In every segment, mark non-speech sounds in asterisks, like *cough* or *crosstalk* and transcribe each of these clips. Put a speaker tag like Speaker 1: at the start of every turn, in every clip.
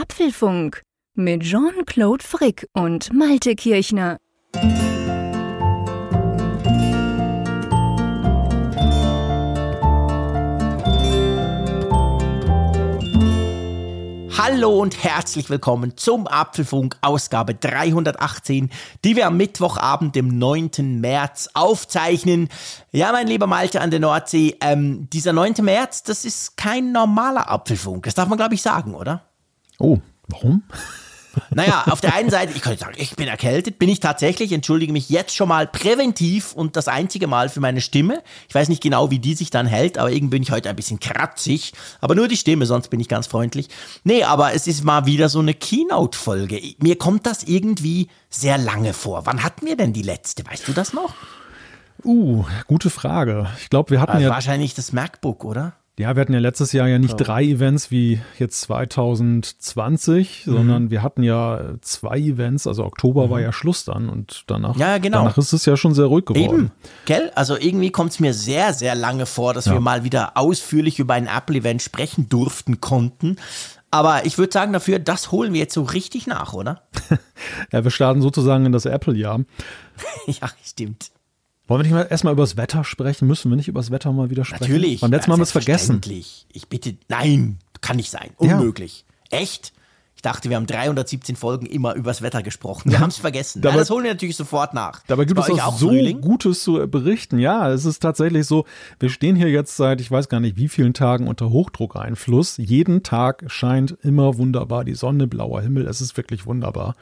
Speaker 1: Apfelfunk mit Jean-Claude Frick und Malte Kirchner.
Speaker 2: Hallo und herzlich willkommen zum Apfelfunk Ausgabe 318, die wir am Mittwochabend, dem 9. März aufzeichnen. Ja, mein lieber Malte an der Nordsee, ähm, dieser 9. März, das ist kein normaler Apfelfunk. Das darf man, glaube ich, sagen, oder?
Speaker 3: Oh, warum? *laughs*
Speaker 2: Naja, auf der einen Seite, ich könnte sagen, ich bin erkältet, bin ich tatsächlich, entschuldige mich jetzt schon mal präventiv und das einzige Mal für meine Stimme. Ich weiß nicht genau, wie die sich dann hält, aber irgendwie bin ich heute ein bisschen kratzig. Aber nur die Stimme, sonst bin ich ganz freundlich. Nee, aber es ist mal wieder so eine Keynote-Folge. Mir kommt das irgendwie sehr lange vor. Wann hatten wir denn die letzte? Weißt du das noch?
Speaker 3: Uh, gute Frage. Ich glaube, wir hatten
Speaker 2: Also
Speaker 3: ja.
Speaker 2: Wahrscheinlich das MacBook, oder?
Speaker 3: Ja, wir hatten ja letztes Jahr ja nicht drei Events wie jetzt 2020,
Speaker 2: Mhm.
Speaker 3: sondern wir hatten ja zwei Events. Also Oktober war ja Schluss dann und danach,
Speaker 2: Ja, genau.
Speaker 3: danach ist es ja schon sehr ruhig geworden.
Speaker 2: Eben, gell? Also irgendwie kommt es mir sehr, sehr lange vor, dass
Speaker 3: Ja.
Speaker 2: wir mal wieder ausführlich über ein Apple-Event sprechen durften, konnten. Aber ich würde sagen dafür, das holen wir jetzt so richtig nach, oder? *laughs*
Speaker 3: Ja, wir starten sozusagen in das Apple-Jahr. *laughs*
Speaker 2: ja, stimmt.
Speaker 3: Wollen wir nicht mal erstmal über das Wetter sprechen? Müssen wir nicht über das Wetter mal wieder sprechen?
Speaker 2: Natürlich.
Speaker 3: Beim letzten Mal haben wir es vergessen.
Speaker 2: Ich bitte, nein, kann nicht sein.
Speaker 3: Ja.
Speaker 2: Unmöglich. Echt? Ich dachte, wir haben 317 Folgen immer übers Wetter gesprochen. Wir *laughs* haben es vergessen.
Speaker 3: Dabei-
Speaker 2: ja, das holen wir natürlich sofort nach.
Speaker 3: Dabei gibt es auch, so
Speaker 2: Frühling?
Speaker 3: Gutes zu berichten. Ja, es ist tatsächlich so, wir stehen hier jetzt seit, ich weiß gar nicht wie vielen Tagen unter Hochdruckeinfluss. Jeden Tag scheint immer wunderbar die Sonne, blauer Himmel. Es ist wirklich wunderbar.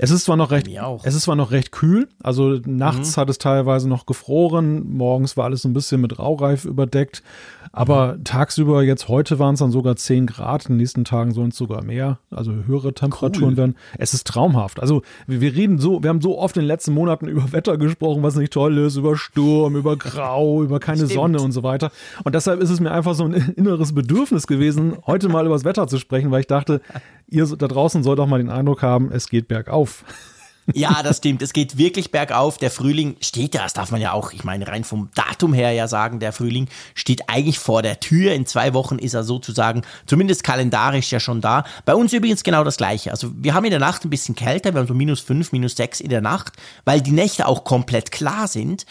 Speaker 3: Es ist zwar noch recht, es ist zwar noch recht kühl, also nachts
Speaker 2: Mhm.
Speaker 3: hat es teilweise noch gefroren, morgens war alles so ein bisschen mit Raureif überdeckt, aber
Speaker 2: Mhm.
Speaker 3: tagsüber jetzt heute waren es dann sogar 10 Grad, in den nächsten Tagen sollen es sogar mehr, also höhere Temperaturen
Speaker 2: Cool.
Speaker 3: werden. Es ist traumhaft. Also wir, wir reden so, wir haben so oft in den letzten Monaten über Wetter gesprochen, was nicht toll ist, über Sturm, über Grau, über keine
Speaker 2: Stimmt.
Speaker 3: Sonne und so weiter. Und deshalb ist es mir einfach so ein inneres Bedürfnis gewesen, heute mal über das Wetter zu sprechen, weil ich dachte, ihr da draußen sollt auch mal den Eindruck haben, es geht bergauf. *laughs*
Speaker 2: Ja, das stimmt. Es geht wirklich bergauf. Der Frühling steht ja, das darf man ja auch, ich meine, rein vom Datum her ja sagen, der Frühling steht eigentlich vor der Tür. In zwei Wochen ist er sozusagen, zumindest kalendarisch ja schon da. Bei uns übrigens genau das Gleiche. Also wir haben in der Nacht ein bisschen kälter, wir haben so minus fünf, minus sechs in der Nacht, weil die Nächte auch komplett klar sind.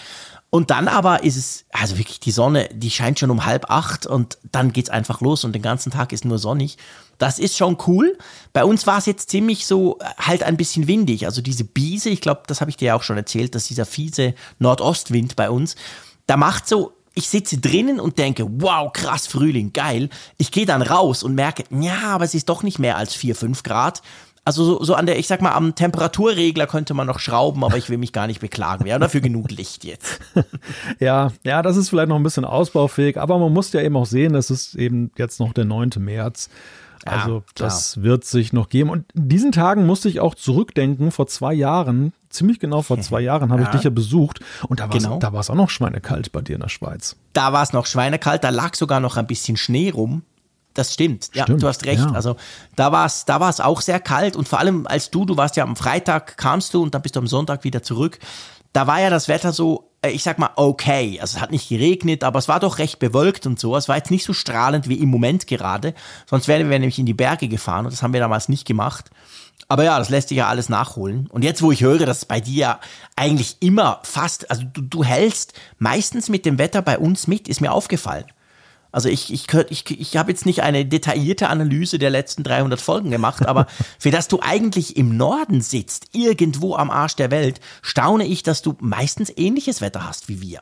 Speaker 2: Und dann aber ist es, also wirklich die Sonne, die scheint schon um halb acht und dann geht's einfach los und den ganzen Tag ist nur sonnig. Das ist schon cool. Bei uns war es jetzt ziemlich so, äh, halt ein bisschen windig. Also diese Biese, ich glaube, das habe ich dir ja auch schon erzählt, dass dieser fiese Nordostwind bei uns, da macht so, ich sitze drinnen und denke, wow, krass, Frühling, geil. Ich gehe dann raus und merke, ja, aber es ist doch nicht mehr als vier, fünf Grad. Also so, so an der, ich sag mal, am Temperaturregler könnte man noch schrauben, aber ich will mich gar nicht beklagen. Wir haben dafür genug Licht jetzt. *laughs*
Speaker 3: Ja, ja, das ist vielleicht noch ein bisschen ausbaufähig, aber man muss ja eben auch sehen, es ist eben jetzt noch der 9. März. Also
Speaker 2: klar.
Speaker 3: das wird sich noch geben. Und in diesen Tagen musste ich auch zurückdenken, vor zwei Jahren, ziemlich genau vor zwei *laughs* Jahren habe ich
Speaker 2: Ja.
Speaker 3: dich ja besucht und da war es
Speaker 2: Genau.
Speaker 3: da auch noch schweinekalt bei dir in der Schweiz.
Speaker 2: Da war es noch schweinekalt, da lag sogar noch ein bisschen Schnee rum. Das stimmt. Ja,
Speaker 3: Stimmt,
Speaker 2: du hast recht.
Speaker 3: ja.
Speaker 2: Also da war es da war's auch sehr kalt und vor allem als du, du warst ja am Freitag, kamst du und dann bist du am Sonntag wieder zurück. Da war ja das Wetter so, äh, ich sag mal, okay. Also es hat nicht geregnet, aber es war doch recht bewölkt und so. Es war jetzt nicht so strahlend wie im Moment gerade. Sonst wären wir nämlich in die Berge gefahren und das haben wir damals nicht gemacht. Aber ja, das lässt sich ja alles nachholen. Und jetzt, wo ich höre, dass bei dir ja eigentlich immer fast, also du, du hältst meistens mit dem Wetter bei uns mit, ist mir aufgefallen. Also ich, ich, ich, ich habe jetzt nicht eine detaillierte Analyse der letzten 300 Folgen gemacht, aber *laughs* für das du eigentlich im Norden sitzt, irgendwo am Arsch der Welt, staune ich, dass du meistens ähnliches Wetter hast wie wir.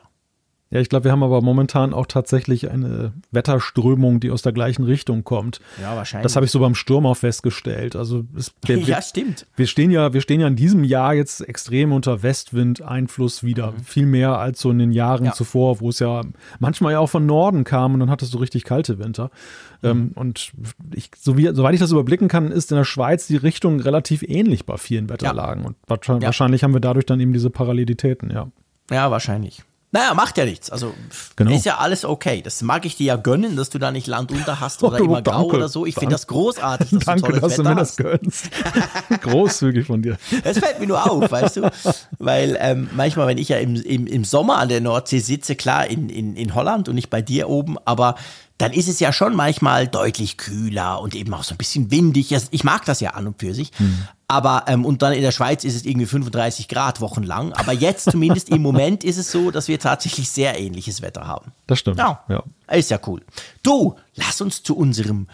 Speaker 3: Ja, ich glaube, wir haben aber momentan auch tatsächlich eine Wetterströmung, die aus der gleichen Richtung kommt.
Speaker 2: Ja, wahrscheinlich.
Speaker 3: Das habe ich so beim Sturm auch festgestellt. Also es, *laughs* wir,
Speaker 2: Ja, stimmt.
Speaker 3: wir stehen ja, wir stehen ja in diesem Jahr jetzt extrem unter Westwind-Einfluss wieder. Viel mehr als so in den Jahren
Speaker 2: Mhm. Ja.
Speaker 3: zuvor, wo es ja manchmal ja auch von Norden kam und dann hattest du richtig kalte Winter.
Speaker 2: Mhm.
Speaker 3: Ähm, und ich, so wie, soweit ich das überblicken kann, ist in der Schweiz die Richtung relativ ähnlich bei vielen Wetterlagen. Und wahrscheinlich,
Speaker 2: Ja.
Speaker 3: wahrscheinlich haben wir dadurch dann eben diese Parallelitäten, ja.
Speaker 2: Ja, wahrscheinlich. Naja, macht ja nichts. Also
Speaker 3: Genau.
Speaker 2: ist ja alles okay. Das mag ich dir ja gönnen, dass du da nicht Land unter hast oder
Speaker 3: Oh,
Speaker 2: immer grau
Speaker 3: danke.
Speaker 2: oder so. Ich finde das großartig, dass
Speaker 3: Danke,
Speaker 2: du
Speaker 3: dass du
Speaker 2: Wetter
Speaker 3: mir das
Speaker 2: hast.
Speaker 3: gönnst. *laughs* Großzügig von dir.
Speaker 2: Das fällt mir nur auf, weißt du? Weil ähm, manchmal, wenn ich ja im, im, im Sommer an der Nordsee sitze, klar in, in, in Holland und nicht bei dir oben, aber dann ist es ja schon manchmal deutlich kühler und eben auch so ein bisschen windig. Ich mag das ja an und für sich. Aber, ähm, und dann in der Schweiz ist es irgendwie 35 Grad wochenlang. Aber jetzt *laughs* zumindest im Moment ist es so, dass wir tatsächlich sehr ähnliches Wetter haben.
Speaker 3: Das stimmt.
Speaker 2: Ja.
Speaker 3: ja.
Speaker 2: Ist ja cool. Du, lass uns zu unserem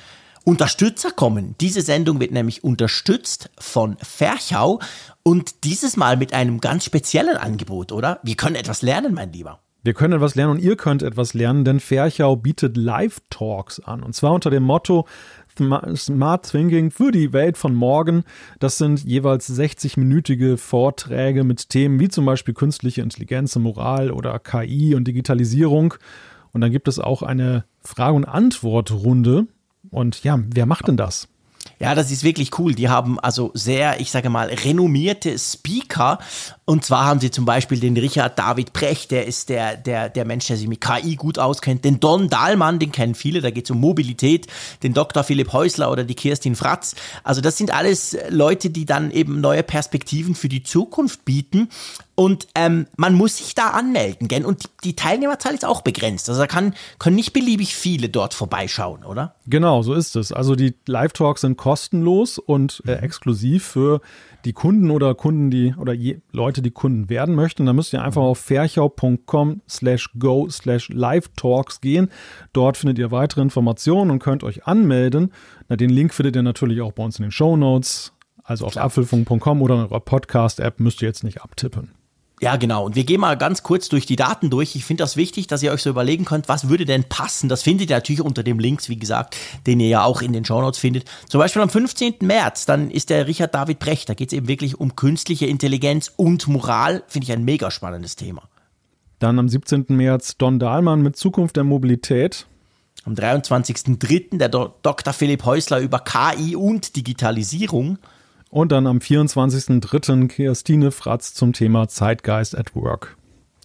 Speaker 2: Unterstützer kommen. Diese Sendung wird nämlich unterstützt von Ferchau und dieses Mal mit einem ganz speziellen Angebot, oder? Wir können etwas lernen, mein Lieber.
Speaker 3: Wir können etwas lernen und ihr könnt etwas lernen, denn Ferchau bietet Live-Talks an. Und zwar unter dem Motto Smart Thinking für die Welt von morgen. Das sind jeweils 60-minütige Vorträge mit Themen wie zum Beispiel künstliche Intelligenz, Moral oder KI und Digitalisierung. Und dann gibt es auch eine Frage- und Antwortrunde. Und ja, wer macht denn das?
Speaker 2: Ja, das ist wirklich cool. Die haben also sehr, ich sage mal, renommierte Speaker. Und zwar haben sie zum Beispiel den Richard David Precht, der ist der, der, der Mensch, der sich mit KI gut auskennt. Den Don Dahlmann, den kennen viele, da geht es um Mobilität. Den Dr. Philipp Häusler oder die Kirstin Fratz. Also das sind alles Leute, die dann eben neue Perspektiven für die Zukunft bieten. Und ähm, man muss sich da anmelden, gell? Und die, die Teilnehmerzahl ist auch begrenzt. Also da kann, können nicht beliebig viele dort vorbeischauen, oder?
Speaker 3: Genau, so ist es. Also die Live-Talks sind kostenlos und äh, exklusiv für die Kunden oder Kunden, die oder je, Leute, die Kunden werden möchten. Da müsst ihr einfach auf ferchau.com slash go slash live-talks gehen. Dort findet ihr weitere Informationen und könnt euch anmelden. Na, den Link findet ihr natürlich auch bei uns in den Show Notes. Also auf apfelfunk.com oder in eurer Podcast-App müsst ihr jetzt nicht abtippen.
Speaker 2: Ja, genau. Und wir gehen mal ganz kurz durch die Daten durch. Ich finde das wichtig, dass ihr euch so überlegen könnt, was würde denn passen. Das findet ihr natürlich unter dem Links, wie gesagt, den ihr ja auch in den Shownotes findet. Zum Beispiel am 15. März, dann ist der Richard David Brecht. Da geht es eben wirklich um künstliche Intelligenz und Moral. Finde ich ein mega spannendes Thema.
Speaker 3: Dann am 17. März Don Dahlmann mit Zukunft der Mobilität.
Speaker 2: Am 23.03. der Do Dr. Philipp Häusler über KI und Digitalisierung.
Speaker 3: Und dann am 24.03. Kirstine Fratz zum Thema Zeitgeist at Work.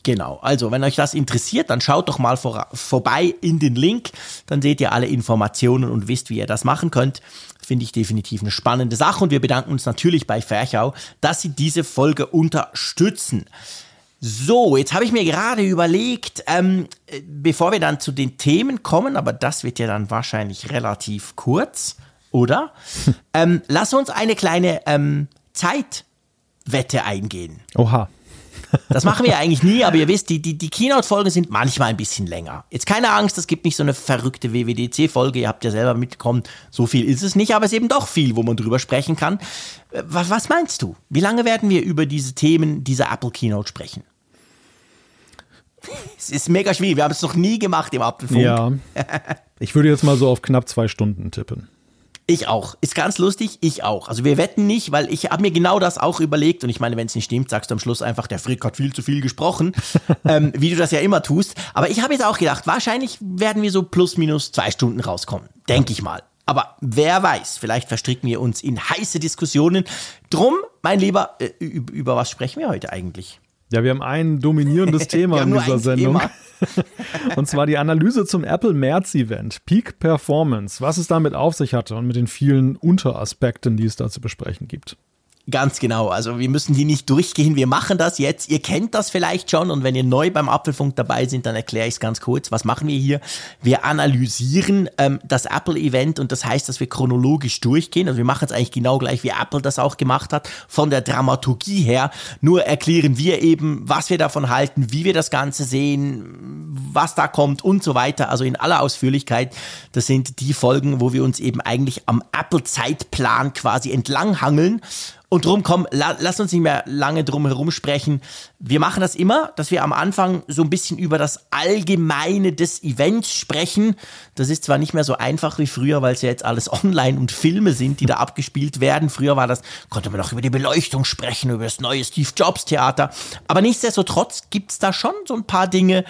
Speaker 2: Genau, also wenn euch das interessiert, dann schaut doch mal vor, vorbei in den Link, dann seht ihr alle Informationen und wisst, wie ihr das machen könnt. Finde ich definitiv eine spannende Sache und wir bedanken uns natürlich bei Ferchau, dass sie diese Folge unterstützen. So, jetzt habe ich mir gerade überlegt, ähm, äh, bevor wir dann zu den Themen kommen, aber das wird ja dann wahrscheinlich relativ kurz, oder? ähm, lass uns eine kleine ähm, Zeitwette eingehen.
Speaker 3: Oha.
Speaker 2: Das machen wir *laughs* eigentlich nie, aber ihr wisst, die, die, die Keynote-Folgen sind manchmal ein bisschen länger. Jetzt keine Angst, es gibt nicht so eine verrückte WWDC-Folge, ihr habt ja selber mitbekommen, so viel ist es nicht, aber es ist eben doch viel, wo man drüber sprechen kann. Äh, Was, was meinst du? Wie lange werden wir über diese Themen dieser Apple Keynote sprechen? *laughs* Es ist mega schwierig, wir haben es noch nie gemacht im Apfelfunk.
Speaker 3: Ja. *laughs* Ich würde jetzt mal so auf knapp zwei Stunden tippen.
Speaker 2: Ich auch. Ist ganz lustig, ich auch. Also wir wetten nicht, weil ich habe mir genau das auch überlegt und ich meine, wenn es nicht stimmt, sagst du am Schluss einfach, der Frick hat viel zu viel gesprochen, *laughs* ähm, wie du das ja immer tust. Aber ich habe jetzt auch gedacht, wahrscheinlich werden wir so plus minus zwei Stunden rauskommen, denke ich mal. Aber wer weiß, vielleicht verstricken wir uns in heiße Diskussionen. Drum, mein Lieber, äh, über, über was sprechen wir heute eigentlich?
Speaker 3: Ja, wir haben ein dominierendes *laughs* Thema in dieser Sendung. *laughs* Und zwar die Analyse zum Apple März Event. Peak Performance. Was es damit auf sich hatte und mit den vielen Unteraspekten, die es da zu besprechen gibt.
Speaker 2: Ganz genau. Also wir müssen die nicht durchgehen. Wir machen das jetzt. Ihr kennt das vielleicht schon. Und wenn ihr neu beim Apfelfunk dabei sind, dann erkläre ich es ganz kurz. Was machen wir hier? Wir analysieren ähm, das Apple-Event und das heißt, dass wir chronologisch durchgehen. Also wir machen es eigentlich genau gleich, wie Apple das auch gemacht hat, von der Dramaturgie her. Nur erklären wir eben, was wir davon halten, wie wir das Ganze sehen, was da kommt und so weiter. Also in aller Ausführlichkeit. Das sind die Folgen, wo wir uns eben eigentlich am Apple-Zeitplan quasi entlanghangeln. Und drum, komm, la, lass uns nicht mehr lange drum herum sprechen. Wir machen das immer, dass wir am Anfang so ein bisschen über das Allgemeine des Events sprechen. Das ist zwar nicht mehr so einfach wie früher, weil es ja jetzt alles *laughs* online und Filme sind, die da abgespielt werden. Früher war das, konnte man noch über die Beleuchtung sprechen, über das neue Steve Jobs Theater. Aber nichtsdestotrotz gibt's da schon so ein paar Dinge.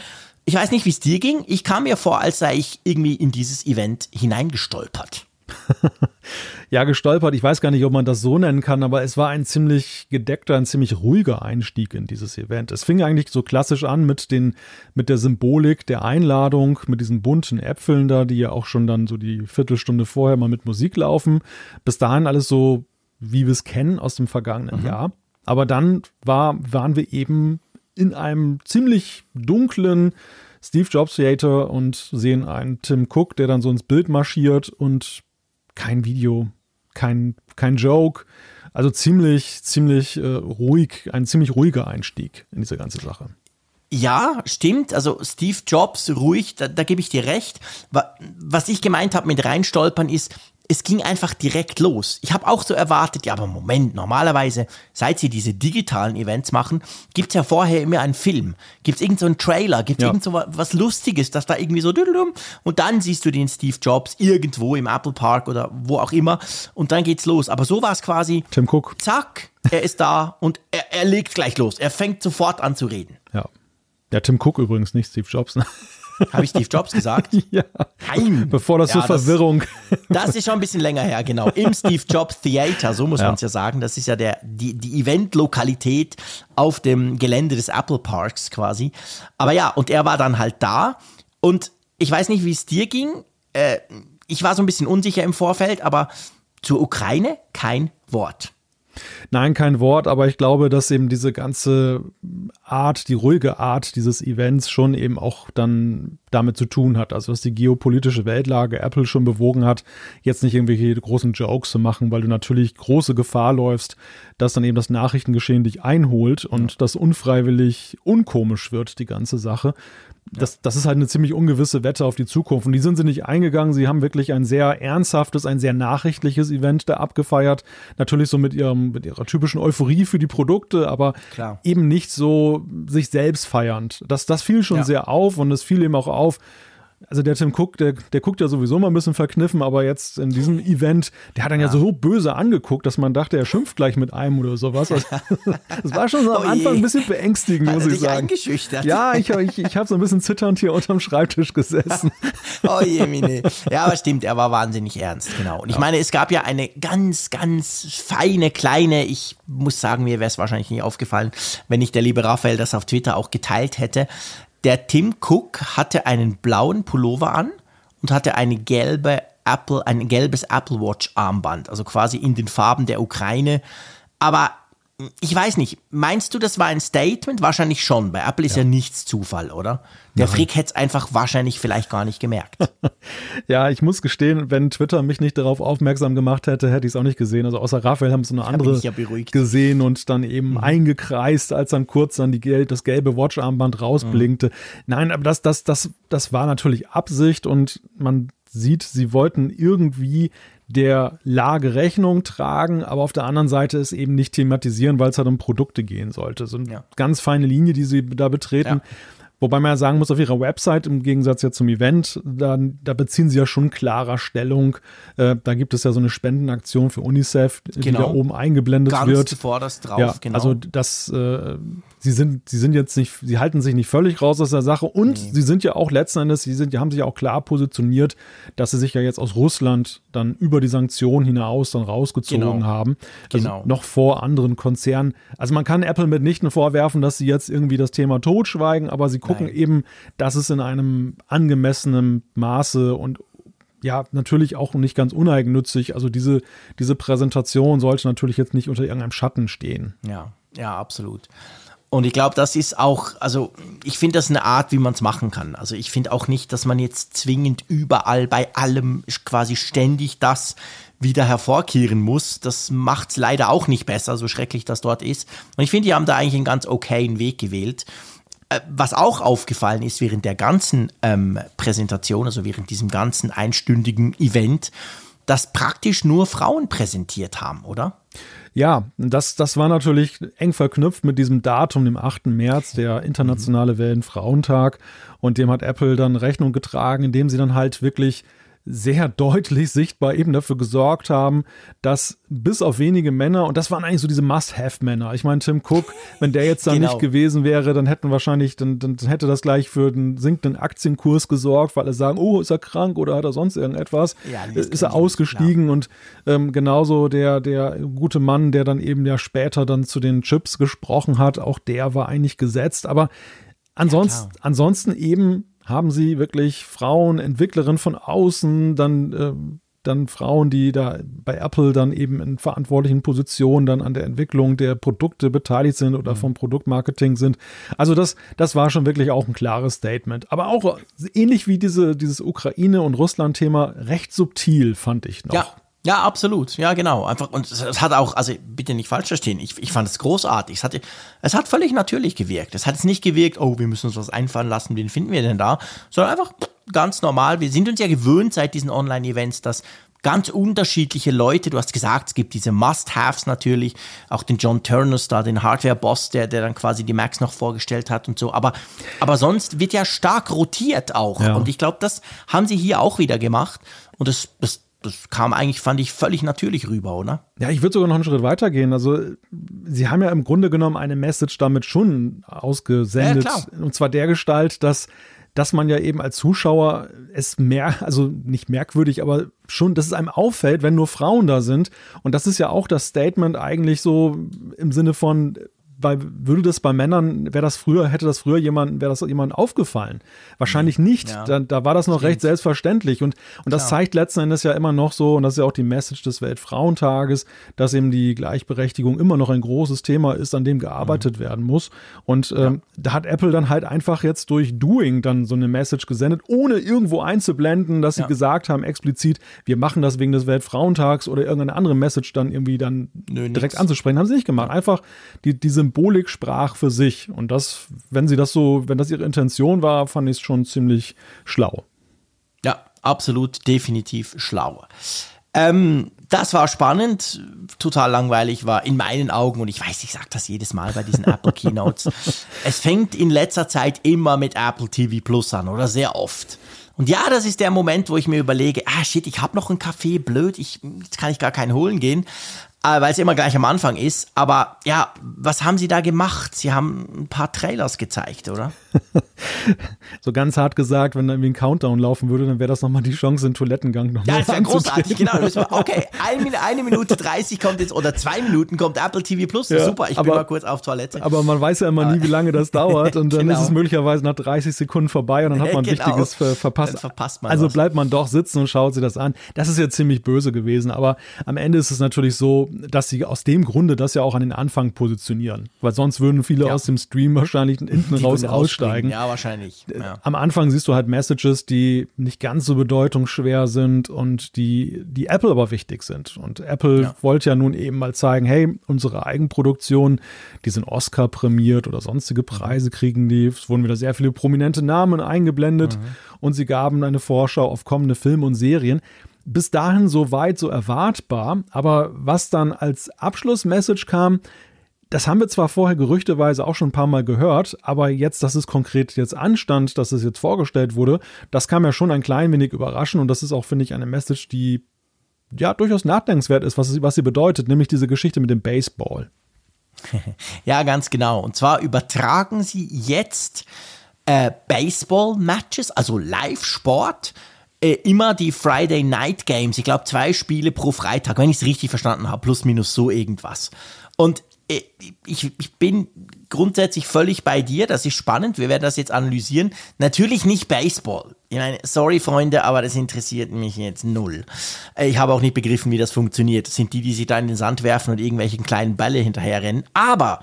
Speaker 2: Ich weiß nicht, wie es dir ging. Ich kam mir vor, als sei ich irgendwie in dieses Event hineingestolpert. *laughs*
Speaker 3: ja, gestolpert. Ich weiß gar nicht, ob man das so nennen kann, aber es war ein ziemlich gedeckter, ein ziemlich ruhiger Einstieg in dieses Event. Es fing eigentlich so klassisch an mit den, mit der Symbolik der Einladung, mit diesen bunten Äpfeln da, die ja auch schon dann so die Viertelstunde vorher mal mit Musik laufen. Bis dahin alles so, wie wir es kennen aus dem vergangenen mhm. Jahr. Aber dann war, waren wir eben in einem ziemlich dunklen, Steve Jobs Theater und sehen einen Tim Cook, der dann so ins Bild marschiert und kein Video, kein, kein Joke. Also ziemlich, ziemlich äh, ruhig, ein ziemlich ruhiger Einstieg in diese ganze Sache.
Speaker 2: Ja, stimmt. Also Steve Jobs ruhig, da, da gebe ich dir recht. Was ich gemeint habe mit reinstolpern ist, es ging einfach direkt los. Ich habe auch so erwartet, ja, aber Moment, normalerweise, seit sie diese digitalen Events machen, gibt's ja vorher immer einen Film. Gibt's irgend so einen Trailer, gibt's ja. irgend so was Lustiges, dass da irgendwie so und dann siehst du den Steve Jobs irgendwo im Apple Park oder wo auch immer und dann geht's los. Aber so war es quasi.
Speaker 3: Tim Cook.
Speaker 2: Zack, er ist da und er, er legt gleich los. Er fängt sofort an zu reden.
Speaker 3: Ja. Ja, Tim Cook übrigens, nicht Steve Jobs. Ne?
Speaker 2: Habe ich Steve Jobs gesagt? *laughs*
Speaker 3: ja. Nein. Bevor das ja, so Verwirrung.
Speaker 2: Das, *laughs* das, ist schon ein bisschen länger her, genau. Im Steve Jobs Theater, so muss ja. man es ja sagen. Das ist ja der, die, die Event-Lokalität auf dem Gelände des Apple Parks quasi. Aber ja, und er war dann halt da. Und ich weiß nicht, wie es dir ging. Äh, ich war so ein bisschen unsicher im Vorfeld, aber zur Ukraine kein Wort.
Speaker 3: Nein, kein Wort, aber ich glaube, dass eben diese ganze Art, die ruhige Art dieses Events schon eben auch dann damit zu tun hat. Also, dass die geopolitische Weltlage Apple schon bewogen hat, jetzt nicht irgendwelche großen Jokes zu machen, weil du natürlich große Gefahr läufst, dass dann eben das Nachrichtengeschehen dich einholt und ja. das unfreiwillig unkomisch wird, die ganze Sache das, das ist halt eine ziemlich ungewisse Wette auf die Zukunft. Und die sind sie nicht eingegangen. Sie haben wirklich ein sehr ernsthaftes, ein sehr nachrichtliches Event da abgefeiert. Natürlich so mit, ihrem, mit ihrer typischen Euphorie für die Produkte, aber Klar. eben nicht so sich selbst feiernd. Das, das fiel schon ja. sehr auf und es fiel eben auch auf, also der Tim Cook, der, der guckt ja sowieso mal ein bisschen verkniffen, aber jetzt in diesem Event, der hat dann ja, ja so böse angeguckt, dass man dachte, er schimpft gleich mit einem oder sowas. Also, *laughs* das war schon so am oh Anfang ein bisschen beängstigend, muss ich sagen.
Speaker 2: Eingeschüchtert.
Speaker 3: Ja, ich, ich, ich habe so ein bisschen zitternd hier unterm Schreibtisch gesessen. *laughs*
Speaker 2: oh je, Mine. Ja, aber stimmt, er war wahnsinnig ernst, genau. Und ich ja. meine, es gab ja eine ganz, ganz feine, kleine, ich muss sagen, mir wäre es wahrscheinlich nicht aufgefallen, wenn nicht der liebe Raphael das auf Twitter auch geteilt hätte der Tim Cook hatte einen blauen Pullover an und hatte eine gelbe Apple, ein gelbes Apple Watch Armband, also quasi in den Farben der Ukraine. Aber ich weiß nicht, meinst du, das war ein Statement? Wahrscheinlich schon. Bei Apple ist ja, ja nichts Zufall, oder? Der Nein. Frick hätte es einfach wahrscheinlich vielleicht gar nicht gemerkt. *laughs*
Speaker 3: ja, ich muss gestehen, wenn Twitter mich nicht darauf aufmerksam gemacht hätte, hätte ich es auch nicht gesehen. Also außer Raphael haben es eine andere ja gesehen und dann eben mhm. eingekreist, als dann kurz dann die, das gelbe Watch-Armband rausblinkte. Mhm. Nein, aber das, das, das, das war natürlich Absicht und man sieht, sie wollten irgendwie der Lage Rechnung tragen, aber auf der anderen Seite es eben nicht thematisieren, weil es halt um Produkte gehen sollte. So eine ja. ganz feine Linie, die sie da betreten. Ja. Wobei man ja sagen muss, auf ihrer Website, im Gegensatz ja zum Event, da, da beziehen sie ja schon klarer Stellung. Äh, da gibt es ja so eine Spendenaktion für UNICEF, genau. die da oben eingeblendet Ganz wird.
Speaker 2: Zuvorderst drauf,
Speaker 3: ja, genau. Also das, äh, sie sind, sie sind jetzt nicht, sie halten sich nicht völlig raus aus der Sache und nee. sie sind ja auch letzten Endes, sie sind, haben sich ja auch klar positioniert, dass sie sich ja jetzt aus Russland dann über die Sanktionen hinaus dann rausgezogen genau. haben. Also genau. noch vor anderen Konzernen. Also man kann Apple mitnichten vorwerfen, dass sie jetzt irgendwie das Thema totschweigen, aber sie gucken Nein. eben, dass es in einem angemessenen Maße und ja, natürlich auch nicht ganz uneigennützig. Also diese, diese Präsentation sollte natürlich jetzt nicht unter irgendeinem Schatten stehen.
Speaker 2: Ja, ja, absolut. Und ich glaube, das ist auch, also ich finde das eine Art, wie man es machen kann. Also ich finde auch nicht, dass man jetzt zwingend überall bei allem quasi ständig das wieder hervorkehren muss. Das macht es leider auch nicht besser, so schrecklich das dort ist. Und ich finde, die haben da eigentlich einen ganz okayen Weg gewählt. Äh, was auch aufgefallen ist während der ganzen ähm, Präsentation, also während diesem ganzen einstündigen Event, dass praktisch nur Frauen präsentiert haben, oder?
Speaker 3: Ja, das, das war natürlich eng verknüpft mit diesem Datum, dem 8. März, der internationale mhm. Wellenfrauentag. Und dem hat Apple dann Rechnung getragen, indem sie dann halt wirklich sehr deutlich sichtbar eben dafür gesorgt haben, dass bis auf wenige Männer, und das waren eigentlich so diese Must-Have-Männer. Ich meine, Tim Cook, wenn der jetzt da genau. nicht gewesen wäre, dann hätten wahrscheinlich, dann, dann hätte das gleich für den sinkenden Aktienkurs gesorgt, weil er sagen, oh, ist er krank oder hat er sonst irgendetwas? Ja, ist er ausgestiegen und ähm, genauso der, der gute Mann, der dann eben ja später dann zu den Chips gesprochen hat, auch der war eigentlich gesetzt. Aber ansonsten, ja, ansonsten eben haben sie wirklich Frauen, Entwicklerinnen von außen, dann, äh, dann Frauen, die da bei Apple dann eben in verantwortlichen Positionen dann an der Entwicklung der Produkte beteiligt sind oder mhm. vom Produktmarketing sind. Also das, das war schon wirklich auch ein klares Statement. Aber auch ähnlich wie diese, dieses Ukraine- und Russland-Thema recht subtil, fand ich noch.
Speaker 2: Ja. Ja, absolut. Ja, genau. Einfach, und es hat auch, also bitte nicht falsch verstehen, ich, ich fand es großartig. Es, hatte, es hat völlig natürlich gewirkt. Es hat es nicht gewirkt, oh, wir müssen uns was einfallen lassen, wen finden wir denn da? Sondern einfach ganz normal. Wir sind uns ja gewöhnt seit diesen Online-Events, dass ganz unterschiedliche Leute, du hast gesagt, es gibt diese Must-Haves natürlich, auch den John Turnus da, den Hardware-Boss, der, der dann quasi die Macs noch vorgestellt hat und so, aber, aber sonst wird ja stark rotiert auch ja. und ich glaube, das haben sie hier auch wieder gemacht und das, das das kam eigentlich, fand ich, völlig natürlich rüber, oder?
Speaker 3: Ja, ich würde sogar noch einen Schritt weiter gehen. Also, sie haben ja im Grunde genommen eine Message damit schon ausgesendet. Ja, und zwar der Gestalt, dass, dass man ja eben als Zuschauer es mehr, also nicht merkwürdig, aber schon, dass es einem auffällt, wenn nur Frauen da sind. Und das ist ja auch das Statement eigentlich so im Sinne von, bei, würde das bei Männern, wäre das früher, hätte das früher jemand, wäre das jemand aufgefallen? Wahrscheinlich nicht. Ja. Da, da, war das noch Stimmt. recht selbstverständlich. Und, und das zeigt letzten Endes ja immer noch so, und das ist ja auch die Message des Weltfrauentages, dass eben die Gleichberechtigung immer noch ein großes Thema ist, an dem gearbeitet mhm. werden muss. Und ähm, ja. da hat Apple dann halt einfach jetzt durch Doing dann so eine Message gesendet, ohne irgendwo einzublenden, dass sie ja. gesagt haben, explizit, wir machen das wegen des Weltfrauentags oder irgendeine andere Message dann irgendwie dann Nö, direkt nix. anzusprechen. Haben sie nicht gemacht. Einfach die, diese Symbolik sprach für sich. Und das, wenn sie das so, wenn das ihre Intention war, fand ich es schon ziemlich schlau.
Speaker 2: Ja, absolut, definitiv schlau. Ähm, das war spannend, total langweilig war in meinen Augen, und ich weiß, ich sage das jedes Mal bei diesen Apple Keynotes. *laughs* es fängt in letzter Zeit immer mit Apple TV Plus an, oder sehr oft. Und ja, das ist der Moment, wo ich mir überlege, ah shit, ich habe noch einen Kaffee, blöd, ich, jetzt kann ich gar keinen holen gehen. Äh, weil es immer gleich am Anfang ist. Aber ja, was haben Sie da gemacht? Sie haben ein paar Trailers gezeigt, oder? *laughs*
Speaker 3: so ganz hart gesagt, wenn da irgendwie ein Countdown laufen würde, dann wäre das nochmal die Chance, den Toilettengang nochmal Ja, das wäre großartig, genau.
Speaker 2: okay, eine, eine, Minute 30 kommt jetzt, oder zwei Minuten kommt Apple TV Plus. Ja, super, ich aber, bin mal kurz auf Toilette.
Speaker 3: Aber man weiß ja immer nie, wie lange das *laughs* dauert. Und dann genau. ist es möglicherweise nach 30 Sekunden vorbei und dann hat man genau. Wichtiges ver verpasst. Verpasst man also was. bleibt man doch sitzen und schaut sich das an. Das ist ja ziemlich böse gewesen. Aber am Ende ist es natürlich so, dass sie aus dem Grunde das ja auch an den Anfang positionieren. Weil sonst würden viele ja. aus dem Stream wahrscheinlich hinten raus aussteigen.
Speaker 2: Ja, wahrscheinlich.
Speaker 3: Äh, ja. Am Anfang siehst du halt Messages, die nicht ganz so bedeutungsschwer sind und die, die Apple aber wichtig sind. Und Apple ja. wollte ja nun eben mal zeigen, hey, unsere Eigenproduktionen, die sind Oscar prämiert oder sonstige Preise kriegen die. Es wurden wieder sehr viele prominente Namen eingeblendet mhm. und sie gaben eine Vorschau auf kommende Filme und Serien bis dahin so weit, so erwartbar. Aber was dann als Abschlussmessage kam, das haben wir zwar vorher gerüchteweise auch schon ein paar Mal gehört, aber jetzt, dass es konkret jetzt anstand, dass es jetzt vorgestellt wurde, das kam ja schon ein klein wenig überraschend und das ist auch, finde ich, eine Message, die ja durchaus nachdenkenswert ist, was, was sie bedeutet, nämlich diese Geschichte mit dem Baseball. *laughs*
Speaker 2: Ja, ganz genau. Und zwar übertragen sie jetzt äh, Baseball-Matches, also Live-Sport, äh, immer die Friday Night Games. Ich glaube, zwei Spiele pro Freitag, wenn ich es richtig verstanden habe, plus minus so irgendwas. Und äh, ich, ich bin grundsätzlich völlig bei dir, das ist spannend, wir werden das jetzt analysieren. Natürlich nicht Baseball. Ich meine, sorry Freunde, aber das interessiert mich jetzt null. Äh, ich habe auch nicht begriffen, wie das funktioniert. Das sind die, die sich da in den Sand werfen und irgendwelchen kleinen Bälle hinterherrennen. Aber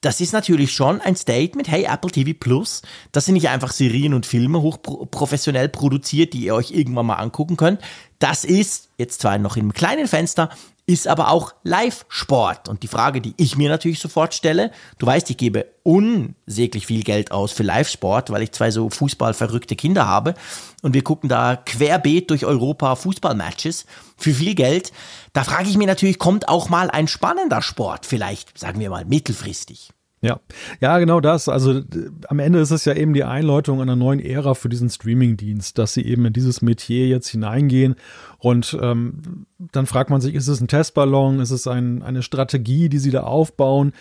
Speaker 2: das ist natürlich schon ein Statement, hey, Apple TV Plus, das sind nicht einfach Serien und Filme hochprofessionell produziert, die ihr euch irgendwann mal angucken könnt. Das ist, jetzt zwar noch einem kleinen Fenster, ist aber auch Live-Sport. Und die Frage, die ich mir natürlich sofort stelle, du weißt, ich gebe unsäglich viel Geld aus für Live-Sport, weil ich zwei so fußballverrückte Kinder habe. Und wir gucken da querbeet durch Europa Fußballmatches für viel Geld. Da frage ich mich natürlich, kommt auch mal ein spannender Sport vielleicht, sagen wir mal, mittelfristig?
Speaker 3: Ja, ja, genau das. Also am Ende ist es ja eben die Einläutung einer neuen Ära für diesen Streaming-Dienst, dass sie eben in dieses Metier jetzt hineingehen. Und ähm, dann fragt man sich, ist es ein Testballon? Ist es ein, eine Strategie, die sie da aufbauen?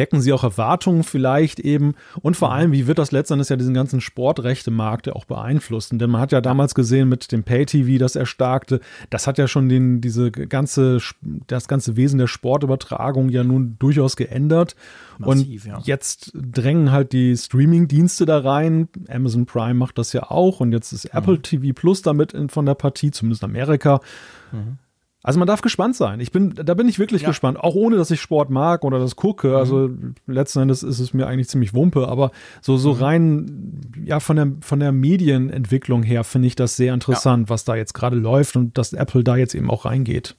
Speaker 3: Wecken sie auch Erwartungen vielleicht eben und vor allem, wie wird das letztendlich ja diesen ganzen Sportrechtemarkt ja auch beeinflussen? Denn man hat ja damals gesehen mit dem Pay-TV, das erstarkte, das hat ja schon den, diese ganze, das ganze Wesen der Sportübertragung ja nun durchaus geändert. Massiv, und ja. jetzt drängen halt die Streaming-Dienste da rein. Amazon Prime macht das ja auch und jetzt ist mhm. Apple TV Plus damit in, von der Partie, zumindest in Amerika. Mhm. Also man darf gespannt sein. Ich bin, da bin ich wirklich ja. gespannt. Auch ohne, dass ich Sport mag oder das gucke. Mhm. Also letzten Endes ist es mir eigentlich ziemlich Wumpe. Aber so, so mhm. rein, ja, von der, von der Medienentwicklung her finde ich das sehr interessant, ja. was da jetzt gerade läuft und dass Apple da jetzt eben auch reingeht.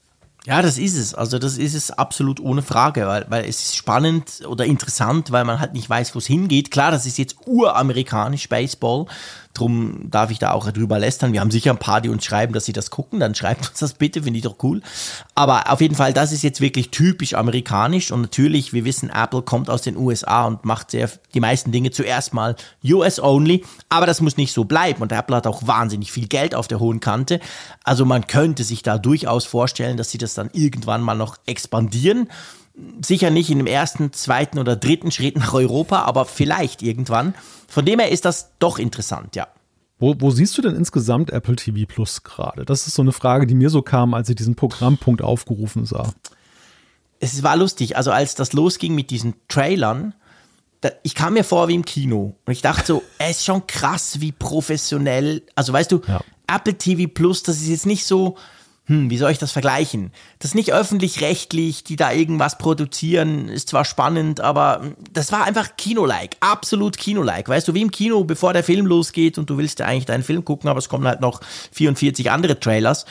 Speaker 2: Ja, das ist es. Also das ist es absolut ohne Frage, weil, weil es ist spannend oder interessant, weil man halt nicht weiß, wo es hingeht. Klar, das ist jetzt uramerikanisch Baseball Drum darf ich da auch drüber lästern. Wir haben sicher ein paar, die uns schreiben, dass sie das gucken. Dann schreibt uns das bitte, finde ich doch cool. Aber auf jeden Fall, das ist jetzt wirklich typisch amerikanisch. Und natürlich, wir wissen, Apple kommt aus den USA und macht sehr, die meisten Dinge zuerst mal US-only. Aber das muss nicht so bleiben. Und Apple hat auch wahnsinnig viel Geld auf der hohen Kante. Also man könnte sich da durchaus vorstellen, dass sie das dann irgendwann mal noch expandieren sicher nicht in dem ersten, zweiten oder dritten Schritt nach Europa, aber vielleicht irgendwann. Von dem her ist das doch interessant, ja.
Speaker 3: Wo, wo siehst du denn insgesamt Apple TV Plus gerade? Das ist so eine Frage, die mir so kam, als ich diesen Programmpunkt aufgerufen sah.
Speaker 2: Es war lustig, also als das losging mit diesen Trailern, da, ich kam mir vor wie im Kino und ich dachte so, *laughs* es ist schon krass, wie professionell, also weißt du, ja. Apple TV Plus, das ist jetzt nicht so, hm, wie soll ich das vergleichen? Das nicht öffentlich-rechtlich, die da irgendwas produzieren, ist zwar spannend, aber das war einfach Kino-like, absolut Kino-like. Weißt du, wie im Kino, bevor der Film losgeht und du willst ja eigentlich deinen Film gucken, aber es kommen halt noch 44 andere Trailers.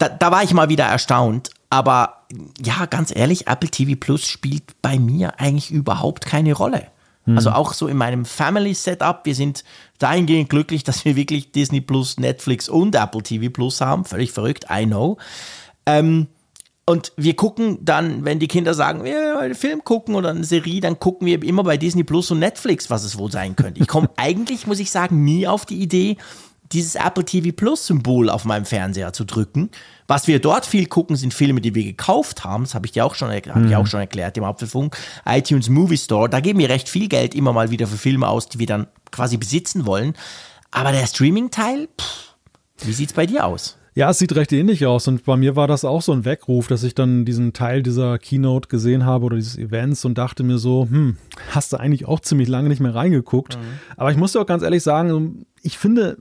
Speaker 2: Da, da war ich mal wieder erstaunt. Aber ja, ganz ehrlich, Apple TV Plus spielt bei mir eigentlich überhaupt keine Rolle. Mhm. Also auch so in meinem Family-Setup, wir sind dahingehend glücklich, dass wir wirklich Disney Plus, Netflix und Apple TV Plus haben. Völlig verrückt, I know. Ähm, und wir gucken dann, wenn die Kinder sagen, wir wollen einen Film gucken oder eine Serie, dann gucken wir immer bei Disney Plus und Netflix, was es wohl sein könnte. Ich komme *laughs* eigentlich, muss ich sagen, nie auf die Idee, dieses Apple TV Plus Symbol auf meinem Fernseher zu drücken. Was wir dort viel gucken, sind Filme, die wir gekauft haben. Das habe ich dir auch schon, mhm. ich auch schon erklärt im Apfelfunk. iTunes Movie Store. Da geben wir recht viel Geld immer mal wieder für Filme aus, die wir dann quasi besitzen wollen. Aber der Streaming-Teil, wie sieht's bei dir aus?
Speaker 3: Ja, es sieht recht ähnlich aus und bei mir war das auch so ein Weckruf, dass ich dann diesen Teil dieser Keynote gesehen habe oder dieses Events und dachte mir so, hm, hast du eigentlich auch ziemlich lange nicht mehr reingeguckt. Mhm. Aber ich muss dir auch ganz ehrlich sagen, ich finde,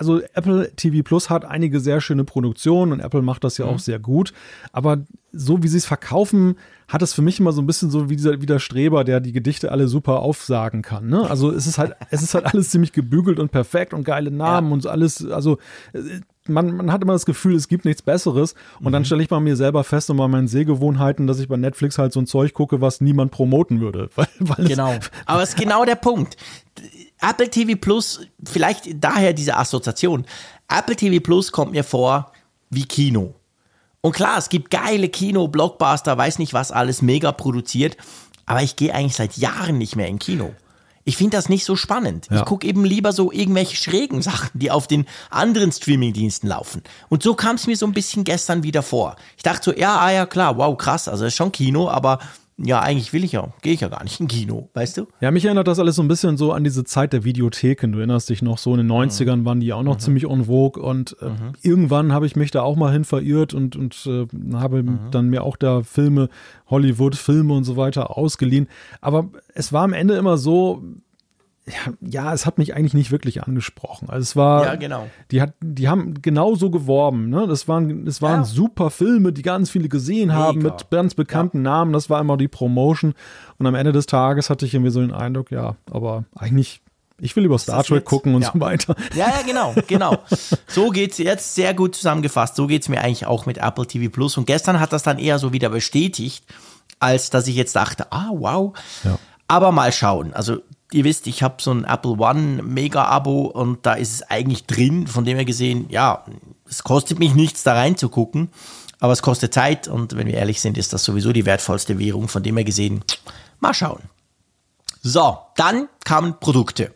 Speaker 3: also Apple TV Plus hat einige sehr schöne Produktionen und Apple macht das ja mhm. auch sehr gut. Aber so wie sie es verkaufen, hat es für mich immer so ein bisschen so wie, dieser, wie der Streber, der die Gedichte alle super aufsagen kann. Ne? Also es ist halt, es ist halt alles ziemlich gebügelt und perfekt und geile Namen ja. und alles, also man, man hat immer das Gefühl, es gibt nichts Besseres. Und mhm. dann stelle ich bei mir selber fest und bei meinen Sehgewohnheiten, dass ich bei Netflix halt so ein Zeug gucke, was niemand promoten würde. *laughs* Weil, weil
Speaker 2: genau. Aber es ist genau der Punkt. Apple TV Plus, vielleicht daher diese Assoziation. Apple TV Plus kommt mir vor wie Kino. Und klar, es gibt geile Kino, Blockbuster, weiß nicht was alles, mega produziert. Aber ich gehe eigentlich seit Jahren nicht mehr in Kino. Ich finde das nicht so spannend. Ja. Ich gucke eben lieber so irgendwelche schrägen Sachen, die auf den anderen Streamingdiensten laufen. Und so kam es mir so ein bisschen gestern wieder vor. Ich dachte so, ja, ah ja, klar, wow, krass, also ist schon Kino, aber ja, eigentlich will ich ja, gehe ich ja gar nicht in Kino, weißt du?
Speaker 3: Ja, mich erinnert das alles so ein bisschen so an diese Zeit der Videotheken. Du erinnerst dich noch, so in den 90ern mhm. waren die auch noch mhm. ziemlich en vogue und äh, mhm. irgendwann habe ich mich da auch mal hin verirrt und, und äh, habe mhm. dann mir auch da Filme, Hollywood-Filme und so weiter ausgeliehen. Aber es war am Ende immer so, ja, es hat mich eigentlich nicht wirklich angesprochen. Also es war,
Speaker 2: ja, genau.
Speaker 3: Die, hat, die haben genauso geworben. Ne? Das waren, das waren ja. super Filme, die ganz viele gesehen Mega. haben mit ganz bekannten ja. Namen. Das war immer die Promotion. Und am Ende des Tages hatte ich irgendwie so den Eindruck, ja, aber eigentlich ich will über Star Trek gucken und ja. so weiter.
Speaker 2: Ja, ja, genau, genau. So geht's jetzt sehr gut zusammengefasst. So geht's mir eigentlich auch mit Apple TV Plus. Und gestern hat das dann eher so wieder bestätigt, als dass ich jetzt dachte, ah, wow. Ja. Aber mal schauen. Also ihr wisst, ich habe so ein Apple One Mega-Abo und da ist es eigentlich drin. Von dem her gesehen, ja, es kostet mich nichts, da reinzugucken, aber es kostet Zeit und wenn wir ehrlich sind, ist das sowieso die wertvollste Währung. Von dem her gesehen, Mal schauen. So, dann kamen Produkte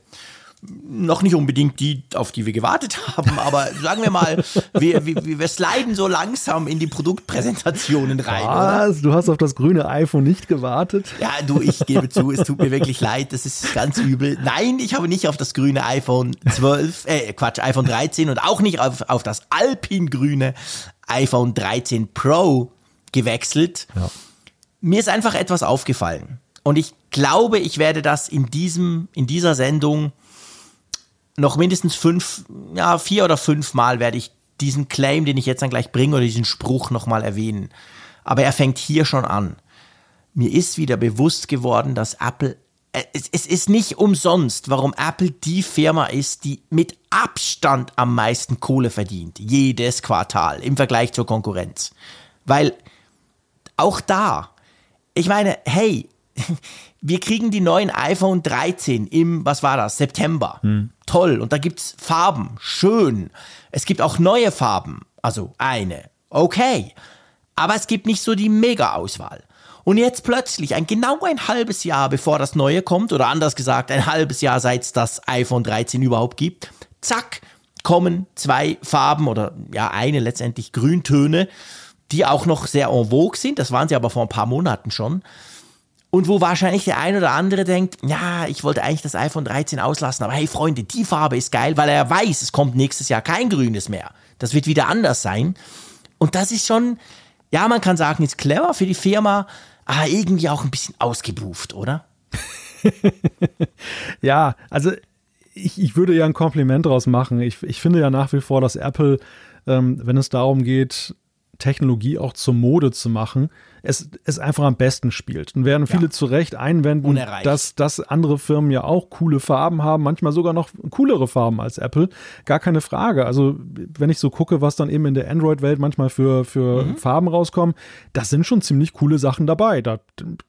Speaker 2: noch nicht unbedingt die, auf die wir gewartet *laughs* haben, aber sagen wir mal, wir, wir, wir sliden so langsam in die Produktpräsentationen rein.
Speaker 3: Was? Du hast auf das grüne iPhone nicht gewartet?
Speaker 2: Ja, du, ich gebe zu, es tut mir wirklich leid, das ist ganz übel. Nein, ich habe nicht auf das grüne iPhone 12, äh, Quatsch, iPhone 13 und auch nicht auf, auf das alpingrüne iPhone 13 Pro gewechselt. Ja. Mir ist einfach etwas aufgefallen. Und ich glaube, ich werde das in diesem, in dieser Sendung noch mindestens fünf, ja, vier oder fünf Mal werde ich diesen Claim, den ich jetzt dann gleich bringe, oder diesen Spruch nochmal erwähnen. Aber er fängt hier schon an. Mir ist wieder bewusst geworden, dass Apple, äh, es, es ist nicht umsonst, warum Apple die Firma ist, die mit Abstand am meisten Kohle verdient. Jedes Quartal im Vergleich zur Konkurrenz. Weil auch da, ich meine, hey, *laughs* wir kriegen die neuen iPhone 13 im, was war das, September. Hm. Toll. Und da gibt's Farben. Schön. Es gibt auch neue Farben. Also eine. Okay. Aber es gibt nicht so die Mega-Auswahl. Und jetzt plötzlich, ein genau ein halbes Jahr bevor das neue kommt, oder anders gesagt, ein halbes Jahr seit es das iPhone 13 überhaupt gibt, zack, kommen zwei Farben oder ja, eine letztendlich Grüntöne, die auch noch sehr en vogue sind. Das waren sie aber vor ein paar Monaten schon und wo wahrscheinlich der ein oder andere denkt, ja, ich wollte eigentlich das iPhone 13 auslassen, aber hey Freunde, die Farbe ist geil, weil er weiß, es kommt nächstes Jahr kein grünes mehr. Das wird wieder anders sein. Und das ist schon, ja, man kann sagen, ist clever für die Firma, aber irgendwie auch ein bisschen ausgebuft, oder? *laughs*
Speaker 3: ja, also ich, ich würde ja ein Kompliment draus machen. Ich, ich finde ja nach wie vor, dass Apple, ähm, wenn es darum geht, Technologie auch zur Mode zu machen, es, es einfach am besten spielt. Und werden viele ja. zu Recht einwenden, dass, dass andere Firmen ja auch coole Farben haben, manchmal sogar noch coolere Farben als Apple. Gar keine Frage. Also, wenn ich so gucke, was dann eben in der Android-Welt manchmal für, für mhm. Farben rauskommen, das sind schon ziemlich coole Sachen dabei. Da,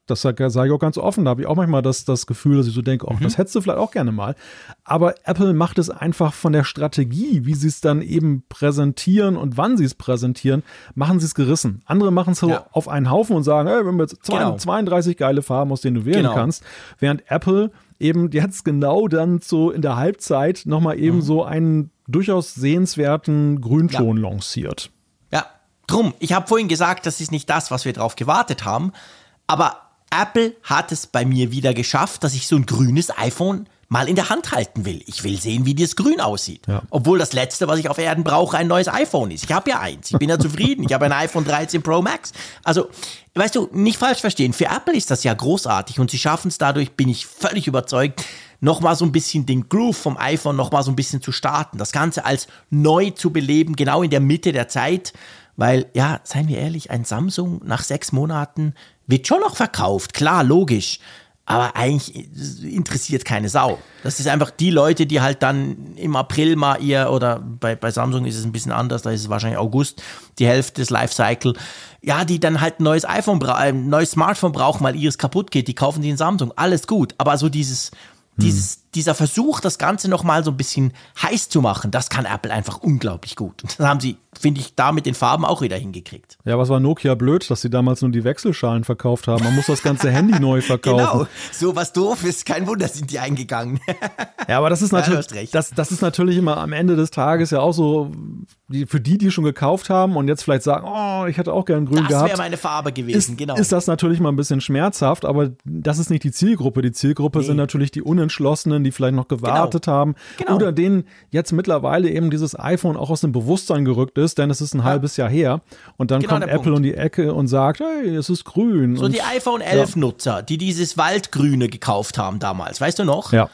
Speaker 3: das sage ich auch ganz offen. Da habe ich auch manchmal das, das Gefühl, dass ich so denke, mhm. das hättest du vielleicht auch gerne mal. Aber Apple macht es einfach von der Strategie, wie sie es dann eben präsentieren und wann sie es präsentieren, machen sie es gerissen. Andere machen es so ja. auf einen Haufen und sagen, hey, wir haben jetzt genau. 32 geile Farben, aus denen du wählen genau. kannst. Während Apple eben jetzt genau dann so in der Halbzeit nochmal eben mhm. so einen durchaus sehenswerten Grünton ja. lanciert.
Speaker 2: Ja, drum. Ich habe vorhin gesagt, das ist nicht das, was wir drauf gewartet haben. Aber Apple hat es bei mir wieder geschafft, dass ich so ein grünes iPhone mal in der Hand halten will. Ich will sehen, wie das grün aussieht. Ja. Obwohl das letzte, was ich auf Erden brauche, ein neues iPhone ist. Ich habe ja eins. Ich bin ja zufrieden. Ich habe ein iPhone 13 Pro Max. Also, weißt du, nicht falsch verstehen. Für Apple ist das ja großartig und sie schaffen es dadurch, bin ich völlig überzeugt, nochmal so ein bisschen den Groove vom iPhone nochmal so ein bisschen zu starten. Das Ganze als neu zu beleben, genau in der Mitte der Zeit. Weil, ja, seien wir ehrlich, ein Samsung nach sechs Monaten wird schon noch verkauft. Klar, logisch aber eigentlich interessiert keine Sau. Das ist einfach die Leute, die halt dann im April mal ihr, oder bei, bei Samsung ist es ein bisschen anders, da ist es wahrscheinlich August, die Hälfte des Lifecycle, ja, die dann halt ein neues iPhone, ein neues Smartphone brauchen, weil ihres kaputt geht, die kaufen die in Samsung, alles gut. Aber so dieses, dieses, hm. Dieser Versuch, das Ganze nochmal so ein bisschen heiß zu machen, das kann Apple einfach unglaublich gut. Und das haben sie, finde ich, da mit den Farben auch wieder hingekriegt.
Speaker 3: Ja, was war Nokia blöd, dass sie damals nur die Wechselschalen verkauft haben. Man muss das ganze Handy *laughs* neu verkaufen. Genau,
Speaker 2: so was doof ist, kein Wunder sind die eingegangen.
Speaker 3: ja, aber das ist *laughs* natürlich, ja, das, das ist natürlich immer am Ende des Tages ja auch so, die, für die, die schon gekauft haben und jetzt vielleicht sagen, oh, ich hätte auch gern grün das gehabt. Das
Speaker 2: wäre meine Farbe gewesen,
Speaker 3: ist,
Speaker 2: genau.
Speaker 3: Ist das natürlich mal ein bisschen schmerzhaft, aber das ist nicht die Zielgruppe. Die Zielgruppe nee. sind natürlich die Unentschlossenen, die vielleicht noch gewartet genau. haben genau. oder denen jetzt mittlerweile eben dieses iPhone auch aus dem Bewusstsein gerückt ist, denn es ist ein ja. halbes Jahr her und dann genau kommt Apple Punkt. um die Ecke und sagt, hey, es ist grün.
Speaker 2: So
Speaker 3: und,
Speaker 2: die iPhone 11 ja. Nutzer, die dieses Waldgrüne gekauft haben damals, weißt du noch?
Speaker 3: Ja.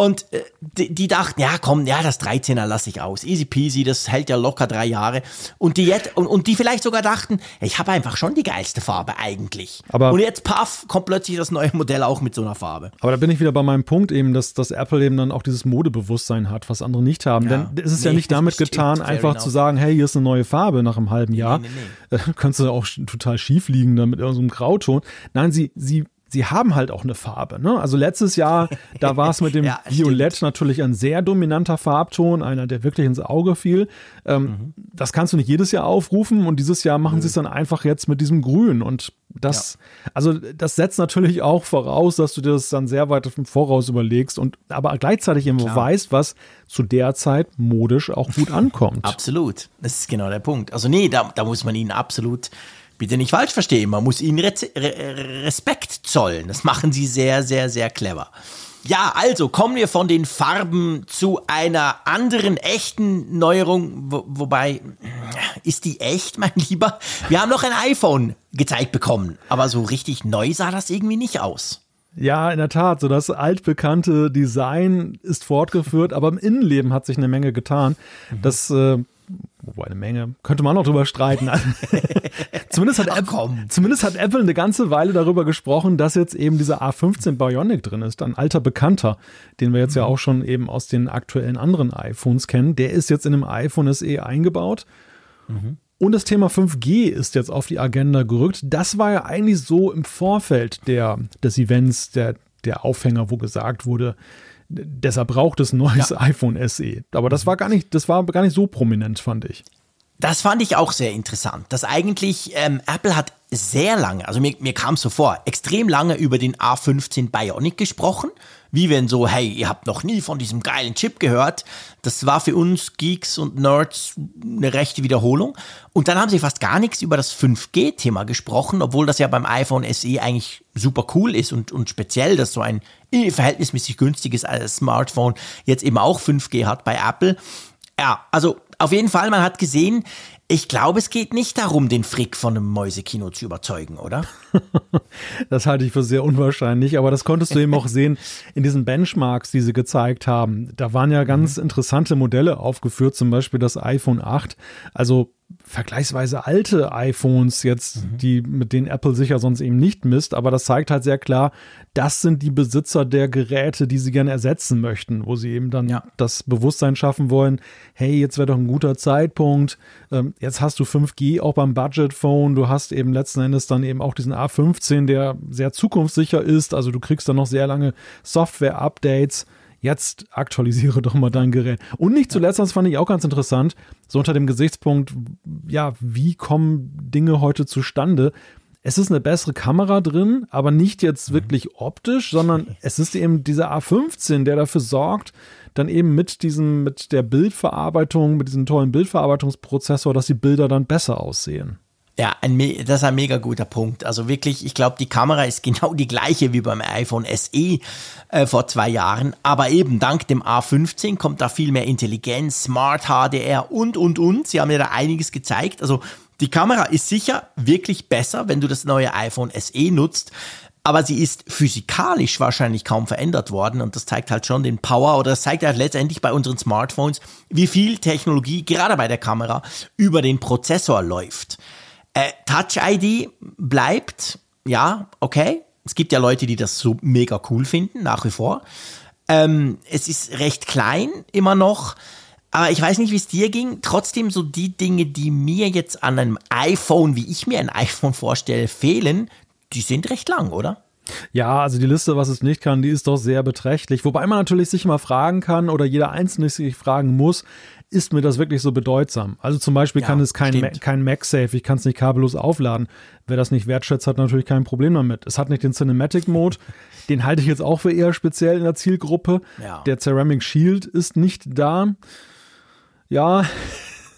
Speaker 2: Und äh, die, die, dachten, ja komm, ja, das 13er lasse ich aus. Easy peasy, das hält ja locker drei Jahre. Und die jetzt, und, und die vielleicht sogar dachten, ich habe einfach schon die geilste Farbe eigentlich. Aber, und jetzt paff, kommt plötzlich das neue Modell auch mit so einer Farbe.
Speaker 3: Aber da bin ich wieder bei meinem Punkt eben, dass, dass Apple eben dann auch dieses Modebewusstsein hat, was andere nicht haben. Ja. Denn es ist nee, ja nicht damit getan, einfach zu sagen, hey, hier ist eine neue Farbe nach einem halben Jahr. Nee, nee, nee. *laughs* Könntest du auch total schief liegen dann mit irgendeinem Grauton. Nein, sie, sie sie haben halt auch eine Farbe. Ne? Also letztes Jahr, da *laughs* war es mit dem ja, Violett stimmt. natürlich ein sehr dominanter Farbton, einer, der wirklich ins Auge fiel. Ähm, mhm. Das kannst du nicht jedes Jahr aufrufen und dieses Jahr machen mhm. sie es dann einfach jetzt mit diesem Grün. Und das, ja. also das setzt natürlich auch voraus, dass du dir das dann sehr weit im Voraus überlegst und aber gleichzeitig eben Klar. weißt, was zu der Zeit modisch auch gut *laughs* ankommt.
Speaker 2: Absolut. Das ist genau der Punkt. Also nee, da, da muss man ihnen absolut bitte nicht falsch verstehen, man muss ihnen Re Respekt zollen. Das machen sie sehr, sehr, sehr clever. Ja, also kommen wir von den Farben zu einer anderen echten Neuerung, wo, wobei ist die echt, mein Lieber? Wir haben noch ein iPhone gezeigt bekommen, aber so richtig neu sah das irgendwie nicht aus.
Speaker 3: Ja, in der Tat, so das altbekannte Design ist fortgeführt, aber im Innenleben hat sich eine Menge getan. Das äh, Wobei eine Menge. Könnte man auch drüber streiten. *laughs* zumindest, hat Apple, zumindest hat Apple eine ganze Weile darüber gesprochen, dass jetzt eben dieser A15 Bionic drin ist. Ein alter Bekannter, den wir jetzt mhm. ja auch schon eben aus den aktuellen anderen iPhones kennen. Der ist jetzt in dem iPhone SE eingebaut. Mhm. Und das Thema 5G ist jetzt auf die Agenda gerückt. Das war ja eigentlich so im Vorfeld der, des Events, der, der Aufhänger, wo gesagt wurde, deshalb braucht es ein neues ja. iPhone SE. Aber das war gar nicht, das war gar nicht so prominent, fand ich.
Speaker 2: Das fand ich auch sehr interessant, dass eigentlich ähm, Apple hat sehr lange, also mir, mir kam es so vor, extrem lange über den A15 Bionic gesprochen, wie wenn so, hey, ihr habt noch nie von diesem geilen Chip gehört. Das war für uns Geeks und Nerds eine rechte Wiederholung. Und dann haben sie fast gar nichts über das 5G-Thema gesprochen, obwohl das ja beim iPhone SE eigentlich super cool ist und, und speziell, dass so ein verhältnismäßig günstiges Smartphone jetzt eben auch 5G hat bei Apple. Ja, also auf jeden Fall, man hat gesehen, ich glaube, es geht nicht darum, den Frick von einem Mäusekino zu überzeugen, oder? *laughs*
Speaker 3: das halte ich für sehr unwahrscheinlich, aber das konntest du eben auch *laughs* sehen in diesen Benchmarks, die sie gezeigt haben. Da waren ja ganz mhm. interessante Modelle aufgeführt, zum Beispiel das iPhone 8. Also vergleichsweise alte iPhones jetzt, mhm. die mit denen Apple sicher sonst eben nicht misst, aber das zeigt halt sehr klar, das sind die Besitzer der Geräte, die sie gerne ersetzen möchten, wo sie eben dann ja. das Bewusstsein schaffen wollen, hey, jetzt wäre doch ein guter Zeitpunkt, ähm, jetzt hast du 5G auch beim Budget Phone, du hast eben letzten Endes dann eben auch diesen A15, der sehr zukunftssicher ist, also du kriegst dann noch sehr lange Software-Updates jetzt aktualisiere *laughs* doch mal dein Gerät. Und nicht zuletzt, das fand ich auch ganz interessant, so unter dem Gesichtspunkt, ja, wie kommen Dinge heute zustande? Es ist eine bessere Kamera drin, aber nicht jetzt mhm. wirklich optisch, sondern *laughs* es ist eben dieser A15, der dafür sorgt, dann eben mit diesem, mit der Bildverarbeitung, mit diesem tollen Bildverarbeitungsprozessor, dass die Bilder dann besser aussehen.
Speaker 2: Ja, ein, das ist ein mega guter Punkt. Also wirklich, ich glaube, die Kamera ist genau die gleiche wie beim iPhone SE äh, vor zwei Jahren. Aber eben dank dem A15 kommt da viel mehr Intelligenz, Smart HDR und, und, und. Sie haben ja da einiges gezeigt. Also die Kamera ist sicher wirklich besser, wenn du das neue iPhone SE nutzt. Aber sie ist physikalisch wahrscheinlich kaum verändert worden und das zeigt halt schon den Power oder das zeigt halt letztendlich bei unseren Smartphones, wie viel Technologie gerade bei der Kamera über den Prozessor läuft. Äh, Touch ID bleibt, ja, okay. Es gibt ja Leute, die das so mega cool finden, nach wie vor. Ähm, es ist recht klein immer noch. Aber ich weiß nicht, wie es dir ging. Trotzdem so die Dinge, die mir jetzt an einem iPhone, wie ich mir ein iPhone vorstelle, fehlen, die sind recht lang, oder?
Speaker 3: Ja, also die Liste, was es nicht kann, die ist doch sehr beträchtlich. Wobei man natürlich sich mal fragen kann oder jeder Einzelne sich fragen muss, ist mir das wirklich so bedeutsam? Also zum Beispiel ja, kann es kein, Ma kein MagSafe, ich kann es nicht kabellos aufladen. Wer das nicht wertschätzt, hat natürlich kein Problem damit. Es hat nicht den Cinematic Mode, *laughs* den halte ich jetzt auch für eher speziell in der Zielgruppe. Ja. Der Ceramic Shield ist nicht da. Ja,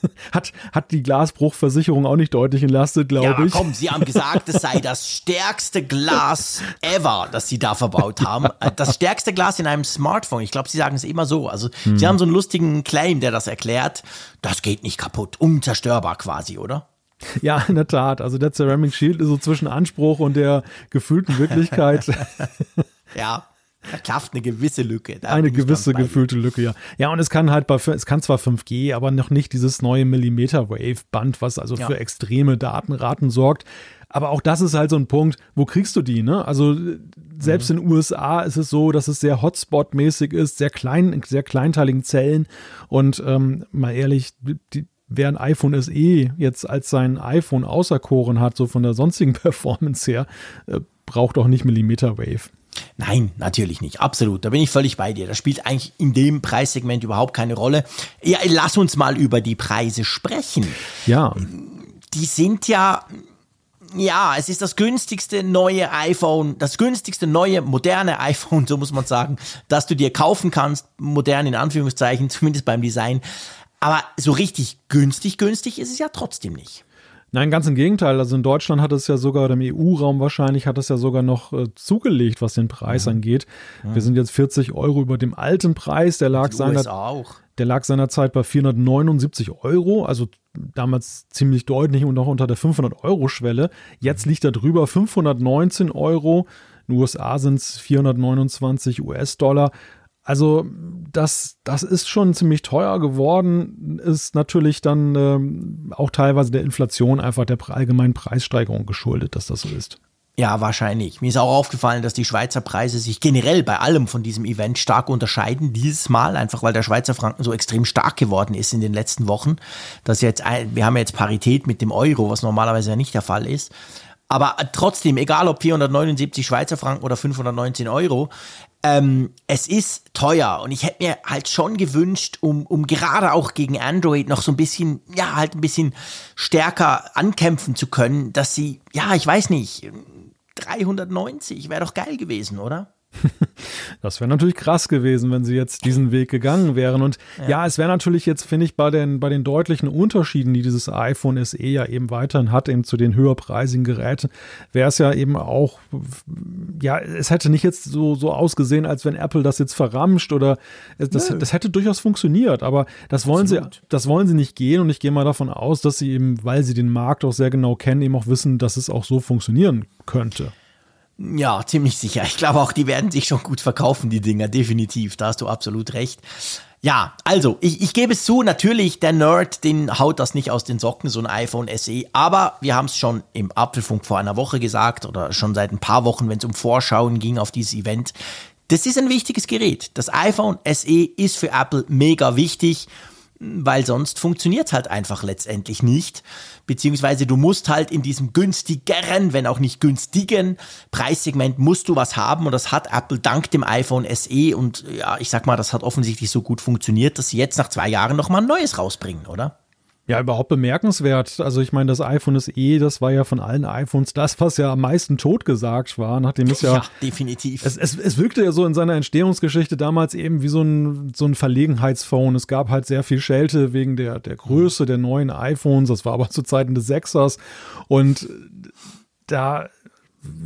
Speaker 3: *laughs* hat, hat die Glasbruchversicherung auch nicht deutlich entlastet, glaube ja, ich.
Speaker 2: Komm, Sie haben gesagt, es sei das *laughs* stärkste Glas ever, das Sie da verbaut haben. Äh, das stärkste Glas in einem Smartphone. Ich glaube, Sie sagen es immer so. Also, hm. Sie haben so einen lustigen Claim, der das erklärt. Das geht nicht kaputt. Unzerstörbar quasi, oder?
Speaker 3: Ja, in der Tat. Also der Ceramic Shield ist so zwischen Anspruch und der gefühlten Wirklichkeit. *laughs*
Speaker 2: ja. Da *laughs* klafft eine gewisse Lücke.
Speaker 3: Da eine gewisse gefühlte Lücke, ja. Ja, und es kann halt bei, es kann zwar 5G, aber noch nicht dieses neue Millimeter Wave Band, was also ja. für extreme Datenraten sorgt. Aber auch das ist halt so ein Punkt, wo kriegst du die, ne? Also selbst mhm. in den USA ist es so, dass es sehr Hotspot-mäßig ist, sehr klein, sehr kleinteiligen Zellen. Und ähm, mal ehrlich, die, wer ein iPhone SE jetzt als sein iPhone auserkoren hat, so von der sonstigen *laughs* Performance her, äh, braucht auch nicht Millimeter Wave.
Speaker 2: Nein, natürlich nicht. Absolut. Da bin ich völlig bei dir. Das spielt eigentlich in dem Preissegment überhaupt keine Rolle. Ja, lass uns mal über die Preise sprechen.
Speaker 3: Ja.
Speaker 2: Die sind ja, ja, es ist das günstigste neue iPhone, das günstigste neue moderne *laughs* iPhone, so muss man sagen, das du dir kaufen kannst. Modern in Anführungszeichen, *laughs* zumindest beim Design. Aber so richtig günstig, günstig ist es ja trotzdem nicht.
Speaker 3: Nein, ganz im Gegenteil. Also in Deutschland hat es ja sogar, oder im EU-Raum wahrscheinlich, hat es ja sogar noch äh, zugelegt, was den Preis mhm. angeht. Mhm. Wir sind jetzt 40 Euro über dem alten Preis. Der lag, seiner, der lag seinerzeit bei 479 Euro, also damals ziemlich deutlich und auch unter der 500-Euro-Schwelle. Jetzt liegt er drüber 519 Euro. In den USA sind es 429 US-Dollar. Also das, das ist schon ziemlich teuer geworden, ist natürlich dann ähm, auch teilweise der Inflation einfach der allgemeinen Preissteigerung geschuldet, dass das so ist.
Speaker 2: Ja, wahrscheinlich. Mir ist auch aufgefallen, dass die Schweizer Preise sich generell bei allem von diesem Event stark unterscheiden. Dieses Mal, einfach weil der Schweizer Franken so extrem stark geworden ist in den letzten Wochen. Dass jetzt, wir haben jetzt Parität mit dem Euro, was normalerweise ja nicht der Fall ist. Aber trotzdem, egal ob 479 Schweizer Franken oder 519 Euro, ähm, es ist teuer und ich hätte mir halt schon gewünscht, um, um gerade auch gegen Android noch so ein bisschen, ja, halt ein bisschen stärker ankämpfen zu können, dass sie, ja, ich weiß nicht, 390 wäre doch geil gewesen, oder? *laughs*
Speaker 3: Das wäre natürlich krass gewesen, wenn sie jetzt diesen Weg gegangen wären. Und ja, ja es wäre natürlich jetzt, finde ich, bei den, bei den deutlichen Unterschieden, die dieses iPhone SE ja eben weiterhin hat, eben zu den höherpreisigen Geräten, wäre es ja eben auch, ja, es hätte nicht jetzt so, so ausgesehen, als wenn Apple das jetzt verramscht oder das, das hätte durchaus funktioniert. Aber das wollen Absolut. sie, das wollen sie nicht gehen. Und ich gehe mal davon aus, dass sie eben, weil sie den Markt auch sehr genau kennen, eben auch wissen, dass es auch so funktionieren könnte.
Speaker 2: Ja, ziemlich sicher. Ich glaube auch, die werden sich schon gut verkaufen, die Dinger, definitiv. Da hast du absolut recht. Ja, also, ich, ich gebe es zu, natürlich, der Nerd, den haut das nicht aus den Socken, so ein iPhone SE. Aber wir haben es schon im Apfelfunk vor einer Woche gesagt oder schon seit ein paar Wochen, wenn es um Vorschauen ging auf dieses Event. Das ist ein wichtiges Gerät. Das iPhone SE ist für Apple mega wichtig weil sonst funktioniert halt einfach letztendlich nicht. Beziehungsweise du musst halt in diesem günstigeren, wenn auch nicht günstigen Preissegment musst du was haben und das hat Apple dank dem iPhone SE und ja, ich sag mal, das hat offensichtlich so gut funktioniert, dass sie jetzt nach zwei Jahren nochmal ein neues rausbringen, oder?
Speaker 3: Ja, überhaupt bemerkenswert. Also ich meine, das iPhone ist eh, das war ja von allen iPhones das, was ja am meisten totgesagt war, nachdem es ja... Ja,
Speaker 2: definitiv.
Speaker 3: Es, es, es wirkte ja so in seiner Entstehungsgeschichte damals eben wie so ein, so ein Verlegenheitsphone. Es gab halt sehr viel Schelte wegen der, der Größe der neuen iPhones. Das war aber zu Zeiten des Sechsers. Und da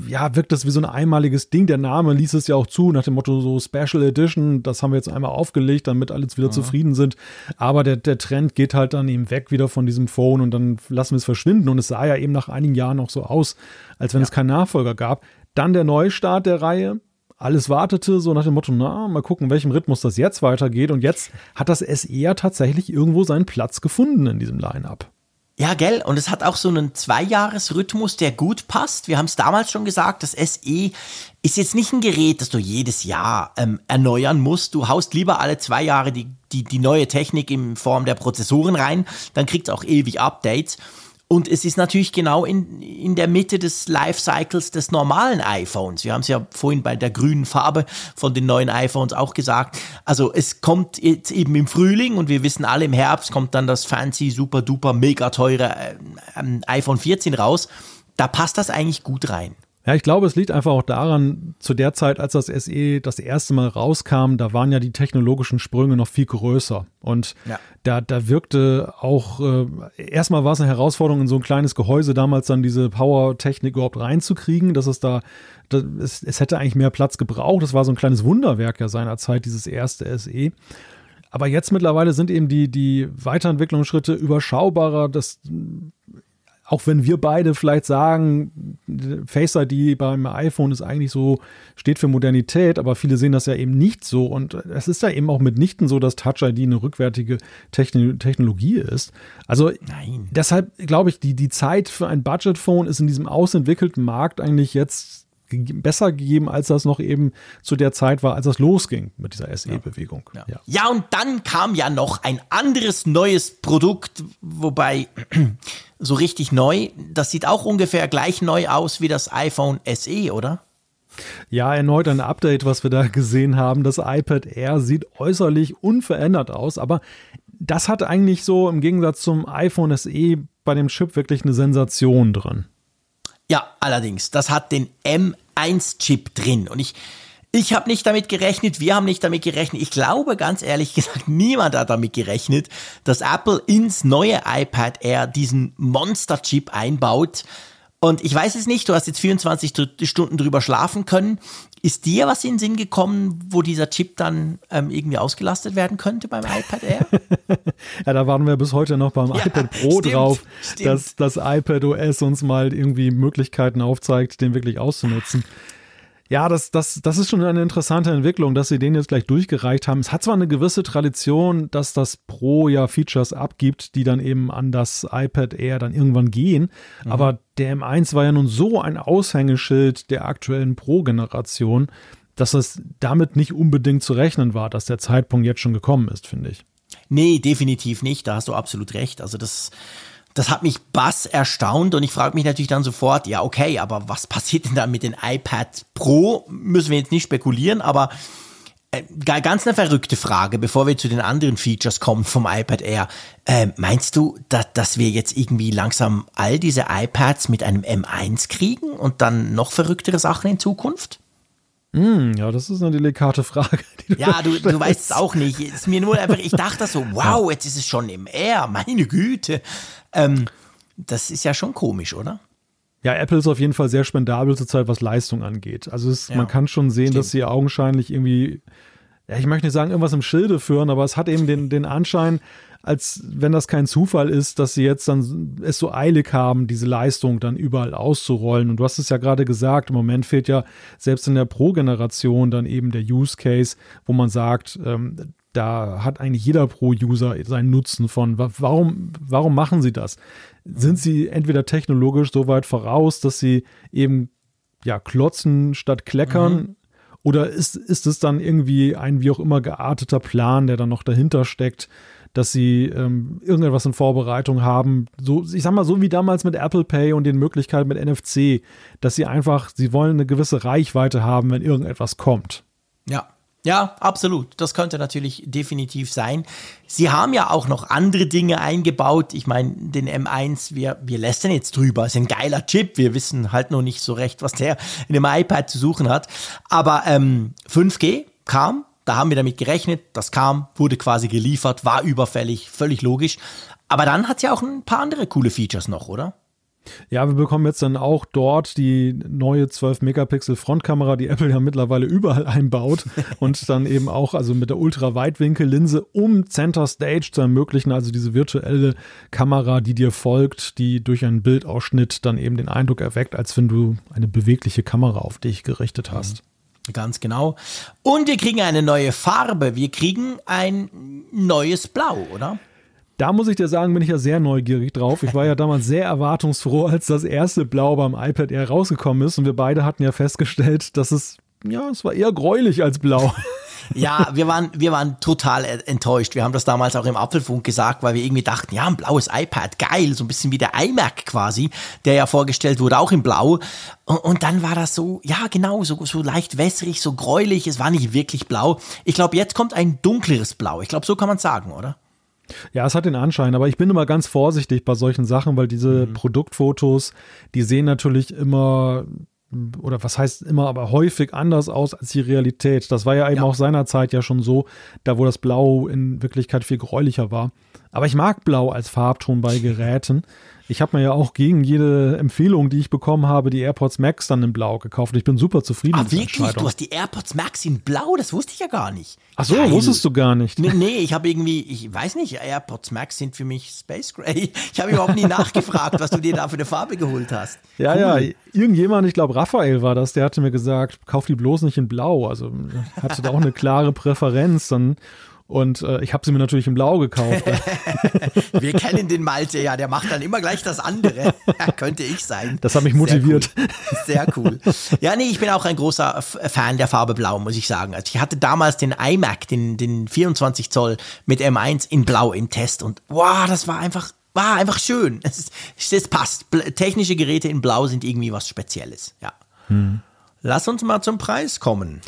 Speaker 3: ja, wirkt das wie so ein einmaliges Ding. Der Name ließ es ja auch zu, nach dem Motto so Special Edition, das haben wir jetzt einmal aufgelegt, damit alle wieder ja. zufrieden sind. Aber der, der Trend geht halt dann eben weg wieder von diesem Phone und dann lassen wir es verschwinden. Und es sah ja eben nach einigen Jahren auch so aus, als wenn ja. es keinen Nachfolger gab. Dann der Neustart der Reihe. Alles wartete so nach dem Motto, na, mal gucken, welchem Rhythmus das jetzt weitergeht. Und jetzt hat das SE ja tatsächlich irgendwo seinen Platz gefunden in diesem Line-Up.
Speaker 2: Ja, gell? Und es hat auch so einen Zweijahresrhythmus, der gut passt. Wir haben es damals schon gesagt, das SE ist jetzt nicht ein Gerät, das du jedes Jahr ähm, erneuern musst. Du haust lieber alle zwei Jahre die, die, die neue Technik in Form der Prozessoren rein, dann kriegt es auch ewig Updates. Und es ist natürlich genau in, in der Mitte des Lifecycles des normalen iPhones. Wir haben es ja vorhin bei der grünen Farbe von den neuen iPhones auch gesagt. Also es kommt jetzt eben im Frühling und wir wissen alle, im Herbst kommt dann das fancy, super duper, mega teure äh, iPhone 14 raus. Da passt das eigentlich gut rein.
Speaker 3: Ja, ich glaube, es liegt einfach auch daran, zu der Zeit, als das SE das erste Mal rauskam, da waren ja die technologischen Sprünge noch viel größer. Und ja. da, da wirkte auch, äh, erstmal war es eine Herausforderung, in so ein kleines Gehäuse damals dann diese Power-Technik überhaupt reinzukriegen, dass es da, das, es, es hätte eigentlich mehr Platz gebraucht. Das war so ein kleines Wunderwerk ja seinerzeit, dieses erste SE. Aber jetzt mittlerweile sind eben die, die Weiterentwicklungsschritte überschaubarer. Das auch wenn wir beide vielleicht sagen, Face ID beim iPhone ist eigentlich so, steht für Modernität, aber viele sehen das ja eben nicht so. Und es ist ja eben auch mitnichten so, dass Touch ID eine rückwärtige Technologie ist. Also Nein. deshalb glaube ich, die, die Zeit für ein Budget-Phone ist in diesem ausentwickelten Markt eigentlich jetzt besser gegeben, als das noch eben zu der Zeit war, als das losging mit dieser SE-Bewegung.
Speaker 2: Ja. Ja. ja, und dann kam ja noch ein anderes neues Produkt, wobei so richtig neu, das sieht auch ungefähr gleich neu aus wie das iPhone SE, oder?
Speaker 3: Ja, erneut ein Update, was wir da gesehen haben. Das iPad Air sieht äußerlich unverändert aus, aber das hat eigentlich so im Gegensatz zum iPhone SE bei dem Chip wirklich eine Sensation drin.
Speaker 2: Ja, allerdings, das hat den M1-Chip drin und ich, ich habe nicht damit gerechnet, wir haben nicht damit gerechnet. Ich glaube ganz ehrlich gesagt, niemand hat damit gerechnet, dass Apple ins neue iPad Air diesen Monster-Chip einbaut. Und ich weiß es nicht, du hast jetzt 24 Stunden drüber schlafen können. Ist dir was in den Sinn gekommen, wo dieser Chip dann ähm, irgendwie ausgelastet werden könnte beim iPad Air? *laughs*
Speaker 3: ja, da warten wir bis heute noch beim ja, iPad Pro stimmt, drauf, stimmt. dass das iPad OS uns mal irgendwie Möglichkeiten aufzeigt, den wirklich auszunutzen. Ja, das, das, das ist schon eine interessante Entwicklung, dass sie den jetzt gleich durchgereicht haben. Es hat zwar eine gewisse Tradition, dass das Pro ja Features abgibt, die dann eben an das iPad Air dann irgendwann gehen, mhm. aber der M1 war ja nun so ein Aushängeschild der aktuellen Pro-Generation, dass es damit nicht unbedingt zu rechnen war, dass der Zeitpunkt jetzt schon gekommen ist, finde ich.
Speaker 2: Nee, definitiv nicht. Da hast du absolut recht. Also das das hat mich bass erstaunt und ich frage mich natürlich dann sofort, ja, okay, aber was passiert denn da mit den iPad Pro? Müssen wir jetzt nicht spekulieren, aber äh, ganz eine verrückte Frage, bevor wir zu den anderen Features kommen vom iPad Air. Äh, meinst du, dass, dass wir jetzt irgendwie langsam all diese iPads mit einem M1 kriegen und dann noch verrücktere Sachen in Zukunft?
Speaker 3: Mm, ja, das ist eine delikate Frage. *laughs*
Speaker 2: Du ja, du, du weißt es auch nicht. ist mir nur einfach, ich dachte so, *laughs* wow, jetzt ist es schon im Air, meine Güte. Ähm, das ist ja schon komisch, oder?
Speaker 3: Ja, Apple ist auf jeden Fall sehr spendabel zurzeit, was Leistung angeht. Also es, ja, man kann schon sehen, stimmt. dass sie augenscheinlich irgendwie, ja, ich möchte nicht sagen, irgendwas im Schilde führen, aber es hat eben den, den Anschein, als wenn das kein Zufall ist, dass sie jetzt dann es so eilig haben, diese Leistung dann überall auszurollen. Und du hast es ja gerade gesagt, im Moment fehlt ja selbst in der Pro-Generation dann eben der Use Case, wo man sagt, ähm, da hat eigentlich jeder Pro-User seinen Nutzen von. Warum, warum machen sie das? Sind sie entweder technologisch so weit voraus, dass sie eben ja klotzen statt kleckern? Mhm. Oder ist, ist es dann irgendwie ein wie auch immer gearteter Plan, der dann noch dahinter steckt? Dass sie ähm, irgendetwas in Vorbereitung haben. So, ich sag mal, so wie damals mit Apple Pay und den Möglichkeiten mit NFC, dass sie einfach, sie wollen eine gewisse Reichweite haben, wenn irgendetwas kommt.
Speaker 2: Ja. Ja, absolut. Das könnte natürlich definitiv sein. Sie haben ja auch noch andere Dinge eingebaut. Ich meine, den M1, wir, wir lästern jetzt drüber. Ist ein geiler Chip. Wir wissen halt noch nicht so recht, was der in dem iPad zu suchen hat. Aber ähm, 5G kam da haben wir damit gerechnet, das kam, wurde quasi geliefert, war überfällig, völlig logisch. Aber dann hat es ja auch ein paar andere coole Features noch, oder?
Speaker 3: Ja, wir bekommen jetzt dann auch dort die neue 12 Megapixel Frontkamera, die Apple ja mittlerweile überall einbaut *laughs* und dann eben auch also mit der Ultraweitwinkellinse um Center Stage zu ermöglichen, also diese virtuelle Kamera, die dir folgt, die durch einen Bildausschnitt dann eben den Eindruck erweckt, als wenn du eine bewegliche Kamera auf dich gerichtet hast. Mhm.
Speaker 2: Ganz genau. Und wir kriegen eine neue Farbe. Wir kriegen ein neues Blau, oder?
Speaker 3: Da muss ich dir sagen, bin ich ja sehr neugierig drauf. Ich war ja damals sehr erwartungsfroh, als das erste Blau beim iPad Air rausgekommen ist. Und wir beide hatten ja festgestellt, dass es, ja, es war eher gräulich als blau.
Speaker 2: Ja, wir waren, wir waren total enttäuscht. Wir haben das damals auch im Apfelfunk gesagt, weil wir irgendwie dachten, ja, ein blaues iPad, geil, so ein bisschen wie der iMac quasi, der ja vorgestellt wurde, auch in Blau. Und, und dann war das so, ja, genau, so, so leicht wässrig, so gräulich. Es war nicht wirklich blau. Ich glaube, jetzt kommt ein dunkleres Blau. Ich glaube, so kann man sagen, oder?
Speaker 3: Ja, es hat den Anschein, aber ich bin immer ganz vorsichtig bei solchen Sachen, weil diese mhm. Produktfotos, die sehen natürlich immer oder was heißt immer, aber häufig anders aus als die Realität. Das war ja eben ja. auch seinerzeit ja schon so, da wo das Blau in Wirklichkeit viel gräulicher war. Aber ich mag Blau als Farbton bei Geräten. Ich habe mir ja auch gegen jede Empfehlung, die ich bekommen habe, die AirPods Max dann in Blau gekauft. Ich bin super zufrieden
Speaker 2: Ach, mit der wirklich? Du hast die AirPods Max in Blau? Das wusste ich ja gar nicht.
Speaker 3: Ach so, Geil. wusstest du gar nicht.
Speaker 2: Nee, nee ich habe irgendwie, ich weiß nicht, AirPods Max sind für mich Space Gray. Ich habe überhaupt nie nachgefragt, was du dir da für eine Farbe geholt hast.
Speaker 3: Ja, cool. ja, irgendjemand, ich glaube Raphael war das, der hatte mir gesagt, kauf die bloß nicht in Blau. Also hatte da auch eine klare Präferenz. Dann Und äh, ich habe sie mir natürlich in Blau gekauft. *laughs* *laughs*
Speaker 2: Wir kennen den Malte, ja, der macht dann immer gleich das andere. Könnte ich sein.
Speaker 3: Das hat mich motiviert.
Speaker 2: Sehr cool. Sehr cool. Ja, nee, ich bin auch ein großer Fan der Farbe Blau, muss ich sagen. Also ich hatte damals den iMac, den, den 24 Zoll mit M1 in Blau im Test und wow, das war einfach war einfach schön. Es, es passt. Technische Geräte in Blau sind irgendwie was Spezielles. Ja. Hm. Lass uns mal zum Preis kommen